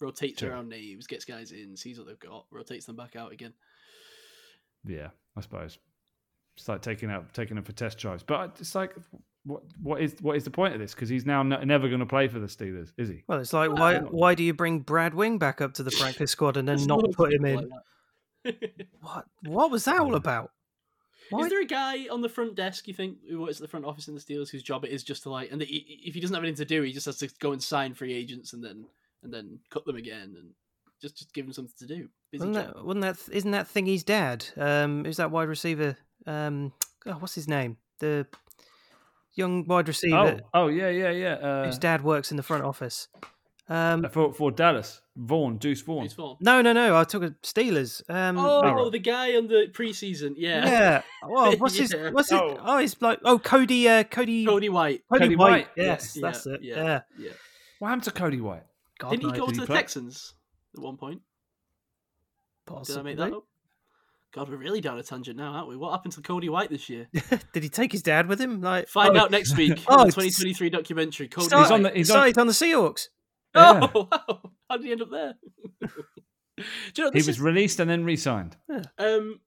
Speaker 1: Rotates
Speaker 2: Sure.
Speaker 1: around names, gets guys in, sees what they've got, rotates them back out again.
Speaker 2: Yeah, I suppose. It's like taking out taking them for test drives. But it's like what what is what is the point of this? Because he's now ne- never going to play for the Steelers, is he?
Speaker 4: Well, it's like why why do you bring Brad Wing back up to the practice squad and then
Speaker 1: There's
Speaker 4: not put him in?
Speaker 1: like.
Speaker 4: What what was that all about? Why?
Speaker 1: Is there a guy on the front desk you think who works at the front office in the Steelers whose job it is just to like, and the, if he doesn't have anything to do, he just has to go and sign free agents and then and then cut them again and just just give him something to do. Busy
Speaker 4: Wasn't that, wasn't that isn't that thingy's dad? Um, who's that wide receiver? Um, oh, what's his name? The young wide
Speaker 2: Oh,
Speaker 4: receiver
Speaker 2: oh yeah, yeah, yeah. Uh,
Speaker 4: whose dad works in the front office. Um,
Speaker 2: for for Dallas, Vaughn, Deuce Vaughn.
Speaker 1: Who's for?
Speaker 4: no, no, no. I took a Steelers. Um,
Speaker 1: Oh,
Speaker 2: right.
Speaker 1: the guy on the preseason, yeah,
Speaker 4: yeah. Well, what's his? What's it?
Speaker 2: Oh.
Speaker 4: Oh, he's like oh Cody. Uh, Cody.
Speaker 1: Cody White.
Speaker 4: Cody
Speaker 2: Cody
Speaker 4: White.
Speaker 2: White.
Speaker 4: Yes,
Speaker 1: Yeah,
Speaker 4: that's
Speaker 1: yeah,
Speaker 4: it.
Speaker 1: yeah.
Speaker 4: Yeah.
Speaker 1: Yeah.
Speaker 2: What happened to Cody White?
Speaker 4: God
Speaker 1: Didn't he go to the
Speaker 2: play?
Speaker 1: Texans at one point? Did I make that up? God, we're really down a tangent now, aren't we? What happened to Cody White this year?
Speaker 4: Did he take his dad with him? Like
Speaker 1: Find
Speaker 4: oh,
Speaker 1: out next week
Speaker 4: Oh,
Speaker 1: on the 2023 documentary. Cody
Speaker 4: Started,
Speaker 2: He's on
Speaker 1: White.
Speaker 2: the- he's on-
Speaker 4: started on the Seahawks.
Speaker 2: Yeah.
Speaker 1: Oh, wow. How did he end up there? You know,
Speaker 2: He was
Speaker 1: is-
Speaker 2: released and then re-signed.
Speaker 1: um,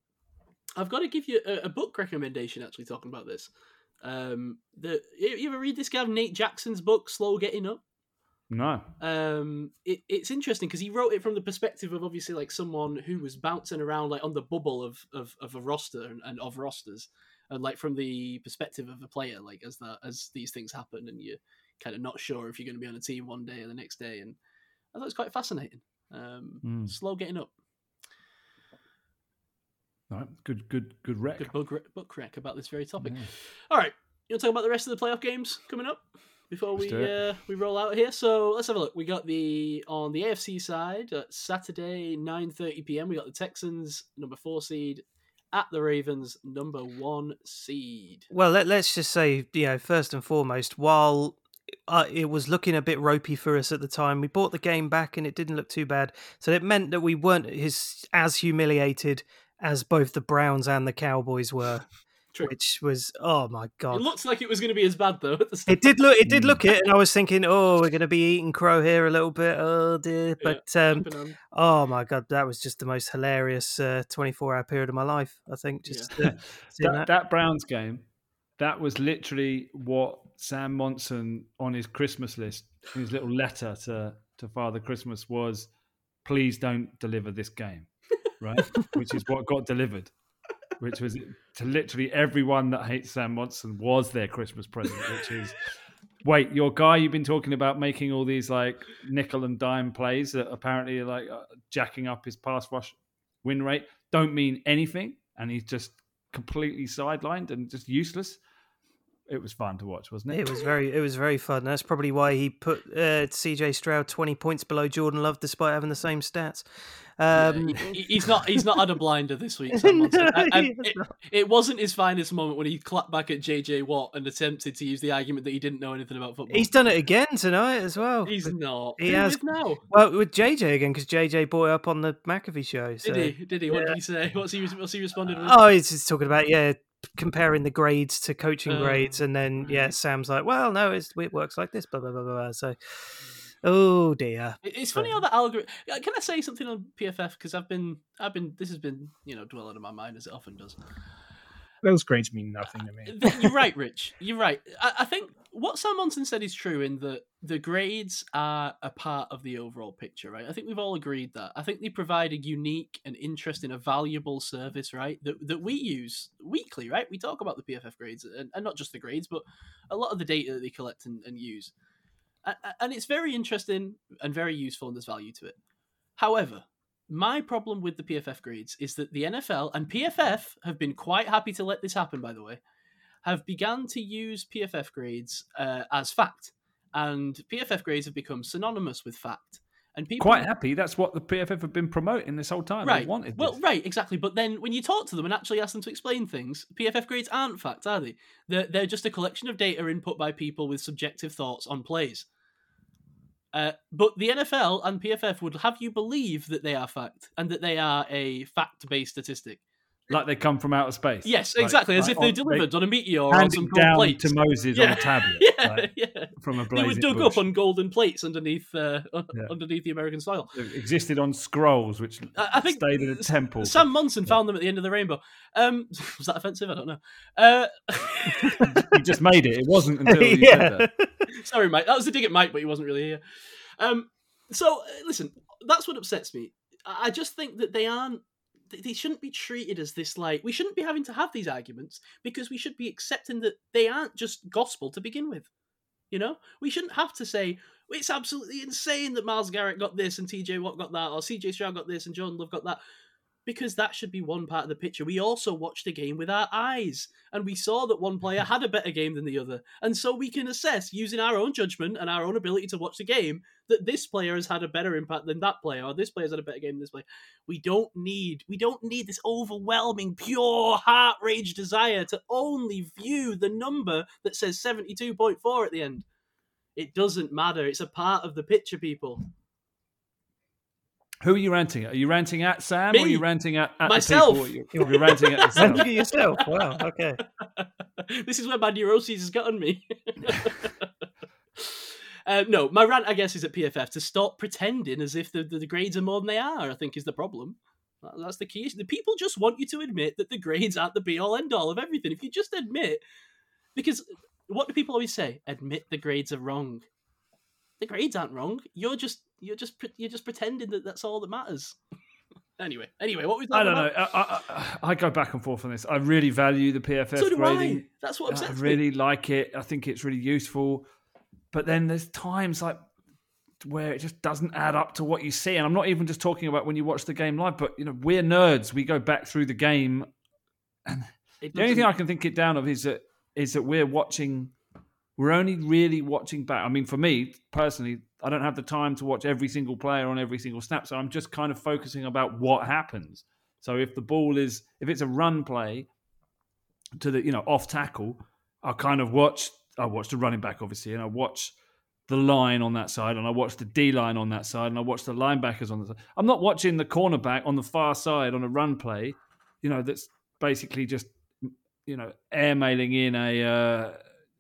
Speaker 1: I've got to give you a, a book recommendation. Actually, talking about this, um, the you you ever read this guy Nate Jackson's book, Slow Getting Up?
Speaker 2: No.
Speaker 1: um it, it's interesting because he wrote it from the perspective of obviously like someone who was bouncing around like on the bubble of of, of a roster and, and of rosters and like from the perspective of a player like as that as these things happen and you're kind of not sure if you're going to be on a team one day or the next day and i thought it was quite fascinating um
Speaker 2: Mm.
Speaker 1: slow getting up
Speaker 2: All right. Good. Good. Good rec.
Speaker 1: good book, book rec about this very topic
Speaker 2: Yeah.
Speaker 1: all right you want to talk about the rest of the playoff games coming up before
Speaker 2: Let's
Speaker 1: we uh, we roll out here. So let's have a look. We got the on the AFC side at Saturday 9:30 p.m. We got the Texans number four seed at the Ravens number one seed.
Speaker 4: Well, let, let's just say, you know, first and foremost, while uh, it was looking a bit ropey for us at the time, we bought the game back and it didn't look too bad. So it meant that we weren't his, as humiliated as both the Browns and the Cowboys were,
Speaker 1: True.
Speaker 4: which was oh my god.
Speaker 1: It
Speaker 4: god.
Speaker 1: looks like it was going to be as bad though. At the start.
Speaker 4: It did look. It did
Speaker 2: Mm.
Speaker 4: look it, and I was thinking, "Oh, we're going to be eating crow here a little bit." Oh dear!
Speaker 1: Yeah,
Speaker 4: But um, oh my god, that was just the most hilarious uh, twenty-four hour period of my life. I think just uh,
Speaker 2: that,
Speaker 4: that.
Speaker 2: that Browns game, that was literally what Sam Monson on his Christmas list, his little letter to, to Father Christmas was, please don't deliver this game, right? which is what got delivered, which was to literally everyone that hates Sam Watson was their Christmas present, which is, wait, your guy you've been talking about making all these like nickel and dime plays that apparently are like uh, jacking up his pass rush win rate don't mean anything, and he's just completely sidelined and just useless. It was fun to watch, wasn't it?
Speaker 4: It was very, it was very fun. That's probably why he put uh, C.J. Stroud twenty points below Jordan Love, despite having the same stats. Um,
Speaker 1: Yeah, he- he's not. He's not had a blinder this week.
Speaker 4: No,
Speaker 1: And- and
Speaker 4: he has
Speaker 1: it, it wasn't his finest moment when he clapped back at JJ Watt and attempted to use the argument that he didn't know anything about football.
Speaker 4: he's done it again tonight as well.
Speaker 1: He's not.
Speaker 4: He
Speaker 1: Who
Speaker 4: has-
Speaker 1: is now.
Speaker 4: Well, with JJ again because JJ brought it up on the McAfee show. So.
Speaker 1: Did he? Did he? What
Speaker 4: yeah.
Speaker 1: did he say? What's he? What's he responded with?
Speaker 4: Oh, he's just talking about yeah, comparing the grades to coaching
Speaker 1: Oh,
Speaker 4: grades, and then yeah. Sam's like, well, no, it's, it works like this, blah blah blah blah. blah. So, mm. oh dear,
Speaker 1: It's funny how the algorithm. Uh, can I say something on PFF? Because I've been, I've been. This has been, you know, dwelling in my mind as it often does.
Speaker 6: Those grades mean nothing to me.
Speaker 1: You're right, Rich. You're right. I, I think what Sam Monson said is true in that the grades are a part of the overall picture, right? I think we've all agreed that. I think they provide a unique and interesting, a valuable service, right? That that we use weekly, right? We talk about the PFF grades and, and not just the grades, but a lot of the data that they collect and, and use. And it's very interesting and very useful, and there's value to it. However, my problem with the PFF grades is that the NFL and PFF have been quite happy to let this happen. By the way, have begun to use PFF grades uh, as fact, and PFF grades have become synonymous with fact. And people
Speaker 2: Quite happy. That's what the PFF have been promoting this whole time. They
Speaker 1: right.
Speaker 2: wanted
Speaker 1: well,
Speaker 2: this.
Speaker 1: right, exactly. But then when you talk to them and actually ask them to explain things, PFF grades aren't fact, are they? They're, they're just a collection of data input by people with subjective thoughts on plays. Uh, but the NFL and PFF would have you believe that they are fact and that they are a fact-based statistic.
Speaker 2: Like they come from outer space.
Speaker 1: Yes,
Speaker 2: Like-
Speaker 1: exactly, as
Speaker 2: like
Speaker 1: if they're
Speaker 2: on-
Speaker 1: delivered on a meteor or on some
Speaker 2: down
Speaker 1: plate.
Speaker 2: to Moses
Speaker 1: Yeah.
Speaker 2: on a tablet.
Speaker 1: Yeah,
Speaker 2: like,
Speaker 1: yeah.
Speaker 2: from a
Speaker 1: They were dug
Speaker 2: bush.
Speaker 1: up on golden plates underneath uh,
Speaker 2: Yeah.
Speaker 1: underneath the American soil.
Speaker 2: It existed on scrolls, which
Speaker 1: I- I think
Speaker 2: stayed in a temple.
Speaker 1: Sam Monson found them at the end of the rainbow. Um, was that offensive? I don't know. Uh,
Speaker 2: you just made it. It wasn't until you
Speaker 4: yeah.
Speaker 2: said that.
Speaker 1: sorry, Mike. That was a dig at Mike, but he wasn't really here. Um, so uh, listen, that's what upsets me. I just think that they aren't. They- shouldn't be treated as this like we shouldn't be having to have these arguments because we should be accepting that they aren't just gospel to begin with. You know, we shouldn't have to say it's absolutely insane that Myles Garrett got this and TJ Watt got that, or CJ Stroud got this and Jordan Love got that, because that should be one part of the picture. We also watched the game with our eyes, and we saw that one player had a better game than the other, and so we can assess using our own judgment and our own ability to watch the game that this player has had a better impact than that player, or this player's had a better game than this player. We don't need we don't need this overwhelming, pure heart rage desire to only view the number that says seventy two point four at the end. It doesn't matter. It's a part of the picture, people.
Speaker 2: Who are you ranting at? Are you ranting at Sam or are you ranting at, at
Speaker 1: Myself.
Speaker 2: The people? You're, you're ranting at yourself.
Speaker 4: Ranting at yourself. Wow. Okay.
Speaker 1: this is where my neuroses has gotten me. uh, no, my rant, I guess, is at PFF to stop pretending as if the, the, the grades are more than they are. I think is the problem. That's the key. issue. The people just want you to admit that the grades aren't the be all end all of everything. If you just admit, because what do people always say? Admit the grades are wrong. The grades aren't wrong. You're just you're just you're just pretending that that's all that matters. anyway, anyway, what was
Speaker 2: I don't know. I, I, I- I go back and forth on this. I really value the PFF
Speaker 1: So do
Speaker 2: grading.
Speaker 1: I. That's what
Speaker 2: I
Speaker 1: upsets me.
Speaker 2: really like it. I think it's really useful. But then there's times like where it just doesn't add up to what you see. And I'm not even just talking about when you watch the game live, but you know, we're nerds. We go back through the game.
Speaker 1: and
Speaker 2: The only thing I can think it down of is that is that we're watching we're only really watching back. I mean, for me personally, I don't have the time to watch every single player on every single snap. So I'm just kind of focusing about what happens. So if the ball is if it's a run play to the you know off tackle, I'll kind of watch I watch the running back obviously, and I watch the line on that side, and I watch the D line on that side, and I watch the linebackers on the side. I'm not watching the cornerback on the far side on a run play, you know, that's basically just you know airmailing in a uh,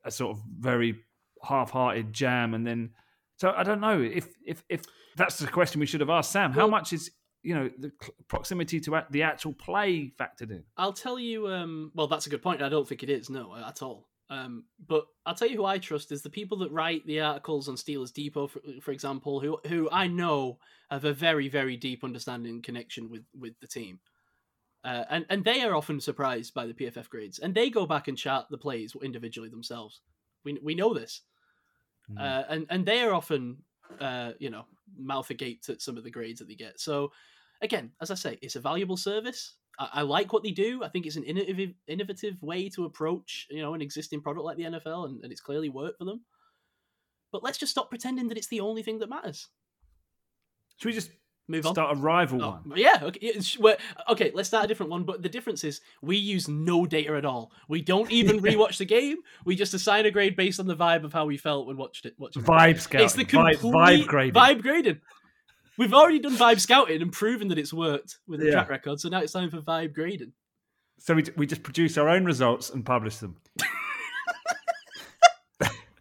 Speaker 2: a sort of very half-hearted jam, and then so I don't know if if if that's the question we should have asked Sam. How
Speaker 1: Well-
Speaker 2: much is you know the proximity to the actual play factored in?
Speaker 1: I'll tell you. Um, well, that's a good point. I don't think it is, no, at all. Um, but I'll tell you who I trust is the people that write the articles on Steelers Depot, for, for example, who who I know have a very very deep understanding and connection with with the team, uh, and and they are often surprised by the PFF grades, and they go back and chart the plays individually themselves. We we know this,
Speaker 2: Mm.
Speaker 1: uh, and and they are often uh, you know mouth agape at some of the grades that they get. So again, as I say, it's a valuable service. I, I like what they do. I think it's an innovative, innovative way to approach you know an existing product like the NFL, and, and it's clearly worked for them. But let's just stop pretending that it's the only thing that matters.
Speaker 2: Should we just
Speaker 1: Move on.
Speaker 2: start a rival
Speaker 1: Oh,
Speaker 2: one?
Speaker 1: yeah, okay. yeah, it's- we're- okay, let's start a different one. But the difference is we use no data at all. We don't even rewatch the game. We just assign a grade based on the vibe of how we felt when watched it. Watching it.
Speaker 2: Vibe scout.
Speaker 1: It's the complete
Speaker 2: vibe grading.
Speaker 1: Vibe grading. We've already done vibe scouting and proven that it's worked with a
Speaker 2: Yeah.
Speaker 1: track record. So now it's time for vibe grading.
Speaker 2: So we, we just produce our own results and publish them.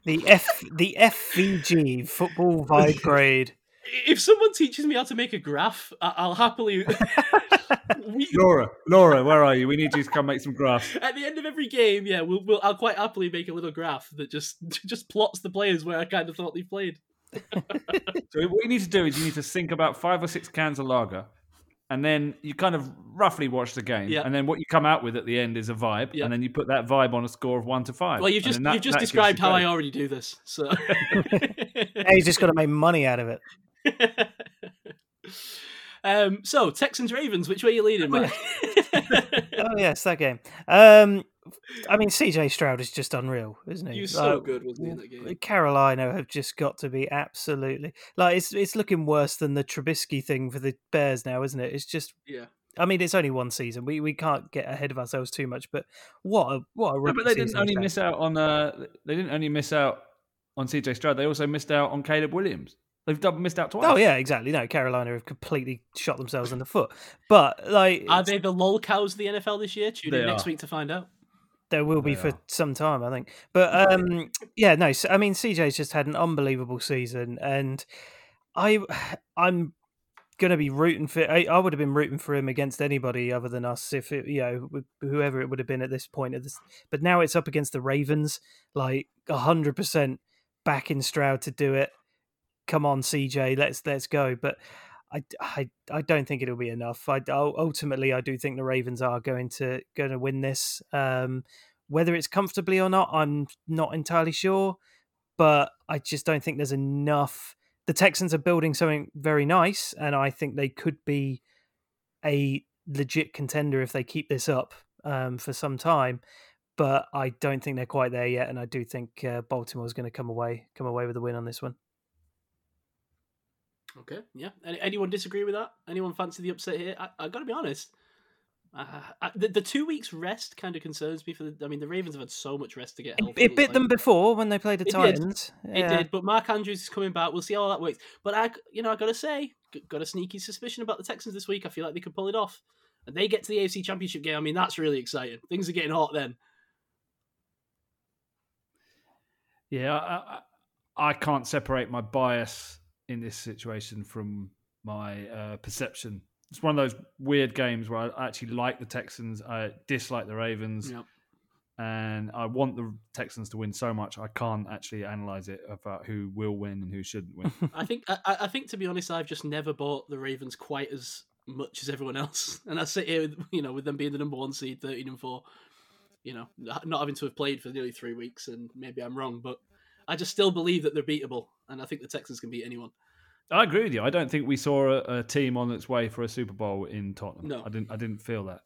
Speaker 4: The F the FVG football vibe grade.
Speaker 1: If someone teaches me how to make a graph, I- I'll happily. we,
Speaker 2: Laura, Laura, where are you? We need you to come make some graphs.
Speaker 1: at the end of every game, yeah, we'll, we'll I'll quite happily make a little graph that just just plots the players where I kind of thought they played.
Speaker 2: So what you need to do is you need to think about five or six cans of lager, and then you kind of roughly watch the game,
Speaker 1: Yeah.
Speaker 2: and then what you come out with at the end is a vibe,
Speaker 1: Yeah.
Speaker 2: and then you put that vibe on a score of one to five.
Speaker 1: Well, you've just
Speaker 2: that-
Speaker 1: you've just described
Speaker 2: you
Speaker 1: how I already do this. So.
Speaker 4: Hey, he's just got to make money out of it.
Speaker 1: Um, so Texans Ravens, which way are you leading, Mike?
Speaker 4: oh yes, that game. Um, I mean, CJ Stroud is just unreal, isn't he?
Speaker 1: He was so
Speaker 4: Like,
Speaker 1: good, wasn't he, in that game?
Speaker 4: Carolina have just got to be absolutely like it's it's looking worse than the Trubisky thing for the Bears now, isn't it? It's just
Speaker 1: yeah.
Speaker 4: I mean, it's only one season. We we can't get ahead of ourselves too much, but what a what a
Speaker 2: No, but they didn't only miss out on. Uh, they didn't only miss out on CJ Stroud. They also missed out on Caleb Williams. They've double missed out twice.
Speaker 4: Oh yeah, exactly. No, Carolina have completely shot themselves in the foot. But like,
Speaker 1: Are they the lol cows of the NFL this year? Tune in next
Speaker 2: are.
Speaker 1: week to find out.
Speaker 4: there will be
Speaker 2: They
Speaker 4: for
Speaker 2: are.
Speaker 4: some time, I think. But um, yeah, no. So, I mean, CJ's just had an unbelievable season, and I, I'm gonna be rooting for. I, I would have been rooting for him against anybody other than us, if it, you know, whoever it would have been at this point of this. But now it's up against the Ravens, like hundred percent backing Stroud to do it. Come on, CJ, let's let's go. But. I, I, I don't think it'll be enough. I ultimately I do think the Ravens are going to going to win this. Um, whether it's comfortably or not, I'm not entirely sure. But I just don't think there's enough. The Texans are building something very nice, and I think they could be a legit contender if they keep this up um, for some time. But I don't think they're quite there yet, and I do think uh, Baltimore's going to come away come away with a win on this one.
Speaker 1: Okay, yeah. Any, anyone disagree with that? Anyone fancy the upset here? I, I got to be honest. Uh, I, the, the two weeks rest kind of concerns me. For the, I mean, the Ravens have had so much rest to get
Speaker 4: It,
Speaker 1: healthy.
Speaker 4: it
Speaker 1: It's
Speaker 4: bit
Speaker 1: like-
Speaker 4: them before when they played the
Speaker 1: It did.
Speaker 4: Titans.
Speaker 1: It did, but Mark Andrews is coming back. We'll see how that works. But I, you know, I gotta say, got a sneaky suspicion about the Texans this week. I feel like they could pull it off, and they get to the AFC Championship game. I mean, that's really exciting. Things are getting hot then.
Speaker 2: Yeah, I, I, I can't separate my bias in this situation from my uh, perception. It's one of those weird games where I actually like the Texans, I dislike the Ravens,
Speaker 1: Yep.
Speaker 2: and I want the Texans to win so much I can't actually analyze it about who will win and who shouldn't win.
Speaker 1: I think, I, I think to be honest, I've just never bought the Ravens quite as much as everyone else, and I sit here, with, you know, with them being the number one seed, thirteen and four. You know, not having to have played for nearly three weeks, and maybe I'm wrong, but I just still believe that they're beatable, and I think the Texans can beat anyone.
Speaker 2: I agree with you. I don't think we saw a, a team on its way for a Super Bowl in Tottenham.
Speaker 1: No.
Speaker 2: I didn't. I didn't feel that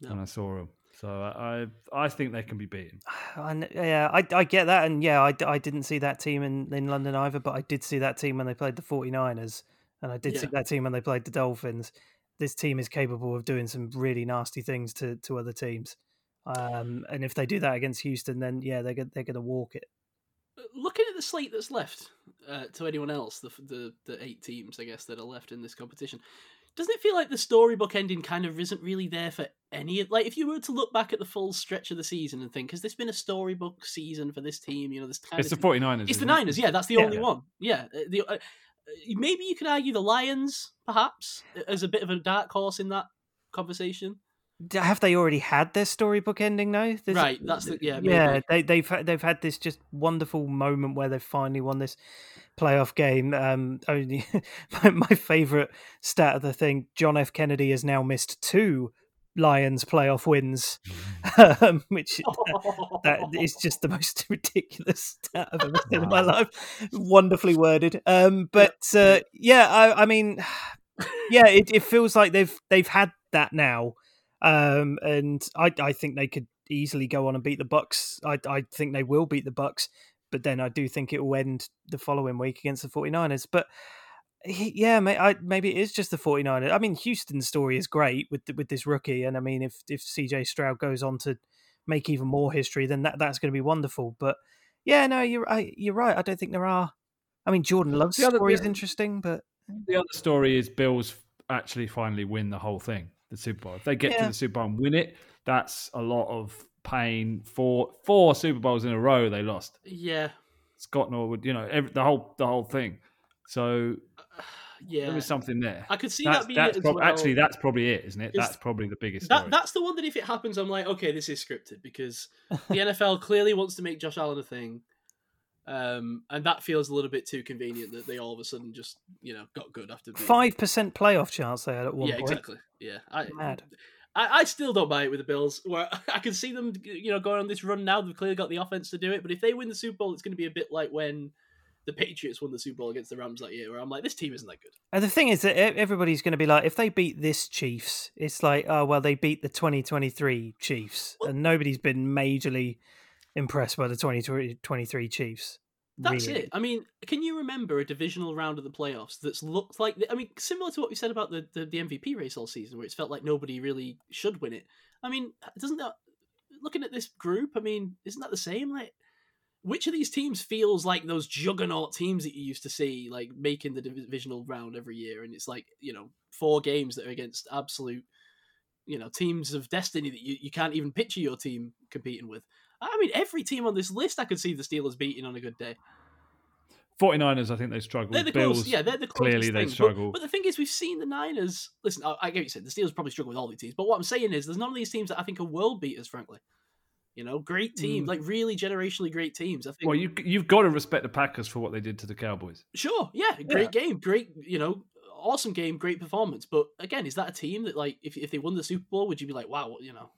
Speaker 1: No.
Speaker 2: when I saw them. So I, I, I think they can be beaten.
Speaker 4: And yeah, I, I get that. And yeah, I, I didn't see that team in, in London either, but I did see that team when they played the 49ers. And I did see that team when they played the Dolphins. This team is capable of doing some really nasty things to, to other teams. Um, and if they do that against Houston, then yeah, they're, they're going to walk it.
Speaker 1: Looking at the slate that's left uh, to anyone else, the, the the eight teams, I guess, that are left in this competition, doesn't it feel like the storybook ending kind of isn't really there for any of like if you were to look back at the full stretch of the season and think, has this been a storybook season for this team? You know, this kind
Speaker 2: It's the
Speaker 1: of
Speaker 2: 49ers.
Speaker 1: it's the
Speaker 2: it?
Speaker 1: Niners, yeah, that's the
Speaker 4: Yeah.
Speaker 1: only one, yeah. uh, The uh, maybe you could argue the Lions, perhaps, as a bit of a dark horse in that conversation.
Speaker 4: Have they already had their storybook ending now? There's-
Speaker 1: Right, that's the- yeah,
Speaker 4: yeah.
Speaker 1: maybe.
Speaker 4: They, they've they've had this just wonderful moment where they've finally won this playoff game. Um, only my, my favorite stat of the thing: John F. Kennedy has now missed two Lions playoff wins, um, which that is just the most ridiculous stat I've ever seen in my life. Wonderfully worded. Um, but uh, yeah, I, I mean, yeah, it, it feels like they've they've had that now, um, and I I think they could easily go on and beat the Bucks. I I think they will beat the Bucks, but then I do think it will end the following week against the 49ers. But he- yeah, may, I, maybe it is just the 49ers. I mean, Houston's story is great with with this rookie, and I mean, if if CJ Stroud goes on to make even more history, then that that's going to be wonderful. But yeah, no, you're I, you're right. I don't think there are. I mean, Jordan Love's
Speaker 2: The other-
Speaker 4: story is interesting, but
Speaker 2: The other story is Bills actually finally win the whole thing, the Super Bowl. If they get
Speaker 4: Yeah.
Speaker 2: to the Super Bowl and win it, that's a lot of pain. Four four Super Bowls in a row they lost.
Speaker 1: yeah,
Speaker 2: Scott Norwood, you know, every, the whole the whole thing. So
Speaker 1: yeah.
Speaker 2: there was something there.
Speaker 1: I could see
Speaker 2: That's,
Speaker 1: that being
Speaker 2: that's
Speaker 1: it as
Speaker 2: prob-
Speaker 1: well.
Speaker 2: actually that's probably it, isn't it? That's probably the biggest.
Speaker 1: That that's the one that if it happens, I'm like, okay, this is scripted because the NFL clearly wants to make Josh Allen a thing, um, and that feels a little bit too convenient that they all of a sudden just you know got good after
Speaker 4: five percent playoff chance they had at one point.
Speaker 1: Yeah,
Speaker 4: point.
Speaker 1: exactly. Yeah, I,
Speaker 4: Mad.
Speaker 1: I I still don't buy it with the Bills. Where I can see them, you know, going on this run now. They've clearly got the offense to do it, but if they win the Super Bowl, it's going to be a bit like when the Patriots won the Super Bowl against the Rams that year, where I'm like, this team isn't that good.
Speaker 4: And the thing is that everybody's going to be like, if they beat this Chiefs, it's like, oh well, they beat the 2023 Chiefs, and nobody's been majorly impressed by the 2023 Chiefs.
Speaker 1: That's
Speaker 4: really.
Speaker 1: it. I mean, can you remember a divisional round of the playoffs that's looked like? I mean, similar to what we said about the, the, the MVP race all season, where it's felt like nobody really should win it. I mean, doesn't that looking at this group? I mean, isn't that the same? Like, which of these teams feels like those juggernaut teams that you used to see, like making the divisional round every year? And it's like you know four games that are against absolute, you know, teams of destiny that you, you can't even picture your team competing with. I mean, every team on this list, I could see the Steelers beating on a good day.
Speaker 2: 49ers, I think they struggle.
Speaker 1: They're the
Speaker 2: Bills,
Speaker 1: close, yeah, they're the closest
Speaker 2: clearly they
Speaker 1: thing. But-
Speaker 2: struggle.
Speaker 1: But, the thing is, we've seen the Niners. Listen, I, I get what you said. The Steelers probably struggle with all these teams. But what I'm saying is, there's none of these teams that I think are world beaters. Frankly, you know, great teams,
Speaker 2: Mm.
Speaker 1: like really generationally great teams. I think.
Speaker 2: well, you you've got to respect the Packers for what they did to the Cowboys.
Speaker 1: Sure, yeah, great game, great, you know, awesome game, great performance. But again, is that a team that like if if they won the Super Bowl, would you be like, wow, you know,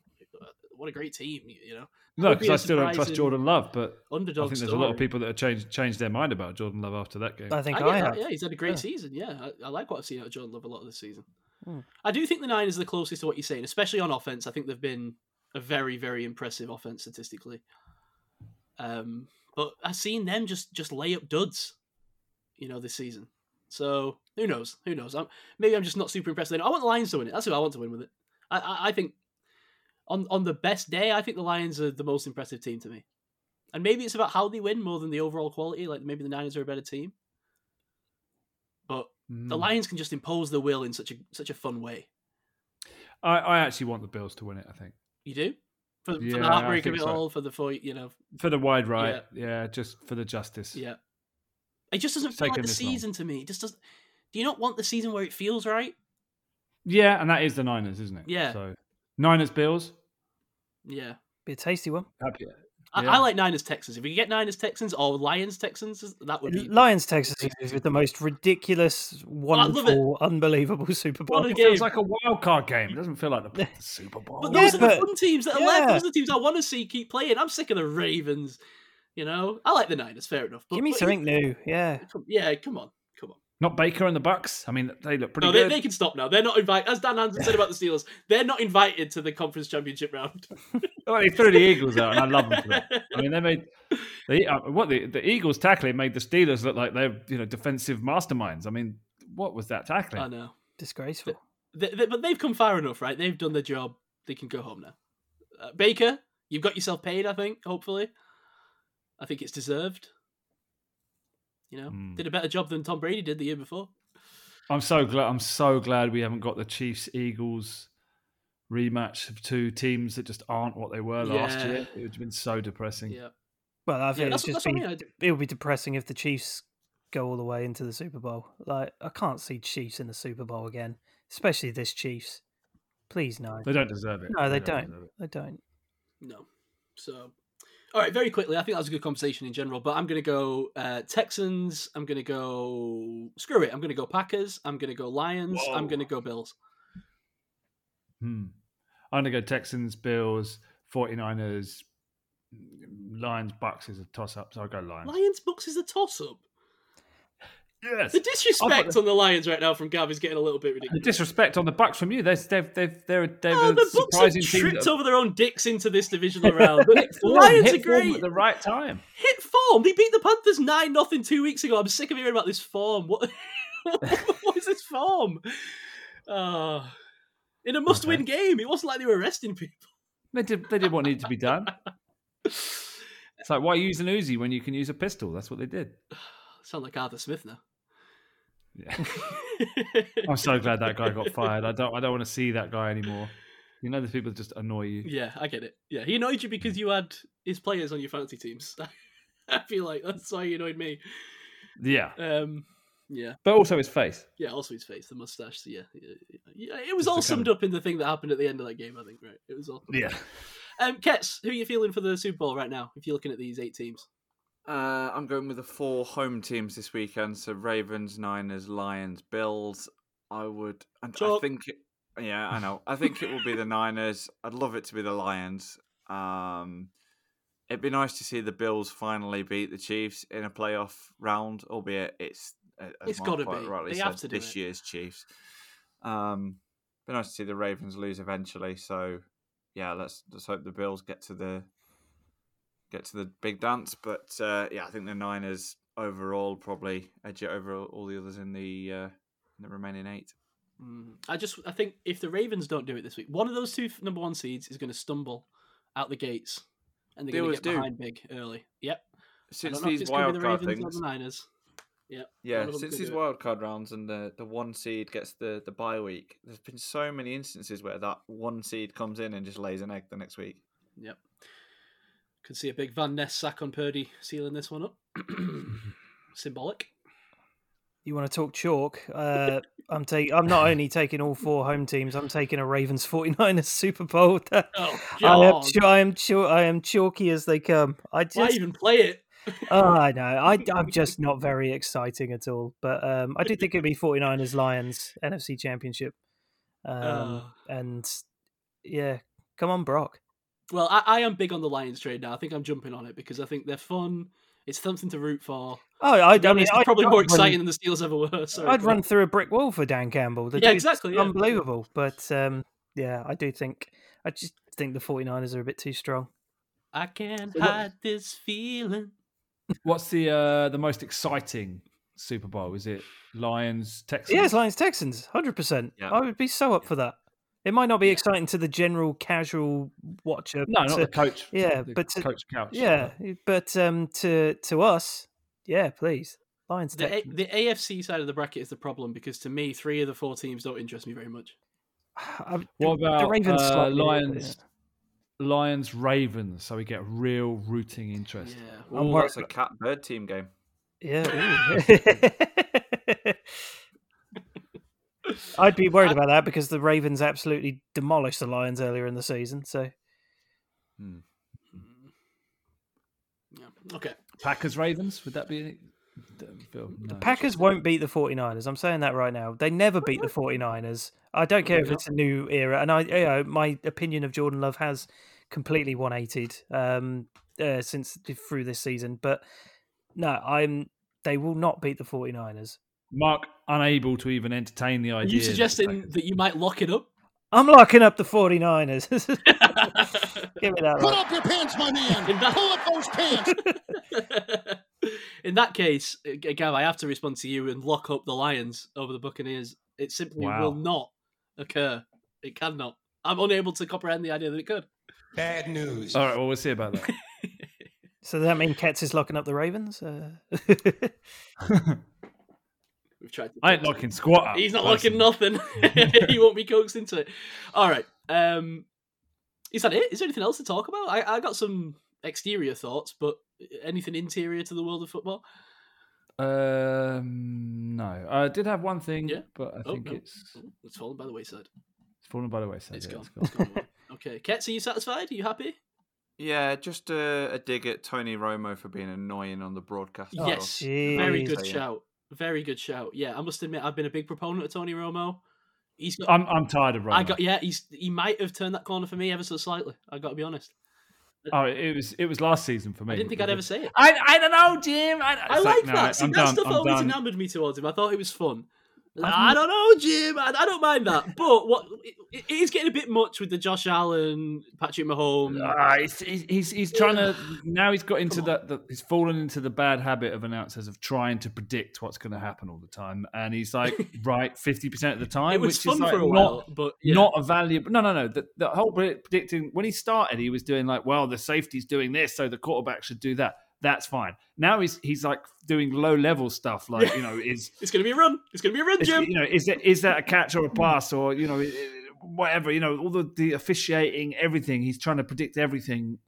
Speaker 1: what a great team, you know,
Speaker 2: No,
Speaker 1: Would be
Speaker 2: because I
Speaker 1: a
Speaker 2: still don't trust Jordan Love, but I think there's a lot of people that have changed changed their mind about Jordan Love after that game.
Speaker 4: I think
Speaker 1: I
Speaker 4: I, have.
Speaker 1: that. Yeah, he's had a great
Speaker 4: Yeah.
Speaker 1: season. Yeah, I, I like what I've seen out of Jordan Love a lot of this season.
Speaker 4: Hmm.
Speaker 1: I do think the Niners are the closest to what you're saying, especially on offense. I think they've been a very, very impressive offense statistically. Um, but I've seen them just just lay up duds, you know, this season. So who knows? Who knows? I'm, maybe I'm just not super impressed. With it. I want the Lions to win it. That's who I want to win with it. I, I, I think on on the best day, I think the Lions are the most impressive team to me. And maybe it's about how they win more than the overall quality. Like maybe the Niners are a better team. But
Speaker 2: Mm.
Speaker 1: the Lions can just impose their will in such a such a fun way.
Speaker 2: I, I actually want the Bills to win it. I think
Speaker 1: You do for, for the heartbreak of it
Speaker 2: so.
Speaker 1: all, for the for you know,
Speaker 2: for the wide right, yeah, just for the justice.
Speaker 1: yeah. It just doesn't
Speaker 2: It's
Speaker 1: feel like the
Speaker 2: this long.
Speaker 1: season to me. It just doesn't. Do you not want the season where it feels right?
Speaker 2: Yeah, and that is the Niners, isn't it?
Speaker 1: Yeah.
Speaker 2: So Niners Bills.
Speaker 1: Yeah.
Speaker 4: Be a tasty one.
Speaker 2: Happy.
Speaker 1: I,
Speaker 2: Yeah.
Speaker 1: I like Niners Texans. If we could get Niners Texans or Lions Texans, that would be
Speaker 4: Lions Texans is the most ridiculous, wonderful, unbelievable Super Bowl.
Speaker 2: It feels like a wild card game. It doesn't feel like the, the Super Bowl.
Speaker 1: But
Speaker 4: Yeah,
Speaker 1: those are the fun teams that are left. Those are the teams I want to see keep playing. I'm sick of the Ravens. You know, I like the Niners. Fair enough. But,
Speaker 4: Give me
Speaker 1: but
Speaker 4: something new. Yeah.
Speaker 1: Yeah, come on.
Speaker 2: Not Baker and the Bucks. I mean, they look pretty
Speaker 1: No, they,
Speaker 2: good.
Speaker 1: they can stop now. They're not invited. As Dan Hansen said about the Steelers, they're not invited to the conference championship round.
Speaker 2: Oh, they threw the Eagles out, and I love them for that. I mean, they made the uh, what the, the Eagles tackling made the Steelers look like they're you know defensive masterminds. I mean, what was that tackling?
Speaker 1: I know,
Speaker 4: Disgraceful.
Speaker 1: they, they- but they've come far enough, right? They've done their job. They can go home now. Uh, Baker, you've got yourself paid. I think. Hopefully, I think it's deserved. You know,
Speaker 2: Hmm.
Speaker 1: did a better job than Tom Brady did the year before.
Speaker 2: I'm so glad. I'm so glad we haven't got the Chiefs Eagles rematch of two teams that just aren't what they were last
Speaker 1: Yeah.
Speaker 2: year. It would have been so depressing.
Speaker 1: Yeah,
Speaker 4: Well, I think
Speaker 1: that's,
Speaker 4: it's just
Speaker 1: what I
Speaker 4: be,
Speaker 1: mean. it
Speaker 4: would be depressing if the Chiefs go all the way into the Super Bowl. Like, I can't see Chiefs in the Super Bowl again, especially this Chiefs. Please, no.
Speaker 2: They don't deserve it.
Speaker 4: No, they don't.
Speaker 2: deserve it.
Speaker 4: They don't.
Speaker 1: No. So, all right, very quickly. I think that was a good conversation in general, but I'm going to go uh, Texans. I'm going to go. Screw it. I'm going to go Packers. I'm going to go Lions. I'm going to go Bills.
Speaker 2: Hmm. I'm going to go Texans, Bills, 49ers, Lions, Bucks is a toss up, so I'll go Lions.
Speaker 1: Lions Bucks is a toss up.
Speaker 2: Yes.
Speaker 1: The disrespect on the Lions right now from Gav is getting a little bit ridiculous.
Speaker 2: The disrespect on the Bucks from you. They're, they've, they've, they're, they're
Speaker 1: Oh,
Speaker 2: a
Speaker 1: the Bucks have tripped
Speaker 2: that-
Speaker 1: over their own dicks into this divisional round. The Lions are great.
Speaker 2: at the right time.
Speaker 1: Hit form. They beat the Panthers nine nothing two weeks ago. I'm sick of hearing about this form. What? what is this form? Uh, in a must-win game. It wasn't like they were arresting people.
Speaker 2: They did, they did what needed to be done. It's like, why use an Uzi when you can use a pistol? That's what they did.
Speaker 1: Sound like Arthur Smith now.
Speaker 2: Yeah. I'm so glad that guy got fired. I don't, I don't want to see that guy anymore. You know, the people that just annoy you.
Speaker 1: yeah, I get it. Yeah, he annoyed you because you had his players on your fantasy teams. I feel like that's why he annoyed me.
Speaker 2: Yeah.
Speaker 1: Um, yeah,
Speaker 2: But also his face.
Speaker 1: yeah. Also his face, the mustache. So yeah, yeah, yeah, it was
Speaker 2: Just
Speaker 1: all summed up in the thing that happened at the end of that game. I think. Right. It was all.
Speaker 2: Yeah.
Speaker 1: Um, Ketts, who are you feeling for the Super Bowl right now? If you're looking at these eight teams.
Speaker 3: Uh, I'm going with the four home teams this weekend. So Ravens, Niners, Lions, Bills. I would, and I think, it, yeah, I know. I think it will be the Niners. I'd love it to be the Lions. Um, It'd be nice to see the Bills finally beat the Chiefs in a playoff round, albeit it's
Speaker 1: It's
Speaker 3: Mark
Speaker 1: gotta be.
Speaker 3: rightly
Speaker 1: They
Speaker 3: said,
Speaker 1: have to do
Speaker 3: this
Speaker 1: it.
Speaker 3: year's Chiefs. Um, be nice to see the Ravens lose eventually. So yeah, let's let's hope the Bills get to the get to the big dance. But uh, yeah, I think the Niners overall probably edge it over all the others in the uh, in the remaining eight.
Speaker 1: Mm. I just I think if the Ravens don't do it this week, one of those two number one seeds is going to stumble out the gates, and they're going to get
Speaker 3: do.
Speaker 1: behind big early. Yep.
Speaker 3: Since
Speaker 1: don't know if
Speaker 3: these
Speaker 1: it's gonna be
Speaker 3: wild
Speaker 1: the
Speaker 3: card
Speaker 1: Ravens or
Speaker 3: things,
Speaker 1: the Niners. Yep.
Speaker 3: Yeah,
Speaker 1: One
Speaker 3: since these
Speaker 1: do it.
Speaker 3: wild card rounds and the, the one seed gets the, the bye week, there's been so many instances where that one seed comes in and just lays an egg the next week.
Speaker 1: Yep. Could see a big Van Ness sack on Purdy sealing this one up. Symbolic.
Speaker 4: You want to talk chalk? Uh, I'm taking. I'm not only taking all four home teams. I'm taking a Ravens 49ers Super Bowl.
Speaker 1: Oh,
Speaker 4: I am. Ch- I am. ch- I am chalky as they come. I
Speaker 1: Why
Speaker 4: just.
Speaker 1: even play it?
Speaker 4: oh, I know. I, I'm just not very exciting at all. But um, I do think it'd be 49ers Lions NFC Championship. Um,
Speaker 1: Uh.
Speaker 4: and yeah, come on, Brock.
Speaker 1: Well, I, I am big on the Lions trade now. I think I'm jumping on it because I think they're fun. It's something to root for.
Speaker 4: Oh, I,
Speaker 1: To be
Speaker 4: I mean,
Speaker 1: it's
Speaker 4: I'd,
Speaker 1: probably
Speaker 4: I'd
Speaker 1: more
Speaker 4: run-
Speaker 1: exciting than the Steelers ever were. Sorry,
Speaker 4: I'd
Speaker 1: go
Speaker 4: run through a brick wall for Dan Campbell. The
Speaker 1: Yeah, exactly, yeah.
Speaker 4: Unbelievable. But um, yeah, I do think. I just think the 49ers are a bit too strong.
Speaker 1: I can't
Speaker 2: So what-
Speaker 1: hide this feeling.
Speaker 2: What's the uh, the most exciting Super Bowl? Is it Lions Texans?
Speaker 4: Yes, Lions Texans, hundred percent. I would be so up for that. It might not be exciting to the general casual watcher.
Speaker 2: No,
Speaker 4: but
Speaker 2: not
Speaker 4: to-
Speaker 2: the coach.
Speaker 4: yeah,
Speaker 2: the
Speaker 4: but to-
Speaker 2: coach couch.
Speaker 4: yeah, but um, to to us, yeah, please, Lions
Speaker 1: The, A- the AFC side of the bracket is the problem because to me, three of the four teams don't interest me very much.
Speaker 4: I-
Speaker 2: What
Speaker 4: the
Speaker 2: about
Speaker 4: Ravens
Speaker 2: uh,
Speaker 4: slightly,
Speaker 2: Lions? Lions Ravens, so we get real rooting interest.
Speaker 1: Yeah.
Speaker 4: I'm
Speaker 3: Ooh, that's a cat bird team game.
Speaker 4: Yeah. ooh. I'd be worried about that because the Ravens absolutely demolished the Lions earlier in the season. So
Speaker 3: Hmm.
Speaker 1: yeah. Okay.
Speaker 2: Packers Ravens, would that be? Any... Don't
Speaker 4: the
Speaker 2: no.
Speaker 4: Packers won't beat the 49ers. I'm saying that right now. They never beat the 49ers. I don't care if it's a new era. And I, you know, my opinion of Jordan Love has completely 180 um, uh, since through this season. But no, I'm. They will not beat the 49ers.
Speaker 2: Mark unable to even entertain the
Speaker 1: Are
Speaker 2: idea.
Speaker 1: you suggesting
Speaker 2: Packers-
Speaker 1: that you might lock it up?
Speaker 4: I'm locking up the 49ers. Give me that.
Speaker 7: Pull up your pants, my man.
Speaker 1: In that-
Speaker 7: Pull up those pants.
Speaker 1: In that case, uh, Gav, I have to respond to you and lock up the Lions over the Buccaneers. It simply
Speaker 2: Wow.
Speaker 1: will not occur. It cannot. I'm unable to comprehend the idea that it could.
Speaker 7: Bad news.
Speaker 2: All right, well, we'll see about that.
Speaker 4: So does that mean Ketts is locking up the Ravens? Uh...
Speaker 1: We've tried. To
Speaker 2: I ain't locking squat up.
Speaker 1: He's not
Speaker 2: personally.
Speaker 1: locking nothing. he won't be coaxed into it. All right. Um, is that it? Is there anything else to talk about? I, I got some exterior thoughts, but anything interior to the world of football?
Speaker 2: Um, no, I did have one thing,
Speaker 1: Yeah?
Speaker 2: but I
Speaker 1: Oh,
Speaker 2: think
Speaker 1: no.
Speaker 2: it's
Speaker 1: Oh, it's fallen by the wayside.
Speaker 2: it's fallen by the wayside.
Speaker 1: It's
Speaker 2: yeah,
Speaker 1: gone.
Speaker 2: it's
Speaker 1: It's gone okay. Ketts, are you satisfied? Are you happy?
Speaker 3: Yeah, just a, a dig at Tony Romo for being annoying on the broadcast.
Speaker 1: yes.
Speaker 4: jeez.
Speaker 1: Very good shout. Very good shout. Yeah, I must admit, I've been a big proponent of Tony Romo. He's got.
Speaker 2: I'm I'm tired of Romo.
Speaker 1: I got. Yeah, he's. He might have turned that corner for me ever so slightly. I got to be honest.
Speaker 2: Oh, it was it was last season for me.
Speaker 1: I didn't think I'd ever say it.
Speaker 2: I I don't know, Jim. I,
Speaker 1: I
Speaker 2: it's
Speaker 1: like
Speaker 2: no,
Speaker 1: that. See,
Speaker 2: I'm
Speaker 1: that
Speaker 2: done.
Speaker 1: always enamored me towards him. I thought it was fun.
Speaker 2: I've
Speaker 1: don't know, Jim. I, I don't mind that. But what it, it is getting a bit much with the Josh Allen, Patrick Mahomes.
Speaker 2: Ah, he's, he's he's he's trying to now. He's got into that. The, he's fallen into the bad habit of announcers of trying to predict what's going to happen all the time, and he's like right fifty percent of the time,
Speaker 1: it was
Speaker 2: which
Speaker 1: fun
Speaker 2: is like
Speaker 1: for a
Speaker 2: not
Speaker 1: while, but yeah.
Speaker 2: not a valuable. No, no, no. The, the whole predict- predicting when he started, he was doing like, well, the safety's doing this, so the quarterback should do that. That's fine. Now he's he's like doing low level stuff, like you know, is
Speaker 1: it's going to be a run. It's going to be a run, Jim.
Speaker 2: you know, is that is that a catch or a pass or you know, whatever. You know, all the, the officiating, everything. He's trying to predict everything.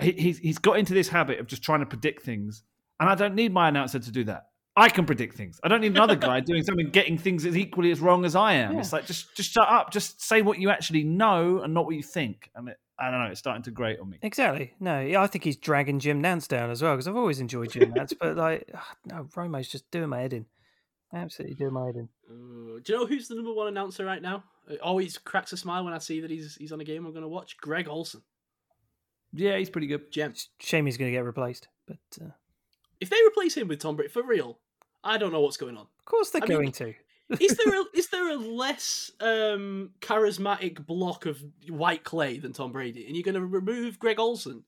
Speaker 2: He, he's he's got into this habit of just trying to predict things, and I don't need my announcer to do that. I can predict things. I don't need another guy doing something, getting things as equally as wrong as I am.
Speaker 4: Yeah.
Speaker 2: It's like just just shut up. Just say what you actually know and not what you think. And it, I don't know. It's starting to grate on me.
Speaker 4: Exactly. No, yeah, I think he's dragging Jim Nantz down as well because I've always enjoyed Jim Nantz, but like, no, Romo's just doing my head in. Absolutely doing my head in.
Speaker 1: Uh, do you know who's the number one announcer right now? It always cracks a smile when I see that he's he's on a game I'm going to watch. Greg Olsen.
Speaker 2: Yeah, he's pretty good.
Speaker 1: Gem.
Speaker 4: Shame he's going to get replaced, but uh,
Speaker 1: If they replace him with Tom Brady for real, I don't know what's going on.
Speaker 4: of course they're
Speaker 1: I mean,
Speaker 4: going to.
Speaker 1: Is there a, is there a less um, charismatic block of white clay than Tom Brady? And you're going to remove Greg Olsen?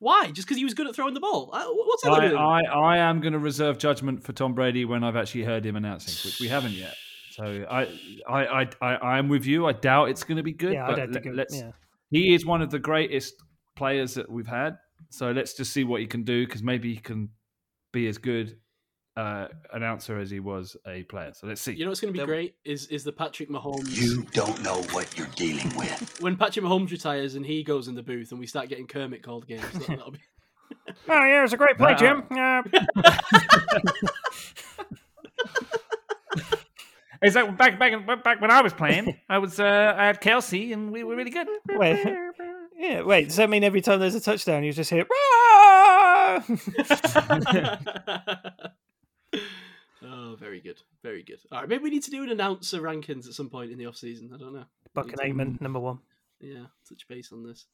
Speaker 1: Why? Just because he was good at throwing the ball? Uh, What's that
Speaker 2: I,
Speaker 1: doing?
Speaker 2: I, I am going to reserve judgment for Tom Brady when I've actually heard him announcing, which we haven't yet. So I, I, I, I, I am with you. I doubt it's going to be good.
Speaker 4: yeah, I
Speaker 2: but
Speaker 4: don't think.
Speaker 2: let-
Speaker 4: It,
Speaker 2: let's.
Speaker 4: yeah.
Speaker 2: He is one of the greatest players that we've had. So let's just see what he can do because maybe he can be as good uh, announcer as he was a player. So let's see.
Speaker 1: You know what's going to be
Speaker 3: There-
Speaker 1: great is is the Patrick Mahomes.
Speaker 7: You don't know what you're dealing with.
Speaker 1: When Patrick Mahomes retires and he goes in the booth and we start getting Kermit called games. That, that'll be...
Speaker 4: Oh yeah, it was a great play,
Speaker 2: Wow.
Speaker 4: Jim. Yeah.
Speaker 2: Is that back back back when I was playing? I was uh, I had Kelsey and we were really good.
Speaker 4: wait, yeah, wait. Does that mean every time there's a touchdown, you just hear?
Speaker 1: Oh, very good, very good. All right, maybe we need to do an announcer rankings at some point in the off season. I don't know.
Speaker 4: Buck and Aikman, number one.
Speaker 1: Yeah, touch base on this.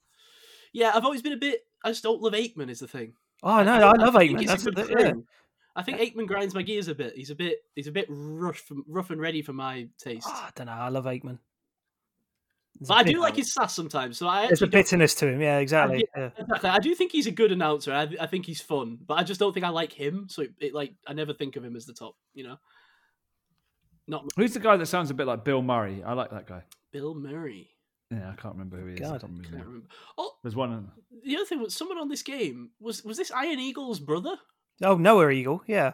Speaker 1: Yeah, I've always been a bit. I just don't love Aikman. Is the thing.
Speaker 4: Oh no, I love
Speaker 1: think
Speaker 4: Aikman.
Speaker 1: a
Speaker 4: That's
Speaker 1: good
Speaker 4: the, yeah.
Speaker 1: I think Aikman grinds my gears a bit. He's a bit. He's a bit rough, rough and ready for my taste.
Speaker 4: Oh, I don't know. I love Aikman. There's
Speaker 1: but I
Speaker 4: bit-
Speaker 1: do like his sass sometimes. So I
Speaker 4: There's a bitterness to him. Yeah, exactly. Yeah.
Speaker 1: Exactly. I do think he's a good announcer. I, I think he's fun, but I just don't think I like him. So it, it like I never think of him as the top. You know, not
Speaker 2: Who's the guy that sounds a bit like Bill Murray? I like that guy.
Speaker 1: Bill Murray.
Speaker 2: Yeah, I can't remember who he is. I
Speaker 4: God,
Speaker 2: can't remember
Speaker 1: Can't remember. Oh,
Speaker 2: There's one.
Speaker 1: the other thing was someone on this game was was this Ian Eagle's brother?
Speaker 4: Oh, Noah Eagle. Yeah.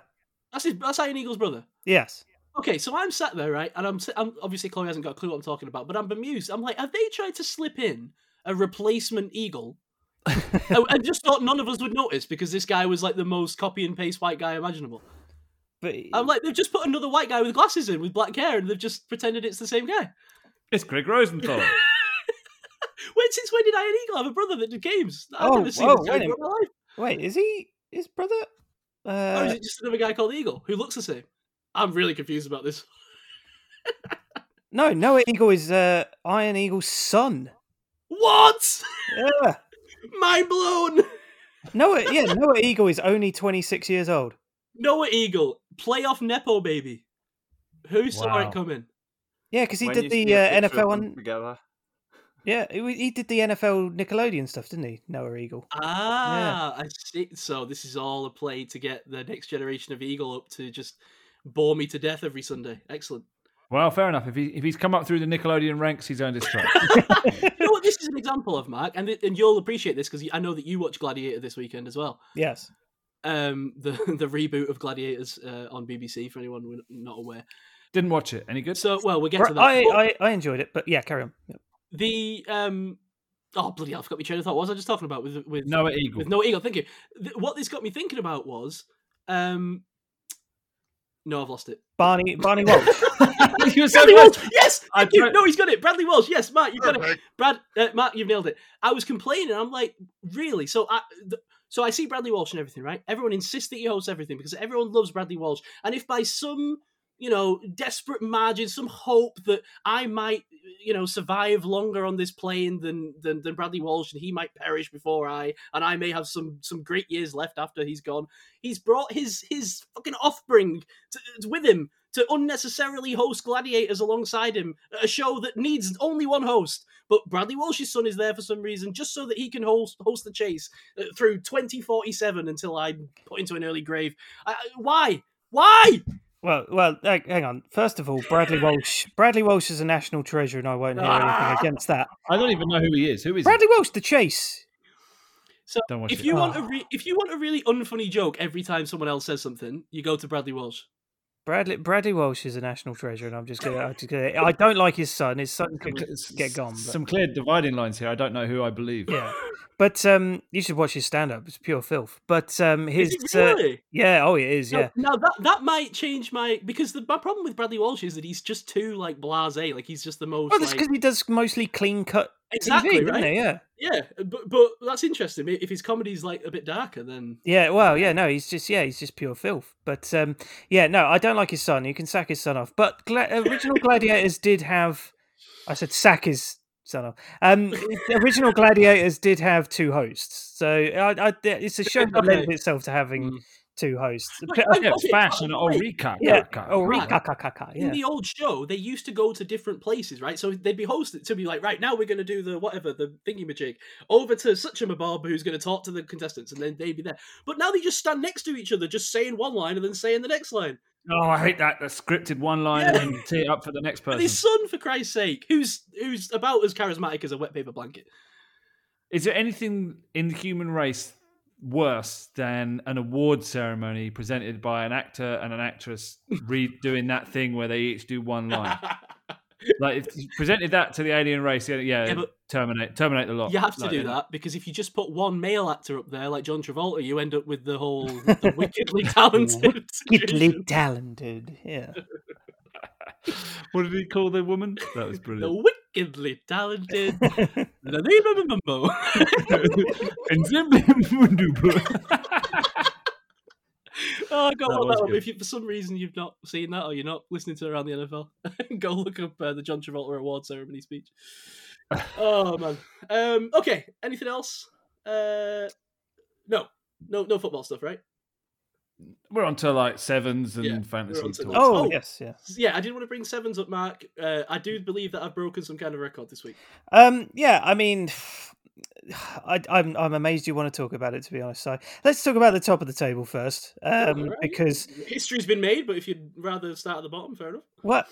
Speaker 1: That's his. That's Ian Eagle's brother.
Speaker 4: Yes.
Speaker 1: Okay, so I'm sat there, right, and I'm, I'm obviously Chloe hasn't got a clue what I'm talking about, but I'm bemused. I'm like, have they tried to slip in a replacement eagle? Oh, and just thought none of us would notice because this guy was like the most copy and paste white guy imaginable.
Speaker 4: But
Speaker 1: I'm like, they've just put another white guy with glasses in with black hair, and they've just pretended it's the same guy.
Speaker 2: It's Gregg Rosenthal.
Speaker 1: When since when did Ian Eagle have a brother that did games? I've
Speaker 4: Oh,
Speaker 1: never seen
Speaker 4: whoa,
Speaker 1: this guy
Speaker 4: wait a
Speaker 1: in
Speaker 4: wait, is he his brother?
Speaker 1: or
Speaker 4: Uh,
Speaker 1: is it just another guy called Eagle who looks the same? I'm really confused about this.
Speaker 4: no, Noah Eagle is uh, Ian Eagle's son.
Speaker 1: What?
Speaker 4: Yeah.
Speaker 1: Mind blown.
Speaker 4: Noah, yeah, Noah Eagle is only 26 years old.
Speaker 1: Noah Eagle, playoff nepo baby. Who saw
Speaker 2: Wow.
Speaker 1: it coming?
Speaker 4: Yeah, because he
Speaker 3: When
Speaker 4: did the uh, NFL one.
Speaker 3: together.
Speaker 4: Yeah, he, he did the NFL Nickelodeon stuff, didn't he? Noah Eagle.
Speaker 1: Ah, I see. So this is all a play to get the next generation of Eagle up to just bore me to death every Sunday. Excellent.
Speaker 2: well, fair enough. If he if he's come up through the Nickelodeon ranks, he's earned his stripes.
Speaker 1: you know what this is an example of, Mark, and and you'll appreciate this because I know that you watch Gladiator this weekend as well.
Speaker 4: Yes.
Speaker 1: Um, the the reboot of Gladiators uh, on BBC for anyone not aware.
Speaker 2: Didn't watch it. Any good?
Speaker 1: So, well, we'll get to that.
Speaker 4: I, I, I enjoyed it, but yeah, carry on. Yeah.
Speaker 1: the um, oh bloody hell, I forgot my train of thought. What was I just talking about with with
Speaker 2: Noah Eagle.
Speaker 1: with no eagle? Thank you. Th- What this got me thinking about was um, no, I've lost it.
Speaker 4: Barney Barney Walsh.
Speaker 2: you were so
Speaker 1: Bradley. Walsh. Yes,
Speaker 2: I
Speaker 1: thank you.
Speaker 2: tried-
Speaker 1: No, he's got it. Bradley Walsh. Yes, Matt, you've got it. Brad, uh, Matt, you've nailed it. I was complaining. I'm like, really? So I, th- so I see Bradley Walsh and everything, right? Everyone insists that he hosts everything because everyone loves Bradley Walsh. And if by some, you know, desperate margin, some hope that I might, you know, survive longer on this plane than than, than Bradley Walsh, and he might perish before I, and I may have some some great years left after he's gone. He's brought his his fucking offspring to, with him to unnecessarily host gladiators alongside him a show that needs only one host. But Bradley Walsh's son is there for some reason, just so that he can host host the chase uh, through 2047 until I'm put into an early grave. I, why? Why?
Speaker 4: Well, well, hang on. First of all, Bradley Walsh. Bradley Walsh is a national treasure, and I won't hear
Speaker 1: Ah!
Speaker 4: anything against that.
Speaker 2: I don't even know who he is. Who is
Speaker 4: Bradley Walsh, the chase.
Speaker 1: So
Speaker 2: Don't watch
Speaker 1: if
Speaker 2: it.
Speaker 1: you want a
Speaker 4: Ah.
Speaker 1: re- if you want a really unfunny joke every time someone else says something, you go to Bradley Walsh.
Speaker 4: Bradley Bradley Walsh is a national treasure, and I'm just gonna. I'm just gonna I don't like his son. His son can
Speaker 2: he?
Speaker 4: get gone. But,
Speaker 2: Some clear dividing lines here. I don't know who I believe.
Speaker 4: yeah, but um, you should watch his stand up. It's pure filth. But um, his
Speaker 1: Is it
Speaker 4: uh, yeah, oh, it is.
Speaker 1: Now-
Speaker 4: Yeah,
Speaker 1: Now, that that might change my because the my problem with Bradley Walsh is that he's just too like blasé. Like he's just the most
Speaker 4: well, that's
Speaker 1: like
Speaker 4: because he does mostly clean cut.
Speaker 1: Exactly
Speaker 4: TV,
Speaker 1: right.
Speaker 4: he? Yeah.
Speaker 1: Yeah, but but that's interesting. If his comedy's like a bit darker, then
Speaker 4: Yeah, well, yeah, no, he's just yeah, he's just pure filth. But um, yeah, no, I don't like his son. You can sack his son off. But Gla- original Gladiators did have, I said sack his son off. Um, original Gladiators did have two hosts, so I, I, it's a show that lends itself to having
Speaker 1: Mm.
Speaker 4: Two hosts.
Speaker 1: Like,
Speaker 4: P-
Speaker 1: I-
Speaker 2: Yeah, it's
Speaker 1: Okay,
Speaker 2: fashion.
Speaker 1: by
Speaker 2: Oh,
Speaker 1: the
Speaker 4: yeah. Oh,
Speaker 1: In
Speaker 4: yeah.
Speaker 1: the old show, they used to go to different places, right? So they'd be hosted to be like, right now we're going to do the whatever, the thingy majig, over to such a mabob who's going to talk to the contestants, and then they'd be there. But now they just stand next to each other, just saying one line and then saying the next line.
Speaker 2: Oh, I hate that. The scripted one line
Speaker 1: Yeah.
Speaker 2: and then tee it up for the next
Speaker 1: But
Speaker 2: person.
Speaker 1: his son, for Christ's sake, who's who's about as charismatic as a wet paper blanket.
Speaker 2: Is there anything in the human race worse than an award ceremony presented by an actor and an actress redoing that thing where they each do one line? like if you presented that to the alien race, yeah, yeah,
Speaker 1: Yeah,
Speaker 2: terminate, terminate the lot.
Speaker 1: You have to
Speaker 2: Like,
Speaker 1: do
Speaker 2: uh,
Speaker 1: that because if you just put one male actor up there, like John Travolta, you end up with the whole the wickedly talented.
Speaker 4: Wickedly talented, yeah.
Speaker 2: What did he call the woman? That was brilliant.
Speaker 1: The wickedly talented. the name of Mumbo.
Speaker 2: And Zimbabwe-
Speaker 1: Oh, go
Speaker 2: That
Speaker 1: look that up.
Speaker 2: good.
Speaker 1: If you, for some reason you've not seen that or you're not listening to around the NFL, go look up uh, the John Travolta award ceremony speech. oh man. Um, okay. Anything else? Uh, no, no, no football stuff, right?
Speaker 2: We're on to like sevens and
Speaker 1: Yeah,
Speaker 2: fantasy
Speaker 1: on to
Speaker 2: talk.
Speaker 4: Oh,
Speaker 1: Oh.
Speaker 4: yes, yeah.
Speaker 1: Yeah, I did want to bring sevens up, Mark. Uh, I do believe that I've broken some kind of record this week.
Speaker 4: Um, yeah, I mean, I, I'm I'm amazed you want to talk about it. To be honest, so let's talk about the top of the table first, um,
Speaker 1: Alright.
Speaker 4: because
Speaker 1: history's been made, but if you'd rather start at the bottom, fair enough.
Speaker 4: what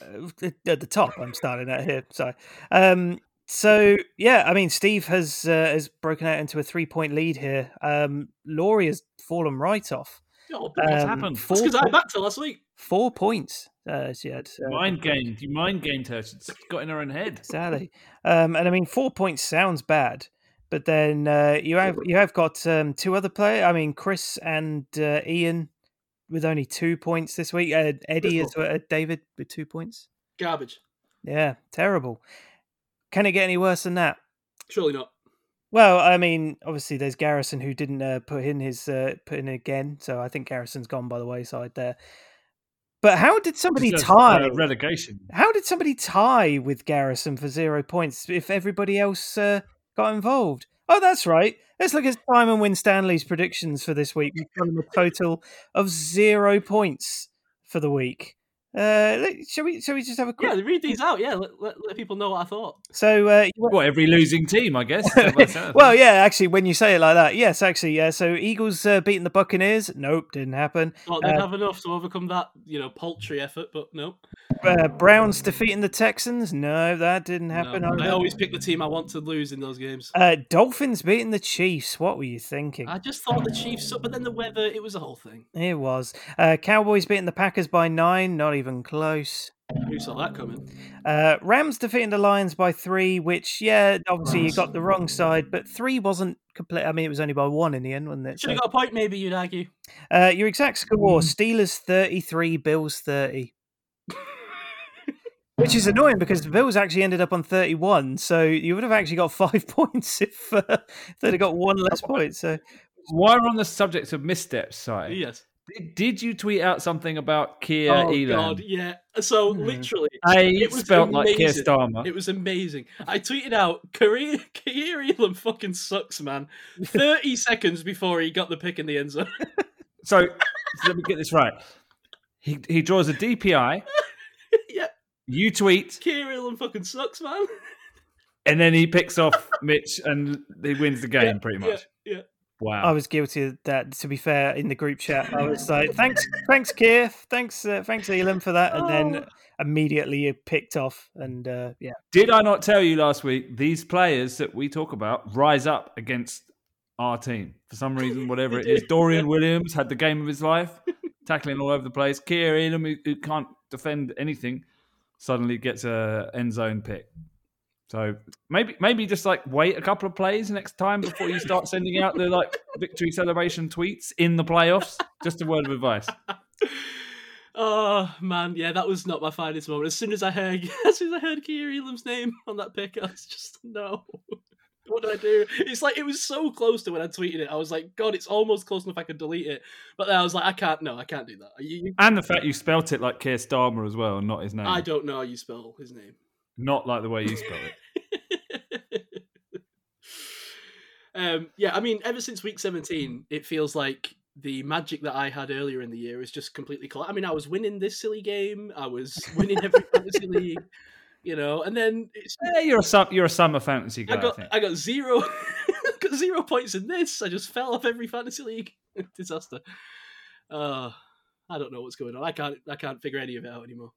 Speaker 4: at the top I'm starting at here. Sorry. Um, so yeah, I mean, Steve has uh, has broken out into a three point lead here. Um, Laurie has fallen right off.
Speaker 1: Oh,
Speaker 2: What's
Speaker 4: Um,
Speaker 2: happened?
Speaker 1: that's
Speaker 4: Four,
Speaker 1: because I
Speaker 4: po-
Speaker 1: backed her last week.
Speaker 4: four points. Uh, she had. uh,
Speaker 2: Mind gamed. You mind gamed her. She's got in her own head.
Speaker 4: Exactly. Um, and I mean, four points sounds bad, but then uh, you have you have got um, two other players. I mean, Chris and uh, Ian with only two points this week. Uh, Eddie is uh, David with two points.
Speaker 1: Garbage.
Speaker 4: Yeah, terrible. Can it get any worse than that?
Speaker 1: Surely not.
Speaker 4: Well, I mean, obviously there's Garrison who didn't uh, put in his uh, put in again, so I think Garrison's gone by the wayside there. But how did somebody
Speaker 2: Deserves,
Speaker 4: tie?
Speaker 2: uh, relegation.
Speaker 4: How did somebody tie with Garrison for zero points if everybody else uh, got involved? Oh, that's right. Let's look at Simon Winstanley's predictions for this week. We've got him a total of zero points for the week. Uh, let- shall we? Shall we just have a quick?
Speaker 1: Yeah, read these out. Yeah, let, let, let people know what I thought.
Speaker 4: So, uh, you went-
Speaker 2: What every losing team, I guess. Is that what it sounds
Speaker 4: well, yeah, actually, when you say it like that, yes, actually, yeah. So, Eagles uh, beating the Buccaneers. Nope, didn't happen.
Speaker 1: Thought they'd
Speaker 4: Uh,
Speaker 1: have enough to overcome that, you know, paltry effort, but no.
Speaker 4: Uh, Browns defeating the Texans. No, that didn't happen.
Speaker 1: no. I always pick the team I want to lose in those games.
Speaker 4: Uh, Dolphins beating the Chiefs. What were you thinking?
Speaker 1: I just thought the Chiefs, but then the weather, it was a whole thing.
Speaker 4: It was. Uh, Cowboys beating the Packers by nine, not even close.
Speaker 1: Who saw that coming?
Speaker 4: Uh, Rams defeating the Lions by three, which, yeah, obviously you got the wrong side, but three wasn't complete. I mean, it was only by one in the end, wasn't it?
Speaker 1: Should have got a point, maybe, you'd argue.
Speaker 4: Uh, your exact score Steelers 33, Bills 30. Which is annoying because the Bills actually ended up on 31, so you would have actually got five points if, uh, if they'd have got one less point. So
Speaker 2: While we're on the subject of missteps, Si,
Speaker 1: Yes.
Speaker 2: Did, did you tweet out something about Kia
Speaker 1: oh? God, yeah. So,
Speaker 4: Hmm.
Speaker 1: literally,
Speaker 2: A
Speaker 1: It was
Speaker 2: spelt like Keir
Speaker 1: amazing.
Speaker 2: Starmer.
Speaker 1: It was amazing. I tweeted out, Kareem Kareem Elam fucking sucks, man. 30 seconds before he got the pick in the end zone.
Speaker 2: So, let me get this right. He he draws a DPI.
Speaker 1: yeah,
Speaker 2: You tweet,
Speaker 1: Kareem Elam fucking sucks, man.
Speaker 2: and then he picks off Mitch, and he wins the game pretty much.
Speaker 1: Yeah, yeah.
Speaker 2: Wow.
Speaker 4: I was guilty of that. To be fair, in the group chat, I was like, "Thanks, thanks, Keith, thanks, uh, thanks, Elam, for that," and then
Speaker 1: Oh.
Speaker 4: immediately it picked off, and uh, yeah,
Speaker 2: Did I not tell you last week? These players that we talk about rise up against our team for some reason, whatever it is. Dorian. Williams had the game of his life, tackling all over the place. Kaiir Elam, who, who can't defend anything, suddenly gets a end zone pick. So maybe maybe just like wait a couple of plays next time before you start sending out the like victory celebration tweets in the playoffs. Just a word of advice.
Speaker 1: Oh man, yeah, that was not my finest moment. As soon as I heard, as soon as I heard Kaiir Elam's name on that pick, I was just no. What do I do? It's like it was so close to when I tweeted it. I was like, God, it's almost close enough I could delete it. But then I was like, I can't. No, I can't do that. You, you-
Speaker 2: And the fact you spelt it like Keir Starmer as well, and not his name.
Speaker 1: I don't know how you spell his name.
Speaker 2: Not like the way you spell it.
Speaker 1: Um, yeah, I mean, ever since week 17, it feels like the magic that I had earlier in the year is just completely. Coll- I mean, I was winning this silly game. I was winning every fantasy league, you know, and then it's,
Speaker 2: Yeah, you're a you're a summer fantasy guy.
Speaker 1: I
Speaker 2: I,
Speaker 1: got
Speaker 2: think.
Speaker 1: I got zero, got zero points in this. I just fell off every fantasy league. Disaster. Uh, I don't know what's going on. I can't I can't figure any of it out anymore.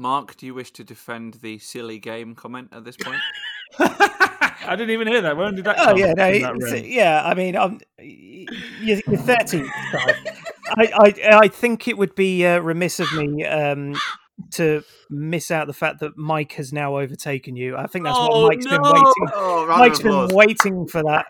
Speaker 3: Mark, do you wish to defend the silly game comment at this point?
Speaker 2: I didn't even hear that. When did that?
Speaker 4: Oh yeah, no,
Speaker 2: that
Speaker 4: yeah. I mean, I'm you're, you're 13. I, I I think it would be uh, remiss of me um, to miss out the fact that Mike has now overtaken you. I think that's
Speaker 1: Oh,
Speaker 4: what Mike's been waiting.
Speaker 3: Oh, round
Speaker 4: Mike's
Speaker 3: of
Speaker 4: been
Speaker 3: applause.
Speaker 4: waiting for that.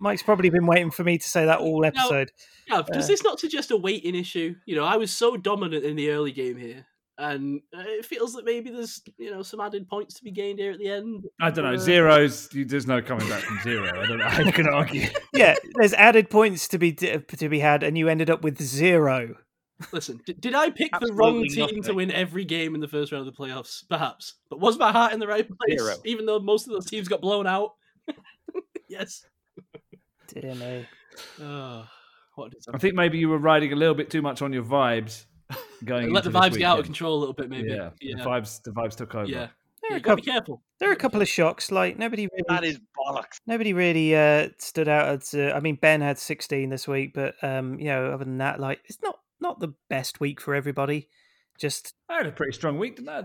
Speaker 4: Mike's probably been waiting for me to say that all episode.
Speaker 1: Yeah, does
Speaker 4: Uh,
Speaker 1: this not suggest a waiting issue? You know, I was so dominant in the early game here, and uh, it feels that maybe there's you know some added points to be gained here at the end.
Speaker 2: I don't know.
Speaker 1: Uh,
Speaker 2: Zeros. you- There's no coming back from zero. I don't know. how you can argue.
Speaker 4: yeah, there's added points to be to be had, and you ended up with zero.
Speaker 1: Listen, did, did I pick the wrong
Speaker 3: Absolutely
Speaker 1: team to win every game in the first round of the playoffs? Perhaps, but was my heart in the right place?
Speaker 3: Zero.
Speaker 1: Even though most of those teams got blown out. yes.
Speaker 4: Dear me.
Speaker 1: Oh, what a
Speaker 2: I
Speaker 1: disaster.
Speaker 2: think maybe you were riding a little bit too much on your vibes. Going
Speaker 1: Let the
Speaker 2: into this
Speaker 1: vibes get out of control a little bit, maybe.
Speaker 2: Yeah,
Speaker 1: yeah,
Speaker 2: the vibes. The vibes took over.
Speaker 1: yeah.
Speaker 4: There are
Speaker 1: you
Speaker 4: a
Speaker 1: gotta be
Speaker 4: couple.
Speaker 1: careful.
Speaker 4: There are a couple of shocks. Like nobody really.
Speaker 8: That is bollocks.
Speaker 4: Nobody really uh, stood out. As, uh, I mean, Ben had 16 this week, but um, you know, other than that, like it's not not the best week for everybody. Just
Speaker 2: I had a pretty strong week, didn't I?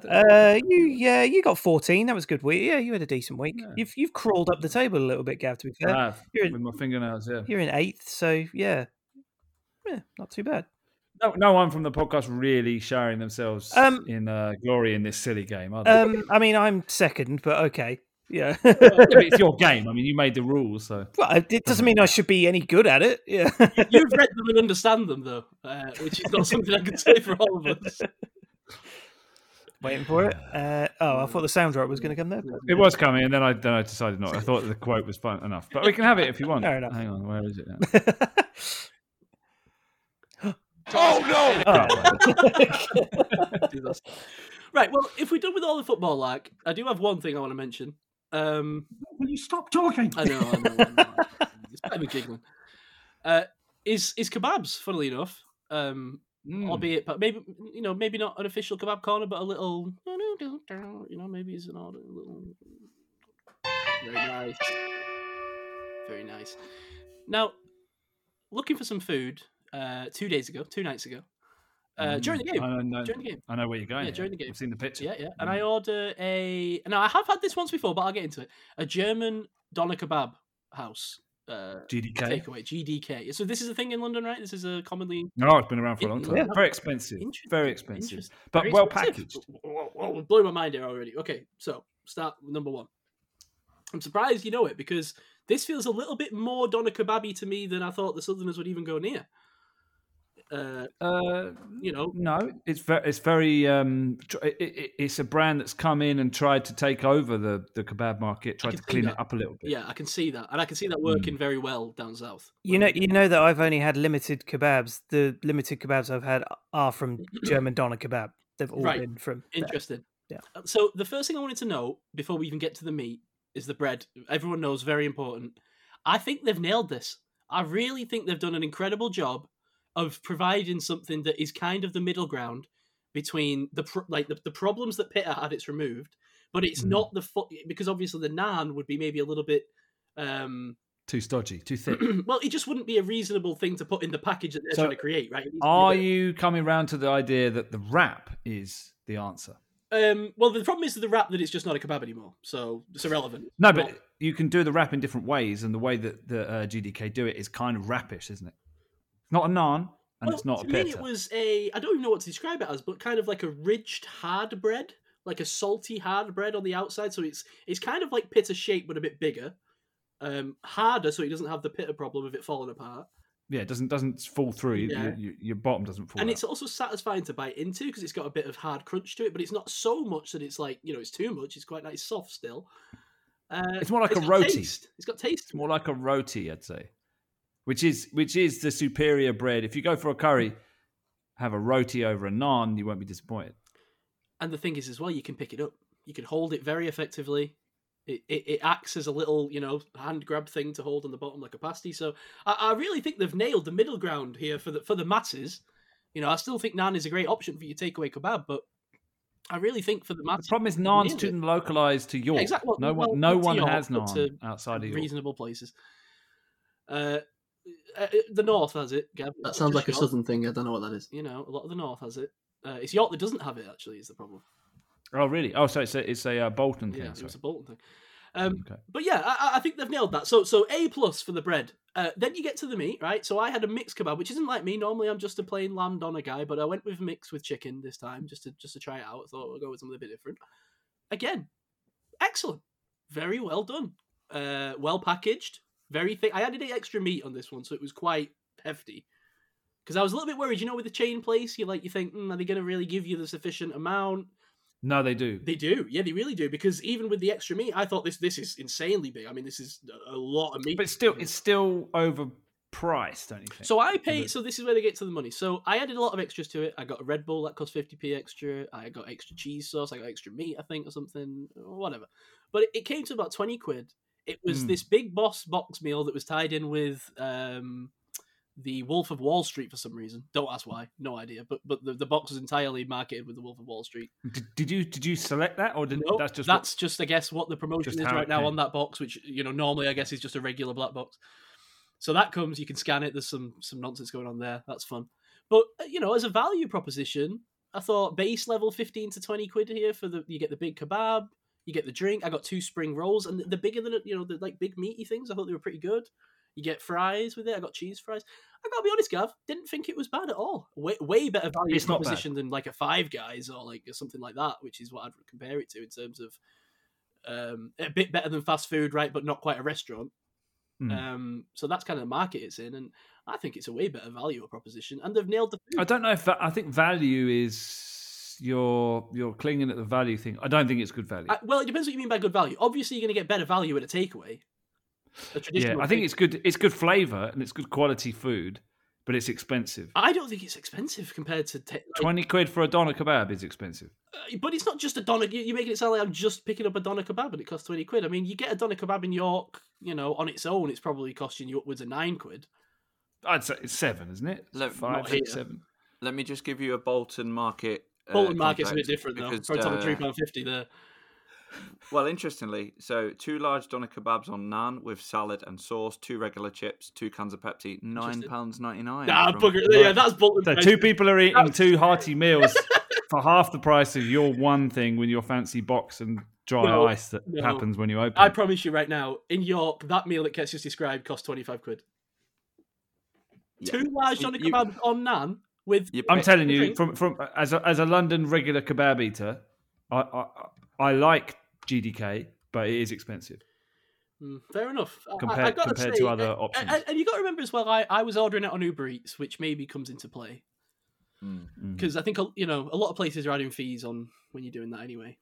Speaker 4: uh, you, yeah, you got 14. That was a good week. Yeah, you had a decent week.
Speaker 2: Yeah.
Speaker 4: You've you've crawled up the table a little bit, Gav. To be fair,
Speaker 2: I have,
Speaker 4: You're in-
Speaker 2: with my fingernails. Yeah.
Speaker 4: you're in eighth, so yeah, yeah, not too bad.
Speaker 2: No, no one from the podcast really showering themselves
Speaker 4: Um,
Speaker 2: in uh, glory in this silly game, are they?
Speaker 4: Um, I mean, I'm second, but okay, yeah.
Speaker 2: Yeah, but it's your game. I mean, you made the rules, so
Speaker 4: well, it doesn't mean I should be any good at it. Yeah.
Speaker 1: You've read them and understand them, though, uh, which is not something I can say for all of us.
Speaker 4: Waiting for it. Uh, oh, I thought the sound drop was going to come there.
Speaker 2: it was coming, and then I then I decided not. I thought the quote was fun enough, but we can have it if you want.
Speaker 4: Fair enough.
Speaker 2: Hang on, where is it? Now?
Speaker 5: Oh no!
Speaker 4: Oh.
Speaker 1: Right, well, if we're done with all the football, like, I do have one thing I want to mention. Um,
Speaker 9: Will you stop talking?
Speaker 1: I know, I know, I know. it's better than giggling. Uh, is is kebabs? Funnily enough, um,
Speaker 2: Mm.
Speaker 1: albeit, but maybe you know, maybe not an official kebab corner, but a little, you know, maybe it's an odd little. Very nice, very nice. Now, looking for some food. Uh, two days ago, two nights ago, uh, during the
Speaker 2: Mm,
Speaker 1: game.
Speaker 2: I know,
Speaker 1: During the game.
Speaker 2: I know where you're going.
Speaker 1: Yeah, during the game.
Speaker 2: I've seen the picture.
Speaker 1: Yeah, yeah. And I order a. Now I have had this once before, but I'll get into it. A German doner kebab house uh,
Speaker 2: GDK.
Speaker 1: takeaway, GDK. So this is a thing in London, right? This is a commonly
Speaker 2: No, it's been around for a long time.
Speaker 4: Yeah.
Speaker 2: Very expensive. Very expensive, but
Speaker 1: very
Speaker 2: well
Speaker 1: expensive.
Speaker 2: packaged.
Speaker 1: Whoa, whoa, whoa, blowing my mind here already. Okay, so start with number one. I'm surprised you know it because this feels a little bit more doner kebaby to me than I thought the Southerners would even go near. Uh,
Speaker 2: Uh,
Speaker 1: you know,
Speaker 2: no, it's very, it's very, um, it, it, it's a brand that's come in and tried to take over the, the kebab market, tried to clean
Speaker 1: that.
Speaker 2: it up a little bit.
Speaker 1: yeah, I can see that, and I can see that
Speaker 2: Hmm.
Speaker 1: working very well down south.
Speaker 4: You know, you know that I've only had limited kebabs. The limited kebabs I've had are from German doner kebab. They've all
Speaker 1: Right.
Speaker 4: been from. there.
Speaker 1: Interesting.
Speaker 4: Yeah.
Speaker 1: Uh, So the first thing I wanted to know before we even get to the meat is the bread. Everyone knows very important. I think they've nailed this. I really think they've done an incredible job of providing something that is kind of the middle ground between the pro- like the, the problems that Pitta had. It's removed, but it's
Speaker 2: Mm.
Speaker 1: not the fo- because obviously the naan would be maybe a little bit. um
Speaker 2: Too stodgy, too thick.
Speaker 1: Well, it just wouldn't be a reasonable thing to put in the package that they're
Speaker 2: So,
Speaker 1: trying to create, right?
Speaker 2: Are
Speaker 1: bit-
Speaker 2: you coming round to the idea that the wrap is the answer?
Speaker 1: Um, well, the problem is the wrap that it's just not a kebab anymore, so it's irrelevant.
Speaker 2: No, but you can do the wrap in different ways, and the way that the uh, GDK do it is kind of rappish, isn't it? It's not a naan, and
Speaker 1: Well,
Speaker 2: it's not
Speaker 1: to
Speaker 2: a
Speaker 1: me,
Speaker 2: pita.
Speaker 1: it was a I don't even know what to describe it as, but kind of like a ridged hard bread, like a salty hard bread on the outside. So it's it's kind of like pita shape, but a bit bigger, um, harder, so it doesn't have the pita problem of it falling apart.
Speaker 2: Yeah, it doesn't doesn't fall through.
Speaker 1: Yeah.
Speaker 2: you- your bottom doesn't fall.
Speaker 1: and
Speaker 2: out.
Speaker 1: it's also satisfying to bite into because it's got a bit of hard crunch to it, but it's not so much that it's like you know it's too much. It's quite nice, soft still. Uh,
Speaker 2: It's more like
Speaker 1: it's
Speaker 2: a roti.
Speaker 1: taste. It's got taste.
Speaker 2: It's more like a roti, I'd say, which is which is the superior bread. If you go for a curry, have a roti over a naan, you won't be disappointed.
Speaker 1: And the thing is, as well, you can pick it up. You can hold it very effectively. It, it, it acts as a little, you know, hand grab thing to hold on the bottom like a pasty. So I, I really think they've nailed the middle ground here for the for the masses. You know, I still think naan is a great option for your takeaway kebab, but I really think for the masses, The
Speaker 2: problem is naan's too localized to York.
Speaker 1: exactly. Well,
Speaker 2: no one, no one
Speaker 1: York,
Speaker 2: has naan outside of York.
Speaker 1: reasonable places. Uh, uh, the north has it. Gav.
Speaker 8: That
Speaker 1: It's
Speaker 8: sounds like a
Speaker 1: York.
Speaker 8: southern thing. I don't know what that is.
Speaker 1: You know, a lot of the north has it. Uh, it's York that doesn't have it. Actually, is the problem.
Speaker 2: Oh, really? Oh, so it's a, it's a uh, Bolton thing.
Speaker 1: Yeah, it
Speaker 2: sorry.
Speaker 1: was a Bolton thing. Um,
Speaker 2: Okay.
Speaker 1: But yeah, I, I think they've nailed that. So so A plus for the bread. Uh, then you get to the meat, right? So I had a mixed kebab, which isn't like me. Normally I'm just a plain lamb doner guy, but I went with mix with chicken this time just to just to try it out. I thought I'll go with something a bit different. Again, excellent, very well done, uh, well packaged, very thick. I added extra meat on this one, so it was quite hefty. Because I was a little bit worried, you know, with the chain place, you like you think, mm, are they going to really give you the sufficient amount?
Speaker 2: No, they do.
Speaker 1: They do, yeah, they really do. Because even with the extra meat, I thought this this is insanely big. I mean, this is a lot of meat.
Speaker 2: But still, it's still overpriced, don't you think?
Speaker 1: So I paid. So this is where they get to the money. So I added a lot of extras to it. I got a Red Bull that cost fifty p extra. I got extra cheese sauce. I got extra meat, I think, or something, or whatever. But it, it came to about twenty quid. It was
Speaker 2: Mm.
Speaker 1: this big boss box meal that was tied in with um, the Wolf of Wall Street for some reason. Don't ask why. No idea. But but the, the box was entirely marketed with the Wolf of Wall Street.
Speaker 2: Did, did you did you select that or did
Speaker 1: Nope,
Speaker 2: that's just
Speaker 1: that's just I guess what the promotion is right now on that box, which you know normally I guess is just a regular black box. So that comes, you can scan it. There's some some nonsense going on there. That's fun. But uh, you know, as a value proposition, I thought base level fifteen to twenty quid here for the you get the big kebab, you get the drink. I got two spring rolls, and the, the bigger than you know the like big meaty things. I thought they were pretty good. You get fries with it. I got cheese fries. I gotta be honest, Gav. Didn't think it was bad at all. Way, way better value
Speaker 2: It's
Speaker 1: proposition than like a Five Guys or like something like that, which is what I'd compare it to in terms of um, a bit better than fast food, right? But not quite a restaurant.
Speaker 2: Mm.
Speaker 1: Um, so that's kind of the market it's in, and I think it's a way better value proposition. And they've nailed the food.
Speaker 2: I don't know if that, I think value is you're you're clinging at the value thing. I don't think it's good value.
Speaker 1: I- well, it depends what you mean by good value. Obviously, you're going to get better value at a takeaway. A
Speaker 2: yeah, I think
Speaker 1: take-
Speaker 2: it's good. It's good flavor and it's good quality food, but it's expensive.
Speaker 1: I don't think it's expensive compared to. Te- like-
Speaker 2: Twenty quid for a doner kebab is expensive.
Speaker 1: Uh, but it's not just a doner. you- You're making it sound like I'm just picking up a doner kebab and it costs twenty quid. I mean, you get a doner kebab in York, you know, on its own, it's probably costing you upwards of nine quid.
Speaker 2: I'd say it's seven, isn't it?
Speaker 3: Look,
Speaker 2: Five,
Speaker 1: not
Speaker 2: six,
Speaker 1: here.
Speaker 2: seven.
Speaker 3: Let me just give you a Bolton market. Uh,
Speaker 1: Bolton market's a bit different though.
Speaker 3: because,
Speaker 1: Probably talking
Speaker 3: uh,
Speaker 1: three pound fifty there.
Speaker 3: Well, interestingly, so two large doner kebabs on naan with salad and sauce, two regular chips, two cans of Pepsi, nine pounds ninety nine.
Speaker 1: Nah, bugger. Yeah, that's Bolton.
Speaker 2: So
Speaker 1: price.
Speaker 2: two people are eating
Speaker 1: That's-
Speaker 2: two hearty meals for half the price of your one thing with your fancy box and dry
Speaker 1: No,
Speaker 2: ice that
Speaker 1: no.
Speaker 2: happens when you open.
Speaker 1: I promise you right now, in York, that meal that gets just described cost twenty five quid. Two large
Speaker 3: You-
Speaker 1: doner
Speaker 3: you-
Speaker 1: kebabs on naan with.
Speaker 3: You
Speaker 2: I'm telling you, from from as a, as a London regular kebab eater, I, I I like GDK, but it is expensive.
Speaker 1: Mm, fair enough. I- I- I
Speaker 2: Compared-
Speaker 1: gotta
Speaker 2: compared to other
Speaker 1: uh,
Speaker 2: options.
Speaker 1: And, and you got to remember as well, I, I was ordering it on Uber Eats, which maybe comes into play
Speaker 3: Mm.
Speaker 2: Mm.
Speaker 1: because I think uh, you know a lot of places are adding fees on when you're doing that anyway.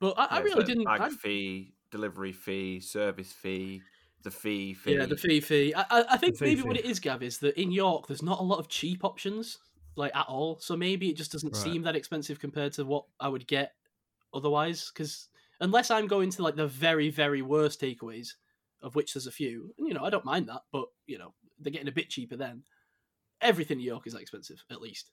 Speaker 1: But I, I really
Speaker 3: so
Speaker 1: didn't.
Speaker 3: Bag
Speaker 1: I,
Speaker 3: fee, delivery fee, service fee, the fee fee.
Speaker 1: yeah, the fee fee. I, I, think
Speaker 2: fee
Speaker 1: maybe what it is, Gav, is that in York there's not a lot of cheap options like at all. So maybe it just doesn't
Speaker 2: Right.
Speaker 1: seem that expensive compared to what I would get otherwise. Because unless I'm going to like the very very worst takeaways, of which there's a few, and you know I don't mind that, but you know they're getting a bit cheaper then. Everything in York is expensive, at least.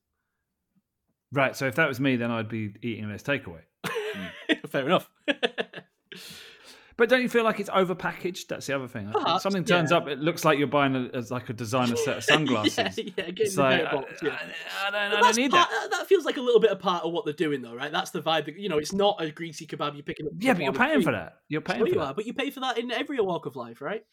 Speaker 2: Right. So if that was me, then I'd be eating less takeaway. Hmm.
Speaker 1: Fair enough.
Speaker 2: But don't you feel like it's overpackaged? That's the other thing.
Speaker 1: Perhaps,
Speaker 2: Something turns
Speaker 1: yeah.
Speaker 2: up, it looks like you're buying a, as like a designer set of sunglasses.
Speaker 1: yeah, yeah, getting
Speaker 2: It's
Speaker 1: the
Speaker 2: like,
Speaker 1: box. Yeah.
Speaker 2: I, I don't, I don't need
Speaker 1: part,
Speaker 2: that.
Speaker 1: that feels like a little bit of part of what they're doing, though, right? That's the vibe. That, you know, it's not a greasy kebab you're picking up.
Speaker 2: Yeah, but you're paying for that. You're paying
Speaker 1: Sure
Speaker 2: for
Speaker 1: you
Speaker 2: that.
Speaker 1: are, but you pay for that in every walk of life, right?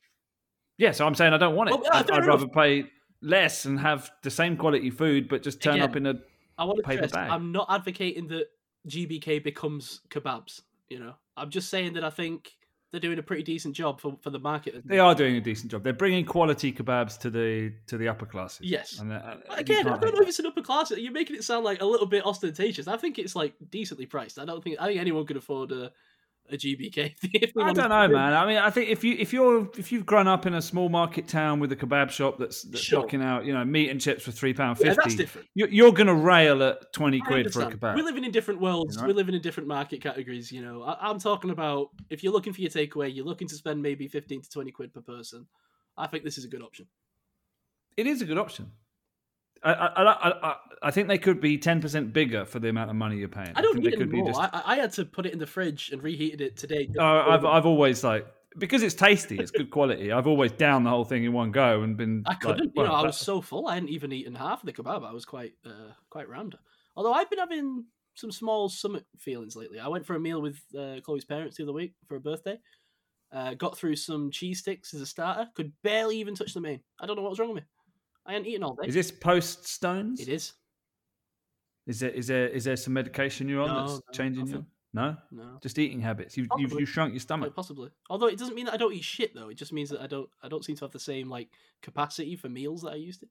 Speaker 2: Yeah, so I'm saying I don't want it.
Speaker 1: Well,
Speaker 2: I'd, I'd rather pay less and have the same quality food, but just turn up in a.
Speaker 1: I want to
Speaker 2: Paper bag.
Speaker 1: I'm not advocating that GBK becomes kebabs. You know, I'm just saying that I think they're doing a pretty decent job for, for the market.
Speaker 2: They are doing a decent job. They're bringing quality kebabs to the to the upper classes.
Speaker 1: Yes.
Speaker 2: And, uh,
Speaker 1: Again, I don't know if it's an upper class. You're making it sound like a little bit ostentatious. I think it's like decently priced. I don't think I think anyone could afford a a GDK.
Speaker 2: I don't know, man. I mean, I think if you if you're if you've grown up in a small market town with a kebab shop that's, that's
Speaker 1: Sure.
Speaker 2: knocking out, you know, meat and chips for three pound
Speaker 1: Yeah,
Speaker 2: fifty, you're, you're going to rail at twenty
Speaker 1: I
Speaker 2: quid for a kebab.
Speaker 1: We're living in different worlds.
Speaker 2: You know?
Speaker 1: We're living in different market categories. You know, I, I'm talking about if you're looking for your takeaway, you're looking to spend maybe 15 to 20 quid per person. I think this is a good option.
Speaker 2: It is a good option. I I, I, I, I think they could be ten percent bigger for the amount of money you're paying.
Speaker 1: I don't
Speaker 2: think
Speaker 1: need
Speaker 2: could be just.
Speaker 1: I, I had to put it in the fridge and reheated it today.
Speaker 2: Oh, I've I've always like because it's tasty, it's good quality. I've always downed the whole thing in one go and been.
Speaker 1: I couldn't. you
Speaker 2: well,
Speaker 1: know, I was so full. I hadn't even eaten half of the kebab. I was quite, uh, quite rammed. Although I've been having some small summit feelings lately. I went for a meal with uh, Chloe's parents the other week for a birthday. Uh, got through some cheese sticks as a starter. Could barely even touch the main. I don't know what was wrong with me. I hadn't eaten all day.
Speaker 2: Is this post Stones?
Speaker 1: It is.
Speaker 2: Is there is there is there some medication you're on
Speaker 1: No,
Speaker 2: that's
Speaker 1: no,
Speaker 2: changing you?
Speaker 1: nothing.
Speaker 2: No,
Speaker 1: No.
Speaker 2: just eating habits. You you've
Speaker 1: Possibly.
Speaker 2: you shrunk your
Speaker 1: Quite
Speaker 2: stomach.
Speaker 1: possibly. Although it doesn't mean that I don't eat shit though. It just means that I don't I don't seem to have the same like capacity for meals that I used to.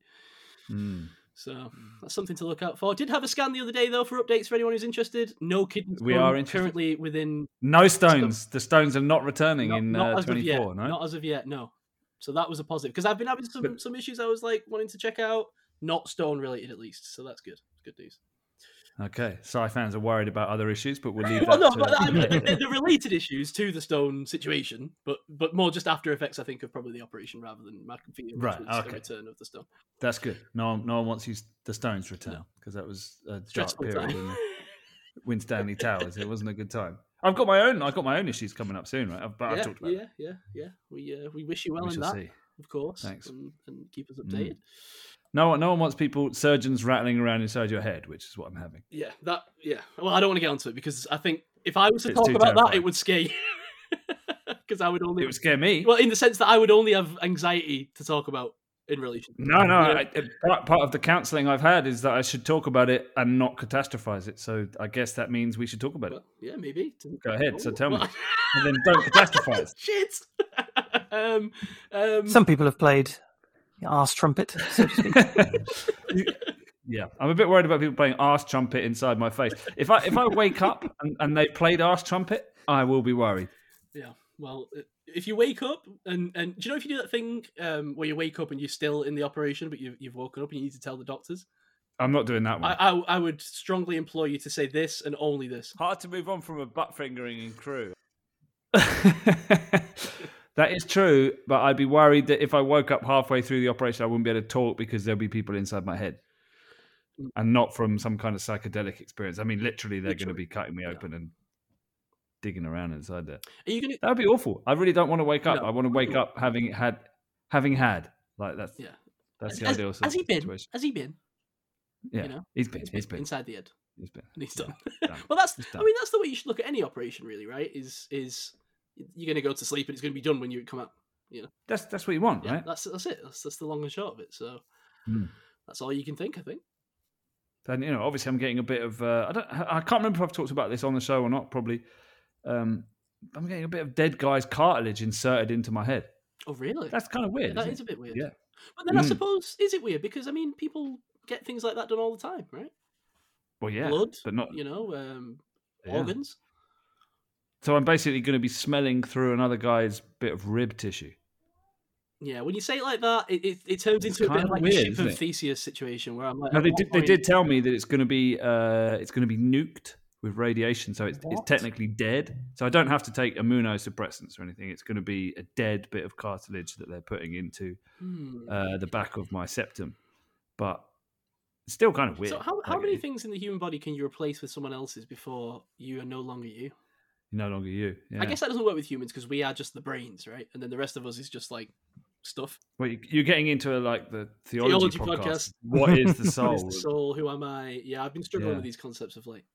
Speaker 2: Mm.
Speaker 1: So that's something to look out for. Did have a scan the other day though for updates for anyone who's interested. No kidney
Speaker 2: We are interested.
Speaker 1: currently within
Speaker 2: No stones. The stones are not returning
Speaker 1: not,
Speaker 2: in
Speaker 1: not
Speaker 2: uh,
Speaker 1: as of yet.
Speaker 2: 24. No.
Speaker 1: Not as of yet. No. So that was a positive because I've been having some
Speaker 2: But-
Speaker 1: some issues. I was like wanting to check out, not stone related at least. So that's good. Good news.
Speaker 2: Okay, Si fans are worried about other issues, but we'll leave
Speaker 1: well,
Speaker 2: that.
Speaker 1: no,
Speaker 2: to...
Speaker 1: but I mean, the, the related issues to the stone situation, but but more just after effects. I think of probably the operation rather than which
Speaker 2: Right, okay.
Speaker 1: a return of the stone.
Speaker 2: That's good. No, one- no one wants you the stones return because that was a dark
Speaker 1: Stressful
Speaker 2: period
Speaker 1: time.
Speaker 2: in the Win Towers. It wasn't a good time. I've got my own. I've got my own issues coming up soon, right? I've, but I've
Speaker 1: yeah,
Speaker 2: talked about.
Speaker 1: yeah,
Speaker 2: it.
Speaker 1: yeah, yeah. We uh, we wish you well
Speaker 2: We
Speaker 1: in that,
Speaker 2: see.
Speaker 1: of course.
Speaker 2: Thanks.
Speaker 1: and, and keep us
Speaker 2: Mm.
Speaker 1: updated.
Speaker 2: No one, no one wants people surgeons rattling around inside your head, which is what I'm having.
Speaker 1: Yeah, that. Yeah. Well, I don't want to get onto it because I think if I was to
Speaker 2: It's
Speaker 1: talk about that, it would scare you. Because I would only.
Speaker 2: It would scare me.
Speaker 1: Well, in the sense that I would only have anxiety to talk about in relation. to
Speaker 2: No,
Speaker 1: it.
Speaker 2: no.
Speaker 1: Yeah.
Speaker 2: I, I- part, part of the counselling I've had is that I should talk about it and not catastrophize it. So I guess that means we should talk about it.
Speaker 1: Yeah, maybe.
Speaker 2: Go ahead. So
Speaker 1: Oh,
Speaker 2: tell me, and then don't catastrophize.
Speaker 1: Shit. um, um,
Speaker 4: Some people have played arse trumpet, so to speak.
Speaker 2: Yeah, I'm a bit worried about people playing arse trumpet inside my face. If I if I wake up and, and they played arse trumpet, I will be worried.
Speaker 1: Yeah. Well, i- if you wake up and and do you know if you do that thing um, where you wake up and you're still in the operation, but you've you've woken up and you need to tell the doctors?
Speaker 2: I'm not doing that one.
Speaker 1: I, I I would strongly implore you to say this and only this.
Speaker 2: Hard to move on from a butt fingering in crew. that is true, but I'd be worried that if I woke up halfway through the operation, I wouldn't be able to talk because there'll be people inside my head, and not from some kind of psychedelic experience. I mean, literally, they're going to be cutting me open and digging around inside there.
Speaker 1: Are you gonna?
Speaker 2: That would be awful. I really don't want to wake up.
Speaker 1: No.
Speaker 2: I want to wake up having had, having had. Like that's
Speaker 1: Yeah.
Speaker 2: that's the
Speaker 1: has,
Speaker 2: ideal
Speaker 1: has he been?
Speaker 2: situation.
Speaker 1: Has he been?
Speaker 2: Yeah,
Speaker 1: you know,
Speaker 2: he's been.
Speaker 1: He's
Speaker 2: He's been.
Speaker 1: inside the head.
Speaker 2: He's been.
Speaker 1: And he's
Speaker 2: Yeah,
Speaker 1: done.
Speaker 2: done.
Speaker 1: well, that's.
Speaker 2: It's
Speaker 1: I mean, that's the way you should look at any operation, really, right? Is is you're going to go to sleep and it's going to be done when you come out. You know.
Speaker 2: That's that's what you want,
Speaker 1: Yeah,
Speaker 2: right?
Speaker 1: that's that's it. That's that's the long and short of it. So
Speaker 2: Hmm.
Speaker 1: that's all you can think, I think.
Speaker 2: And you know, obviously, I'm getting a bit of. Uh, I don't. I can't remember if I've talked about this on the show or not. Probably. Um, I'm getting a bit of dead guy's cartilage inserted into my head.
Speaker 1: Oh, really?
Speaker 2: That's kind of weird.
Speaker 1: Yeah, that is a bit weird.
Speaker 2: Yeah.
Speaker 1: But then I
Speaker 2: Mm.
Speaker 1: suppose is it weird because I mean people get things like that done all the time, right?
Speaker 2: Well, yeah,
Speaker 1: Blood,
Speaker 2: but not.
Speaker 1: you know, um,
Speaker 2: Yeah.
Speaker 1: organs.
Speaker 2: So I'm basically going to be smelling through another guy's bit of rib tissue.
Speaker 1: Yeah, when you say it like that, it, it, it turns
Speaker 2: It's
Speaker 1: into a bit like
Speaker 2: weird,
Speaker 1: a ship of? Theseus situation where I'm like,
Speaker 2: No, they did. They did tell me that it's going to be. Uh, it's going to be nuked with radiation, so it's, it's technically dead. So I don't have to take immunosuppressants or anything. It's going to be a dead bit of cartilage that they're putting into
Speaker 1: Hmm.
Speaker 2: uh, the back of my septum, but it's still kind of weird.
Speaker 1: So how, how
Speaker 2: Like,
Speaker 1: many things in the human body can you replace with someone else's before you are no longer you?
Speaker 2: no longer you? Yeah.
Speaker 1: I guess that doesn't work with humans because we are just the brains, right? And then the rest of us is just like stuff.
Speaker 2: Well, you- you're getting into like the theology,
Speaker 1: Theology
Speaker 2: podcast.
Speaker 1: podcast.
Speaker 2: What is the soul?
Speaker 1: is the soul? Who am I? Yeah, I've been struggling
Speaker 2: Yeah.
Speaker 1: with these concepts of late.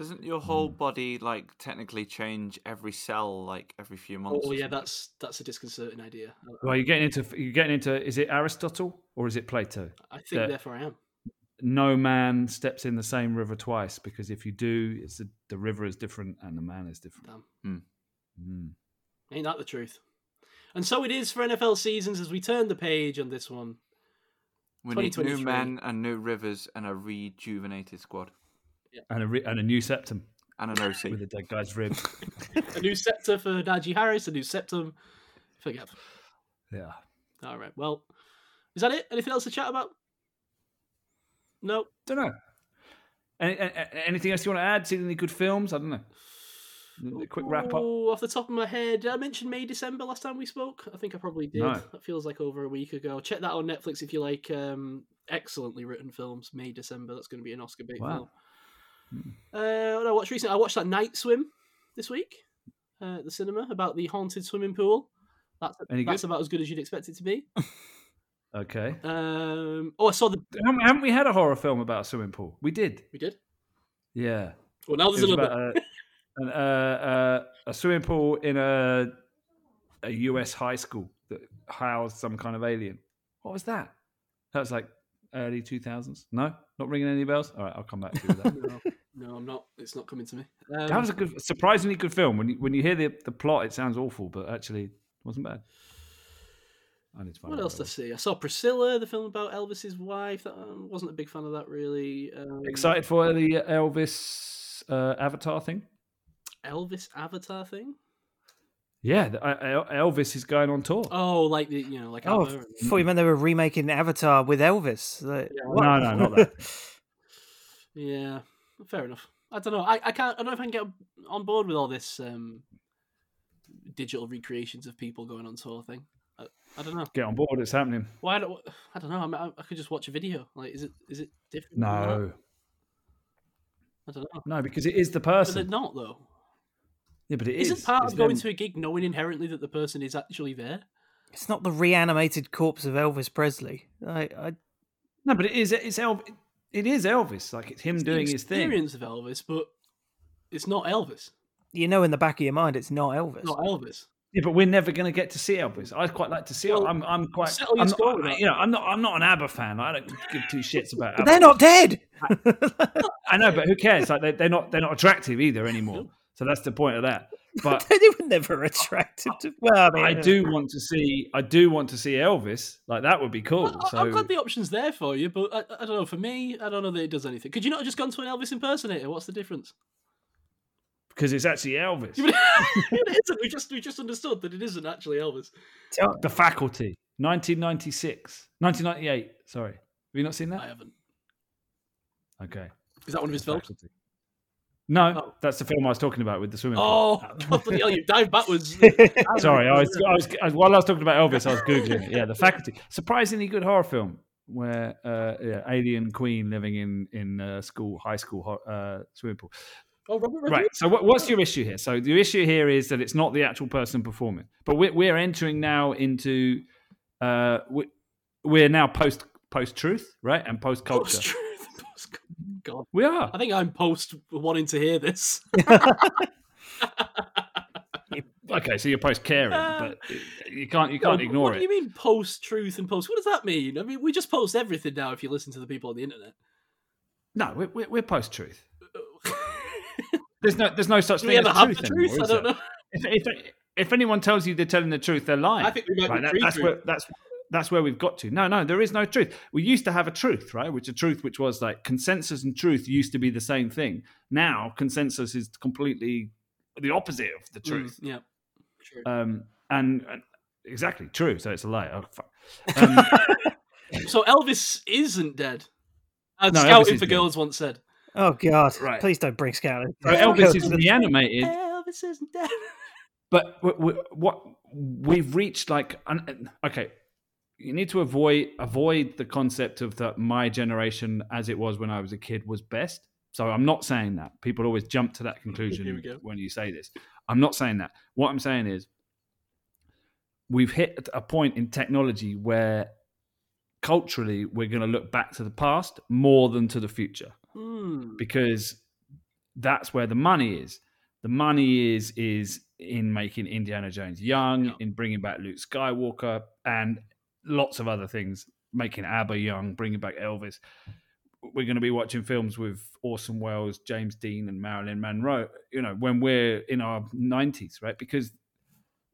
Speaker 3: Doesn't your whole
Speaker 2: Hmm.
Speaker 3: body like technically change every cell like every few months?
Speaker 1: Oh yeah, that's that's a disconcerting idea.
Speaker 2: Well, you're getting into you're getting into is it Aristotle or is it Plato?
Speaker 1: I think
Speaker 2: that-
Speaker 1: therefore I am.
Speaker 2: No man steps in the same river twice because if you do, it's the, the river is different and the man is different.
Speaker 1: Damn.
Speaker 2: Mm.
Speaker 1: Ain't that the truth? And so it is for NFL seasons as we turn the page on this one.
Speaker 3: we need new men and new rivers and a rejuvenated squad.
Speaker 2: And a re- and a new septum.
Speaker 3: and an OC.
Speaker 2: with a dead guy's rib.
Speaker 1: a new scepter for Najee Harris, a new septum. Forget.
Speaker 2: yeah.
Speaker 1: All right. Well, is that it? Anything else to chat about? No.
Speaker 2: Don't know. Any, anything else you want to add? Seen any good films? I don't know. A quick wrap up.
Speaker 1: Oh, off the top of my head, did I mention May December last time we spoke? I think I probably did.
Speaker 2: No.
Speaker 1: That feels like over a week ago. Check that on Netflix if you like um, excellently written films. May December. That's going to be an Oscar bait
Speaker 2: Wow.
Speaker 1: film. Uh, what I watched recently, I watched that Night Swim this week uh, at the cinema about the haunted swimming pool. That's
Speaker 2: Any
Speaker 1: that's
Speaker 2: good?
Speaker 1: about as good as you'd expect it to be.
Speaker 2: Okay.
Speaker 1: Um, oh, I saw the.
Speaker 2: Haven't haven't we had a horror film about a swimming pool? We did.
Speaker 1: We did.
Speaker 2: Yeah.
Speaker 1: Well, now there's another.
Speaker 2: about a, an, uh, uh, a swimming pool in a a US high school that housed some kind of alien. What was that? That was like early 2000s. No, not ringing any bells. All right, I'll come back to that.
Speaker 1: no, no, I'm not. It's not coming to me. Um,
Speaker 2: that was a good, surprisingly good film. When you when you hear the the plot, it sounds awful, but actually, it wasn't bad. I need to find
Speaker 1: What else
Speaker 2: what
Speaker 1: did I see? I saw Priscilla, the film about Elvis's wife. That, I wasn't a big fan of that really. Um.
Speaker 2: Excited for the Elvis uh, Avatar thing?
Speaker 1: Elvis Avatar thing.
Speaker 2: Yeah, the, uh, Elvis is going on tour.
Speaker 1: Oh, like the you know, like
Speaker 4: Oh,
Speaker 1: ABBA
Speaker 4: I thought you meant they were remaking Avatar with Elvis. Like, what?
Speaker 2: No, no, not that.
Speaker 1: yeah, fair enough. I don't know. I, I can't. I don't know if I can get on board with all this um, digital recreations of people going on tour thing. I, I don't know.
Speaker 2: Get on board, it's happening.
Speaker 1: Why? Don't, I don't know. I, mean, I, I could just watch a video. Like, is it is it different?
Speaker 2: No,
Speaker 1: I don't know.
Speaker 2: no, because it is the
Speaker 1: But they're
Speaker 2: person.
Speaker 1: not though.
Speaker 2: Yeah, but it is.
Speaker 1: Isn't part
Speaker 2: It's
Speaker 1: of going
Speaker 2: them.
Speaker 1: to a gig knowing inherently that the person is actually there?
Speaker 4: It's not the reanimated corpse of Elvis Presley. I, I
Speaker 2: No, but it is. It's Elvis. It is Elvis. Like it's him
Speaker 1: It's the
Speaker 2: doing his thing.
Speaker 1: experience of Elvis, but it's not Elvis.
Speaker 4: you know in the back of your mind it's not Elvis.
Speaker 1: Not Elvis.
Speaker 2: Yeah, but we're never going to get to see Elvis. I'd quite like to see.
Speaker 1: Well.
Speaker 2: I'm. I'm quite.
Speaker 1: settle your
Speaker 2: I'm
Speaker 1: score
Speaker 2: not,
Speaker 1: with that.
Speaker 2: you know, I'm not. I'm not an ABBA fan. I don't give two shits about.
Speaker 4: But
Speaker 2: ABBA.
Speaker 4: they're not dead.
Speaker 2: I know, but who cares? Like they, they're not. They're not attractive either anymore. So that's the point of that. But
Speaker 4: they were never attracted to. Well, I mean,
Speaker 2: I do uh, want to see. I do want to see Elvis. Like that would be cool.
Speaker 1: I,
Speaker 2: so
Speaker 1: I'm glad the option's there for you, but I, I don't know. For me, I don't know that it does anything. Could you not have just gone to an Elvis impersonator? What's the difference?
Speaker 2: because it's actually Elvis.
Speaker 1: it isn't. We just we just understood that it isn't actually Elvis.
Speaker 2: the Faculty, 1996, 1998. Sorry, have you not seen that?
Speaker 1: I haven't.
Speaker 2: Okay.
Speaker 1: Is that one of his films?
Speaker 2: Faculty. No,
Speaker 1: Oh.
Speaker 2: that's the film I was talking about with the swimming pool.
Speaker 1: Oh, hell! You dive backwards.
Speaker 2: Sorry, I was, I was I was- while I was talking about Elvis, I was googling it. Yeah, The Faculty, surprisingly good horror film where uh, yeah, alien queen living in in uh, school, high school uh, swimming pool.
Speaker 1: Oh, Robert
Speaker 2: Right. So what, what's your issue here? So the issue here is that it's not the actual person performing, but we're we're entering now into uh, we, we're now post post truth, right, and post culture.
Speaker 1: God,
Speaker 2: We are.
Speaker 1: I think I'm post wanting to hear this.
Speaker 2: Okay, so you're post caring,
Speaker 1: Uh,
Speaker 2: but you can't you can't
Speaker 1: but
Speaker 2: ignore
Speaker 1: what
Speaker 2: it.
Speaker 1: do you mean post truth and post? What does that mean? I mean, we just post everything now. If you listen to the people on the internet,
Speaker 2: No, we're, we're, we're post truth. There's no there's no such
Speaker 1: do
Speaker 2: thing
Speaker 1: we ever
Speaker 2: as
Speaker 1: have
Speaker 2: truth
Speaker 1: the truth?
Speaker 2: anymore,
Speaker 1: I don't know.
Speaker 2: If, if, if anyone tells you they're telling the truth, they're lying.
Speaker 1: I think we might
Speaker 2: Right,
Speaker 1: be
Speaker 2: that- that's where that's that's where we've got to. No, no, there is no truth. We used to have a truth, right? Which a truth which was like consensus and truth used to be the same thing. Now consensus is completely the opposite of the truth.
Speaker 1: Mm, yeah, true.
Speaker 2: Um, and, and exactly true. So it's a lie. Oh, fuck. Um,
Speaker 1: so Elvis isn't dead, as
Speaker 2: No,
Speaker 1: Scouting
Speaker 2: is
Speaker 1: for
Speaker 2: dead.
Speaker 1: Girls once said.
Speaker 4: Oh God!
Speaker 2: Right.
Speaker 4: Please don't bring Scout.
Speaker 2: so Elvis is reanimated.
Speaker 1: Elvis isn't dead.
Speaker 2: but w- w- what we've reached like un- okay you need to avoid avoid the concept of that my generation as it was when i was a kid was best so i'm not saying that people always jump to that conclusion when you say this i'm not saying that what i'm saying is we've hit a point in technology where culturally we're going to look back to the past more than to the future
Speaker 1: Hmm.
Speaker 2: because that's where the money is. The money is is in making Indiana Jones young,
Speaker 1: Yeah.
Speaker 2: in bringing back Luke Skywalker, and lots of other things. Making ABBA young, bringing back Elvis. We're going to be watching films with Orson Welles, James Dean, and Marilyn Monroe. You know, when we're in our nineties, right? Because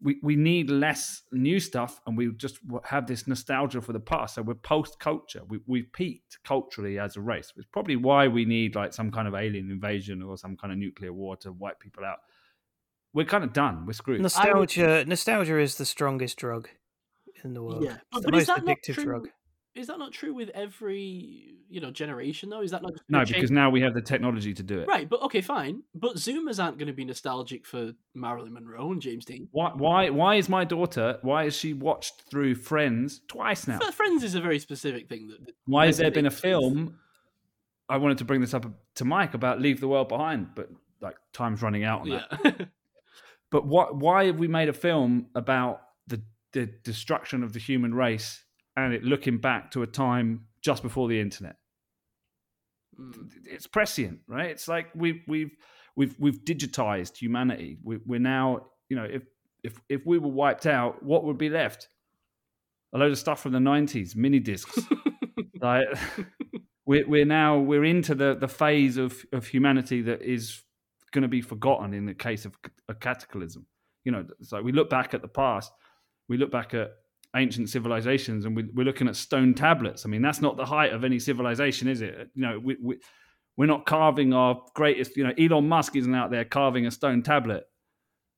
Speaker 2: we, we need less new stuff and we just have this nostalgia for the past. So we're post culture. We, we've peaked culturally as a race. It's probably why we need like some kind of alien invasion or some kind of nuclear war to wipe people out. We're kind of done. We're screwed.
Speaker 4: Nostalgia, nostalgia is the strongest drug in the world.
Speaker 1: Yeah,
Speaker 4: It's
Speaker 1: but,
Speaker 4: the
Speaker 1: but is
Speaker 4: most
Speaker 1: that not true?
Speaker 4: drug.
Speaker 1: Is that not true with every you know generation though? Is that not just
Speaker 2: no, because
Speaker 1: change-
Speaker 2: now we have the technology to do it.
Speaker 1: right? But okay, fine. But Zoomers aren't going to be nostalgic for Marilyn Monroe and James Dean.
Speaker 2: Why, why, why is my daughter? Why has she watched through Friends twice now?
Speaker 1: But Friends is a very specific thing. That, that
Speaker 2: Why has there been a
Speaker 1: resonates with-
Speaker 2: film? I wanted to bring this up to Mike about Leave the World Behind, but like time's running out on that.
Speaker 1: Yeah,
Speaker 2: But what? Why have we made a film about the destruction of the human race and it looking back to a time just before the internet?
Speaker 1: Mm.
Speaker 2: It's prescient, right? It's like we've we've we've we've digitized humanity. We, we're now, you know, if if if we were wiped out, what would be left? A load of stuff from the nineties, mini discs. like we're we're now we're into the the phase of of humanity that is going to be forgotten in the case of a cataclysm. You know, so we look back at the past, we look back at ancient civilizations, and we, we're looking at stone tablets. I mean, that's not the height of any civilization, is it? You know, we, we we're not carving our greatest. You know, Elon Musk isn't out there carving a stone tablet,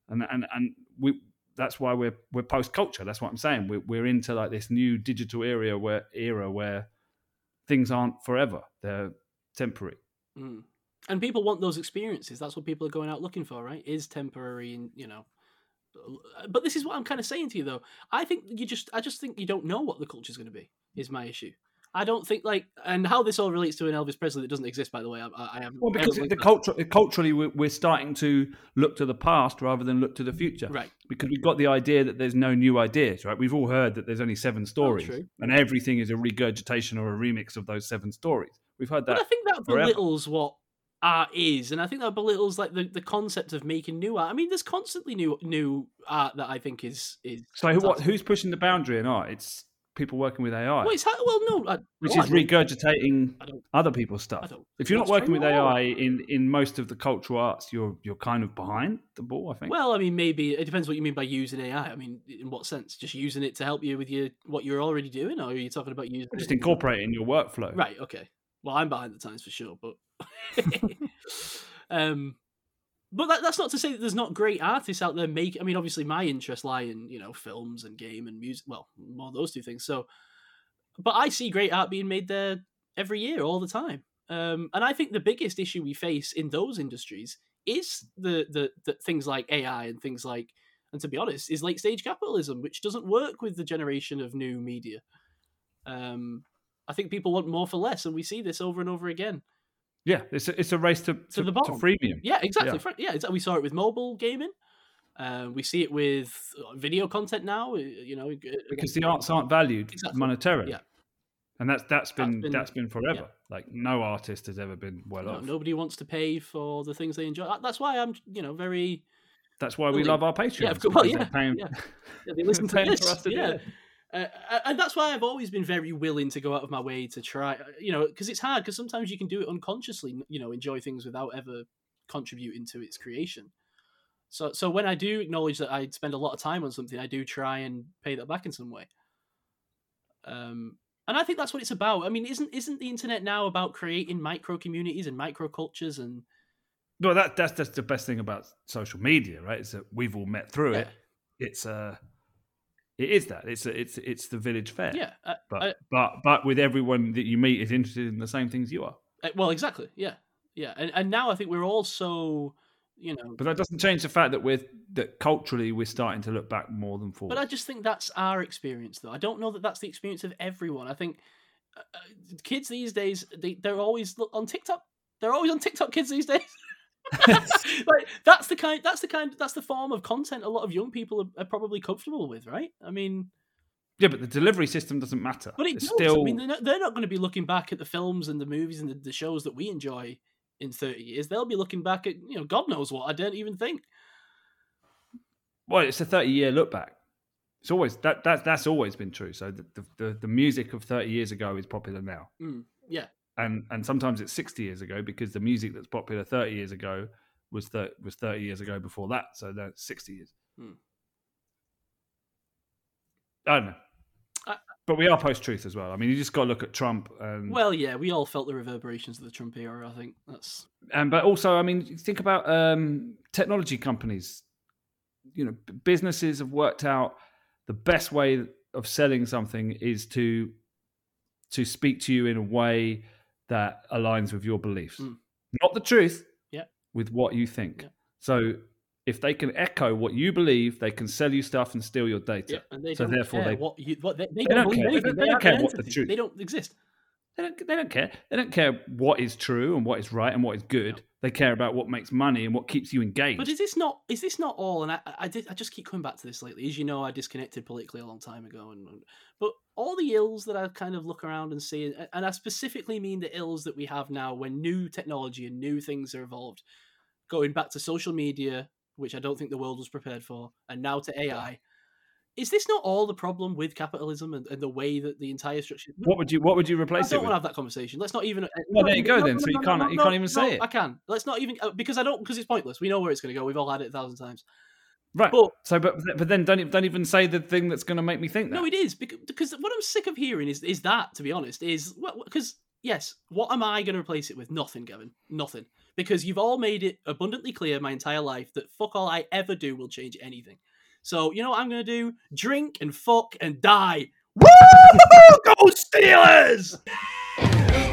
Speaker 2: and and and we. That's why we're we're post culture. That's what I'm saying. We're we're into like this new digital era where era where things aren't forever; they're temporary.
Speaker 1: Mm. And people want those experiences. That's what people are going out looking for, right? Is temporary, and you know. But this is what I'm kind of saying to you, though. I think you just, I just think you don't know what the culture is going to be. Is my issue. I don't think like, and how this all relates to an Elvis Presley that doesn't exist, by the way. I, I.
Speaker 2: Well, because the culture, culturally, we're, starting to look to the past rather than look to the future.
Speaker 1: right.
Speaker 2: Because we've got the idea that there's no new ideas, right? We've all heard that there's only seven stories,
Speaker 1: true.
Speaker 2: and everything is a regurgitation or a remix of those seven stories. We've heard that.
Speaker 1: But I think that
Speaker 2: forever.
Speaker 1: belittles what art is, and I think that belittles like the, the concept of making new art. I mean, there's constantly new new art that I think is is.
Speaker 2: So, who, what, who's pushing the boundary in art? It's people working with AI,
Speaker 1: Well, it's well, no, I,
Speaker 2: which
Speaker 1: well,
Speaker 2: is regurgitating other people's stuff. If you're not working with
Speaker 1: true at all.
Speaker 2: AI in, in most of the cultural arts, you're you're kind of behind the ball. I think.
Speaker 1: Well, I mean, maybe it depends what you mean by using AI. I mean, in what sense? Just using it to help you with your what you're already doing, or are you talking about using
Speaker 2: just
Speaker 1: it-
Speaker 2: incorporate it in your workflow.
Speaker 1: Right. Okay. Well, I'm behind the times for sure, but um, but that, that's not to say that there's not great artists out there. Make I mean, obviously, my interests lie in you know films and game and music. Well, more those two things. So, but I see great art being made there every year, all the time. Um, and I think the biggest issue we face in those industries is the, the the things like AI and things like, and to be honest, is late stage capitalism, which doesn't work with the generation of new media. Um, I think people want more for less, and we see this over and over again.
Speaker 2: Yeah, it's a, it's a race to to,
Speaker 1: the
Speaker 2: to
Speaker 1: bottom.
Speaker 2: freemium.
Speaker 1: Yeah, exactly.
Speaker 2: Yeah.
Speaker 1: Yeah, we saw it with mobile gaming. Uh, we see it with uh, video content now. uh, You know, uh,
Speaker 2: because the arts aren't valued
Speaker 1: Exactly.
Speaker 2: monetarily.
Speaker 1: Yeah.
Speaker 2: And that's that's been that's
Speaker 1: been-
Speaker 2: been, forever. Like no artist has ever been well
Speaker 1: no,
Speaker 2: off.
Speaker 1: nobody wants to pay for the things they enjoy. That's why I'm, you know, very.
Speaker 2: That's why we love our Patreon.
Speaker 1: Yeah, of course. Well, yeah,
Speaker 2: paying,
Speaker 1: yeah. Yeah, they listen to this.
Speaker 2: for us to do
Speaker 1: yeah.
Speaker 2: It.
Speaker 1: Uh, and that's why I've always been very willing to go out of my way to try, uh, you know, because it's hard. Because sometimes you can do it unconsciously, you know, enjoy things without ever contributing to its creation. So, so when I do acknowledge that I spend a lot of time on something, I do try and pay that back in some way. Um, and I think that's what it's about. I mean, isn't isn't the internet now about creating micro communities and micro cultures and
Speaker 2: Well, that that's that's the best thing about social media, right? Is that we've all met through it.
Speaker 1: Yeah.
Speaker 2: It's uh it is that. It's it's it's the village fair.
Speaker 1: yeah,
Speaker 2: But
Speaker 1: I-
Speaker 2: but but with everyone that you meet is interested in the same things you are.
Speaker 1: uh, well, exactly, yeah, yeah. And and now I think we're all so, you know,
Speaker 2: But that doesn't change the fact that we're that culturally we're starting to look back more than forward.
Speaker 1: But I just think that's our experience, though. I don't know that that's the experience of everyone. I think uh, uh, kids these days, they, they're always on TikTok. They're always on TikTok. Kids these days. like that's the kind. That's the kind. That's the form of content a lot of young people are, are probably comfortable with, right? I mean,
Speaker 2: yeah, but the delivery system doesn't matter.
Speaker 1: but it
Speaker 2: It's
Speaker 1: does.
Speaker 2: still
Speaker 1: I mean, they're not, they're not going to be looking back at the films and the movies and the, the shows that we enjoy in thirty years. They'll be looking back at you know God knows what. I don't even think.
Speaker 2: well, it's a thirty year look back. It's always that that that's always been true. So the, the the the music of thirty years ago is popular now,
Speaker 1: Mm, yeah.
Speaker 2: And and sometimes it's sixty years ago because the music that's popular thirty years ago was was thirty years ago before that. So that's sixty years.
Speaker 1: Hmm.
Speaker 2: I don't know. but we are post truth as well. I mean, you just got to look at Trump and
Speaker 1: Well, yeah, we all felt the reverberations of the Trump era. I think that's
Speaker 2: and but also, I mean, think about um, technology companies. You know, businesses have worked out the best way of selling something is to to speak to you in a way that aligns with your beliefs,
Speaker 1: Mm.
Speaker 2: not the truth.
Speaker 1: Yeah.
Speaker 2: with what you think.
Speaker 1: Yeah.
Speaker 2: So if they can echo what you believe, they can sell you stuff and steal your data.
Speaker 1: yeah,
Speaker 2: So therefore they-
Speaker 1: what you what they, they,
Speaker 2: They
Speaker 1: don't,
Speaker 2: don't care. They They, don't care what the truth-
Speaker 1: They don't exist.
Speaker 2: They don't, they don't care. They don't care what is true and what is right and what is good. They care about what makes money and what keeps you engaged.
Speaker 1: But is this not is this not all? And I I, did, I just keep coming back to this lately. As you know, I disconnected politically a long time ago, and and- but all the ills that I kind of look around and see, and- and I specifically mean the ills that we have now when new technology and new things are evolved, going back to social media, which I don't think the world was prepared for, and now to AI. Is this not all the problem with capitalism and, and the way that the entire structure?
Speaker 2: what would you What would you
Speaker 1: I
Speaker 2: replace it
Speaker 1: don't
Speaker 2: with?
Speaker 1: want to have that conversation. Let's not even. uh,
Speaker 2: Well, there you go
Speaker 1: no,
Speaker 2: then.
Speaker 1: no,
Speaker 2: So
Speaker 1: no,
Speaker 2: you can't-
Speaker 1: no,
Speaker 2: you can't even say
Speaker 1: no,
Speaker 2: it.
Speaker 1: I can. Let's not even uh, because I don't because it's pointless. We know where it's going to go. We've all had it a thousand times.
Speaker 2: Right.
Speaker 1: But-
Speaker 2: so, but but then don't don't even say the thing that's going to make me think that.
Speaker 1: No, it is because, because what I'm sick of hearing is is that to be honest is because yes, what am I going to replace it with? Nothing, Gavin. Nothing. Because you've all made it abundantly clear my entire life that fuck all I ever do will change anything. So you know what I'm going to do? Drink and fuck and die. Woo! Go Steelers!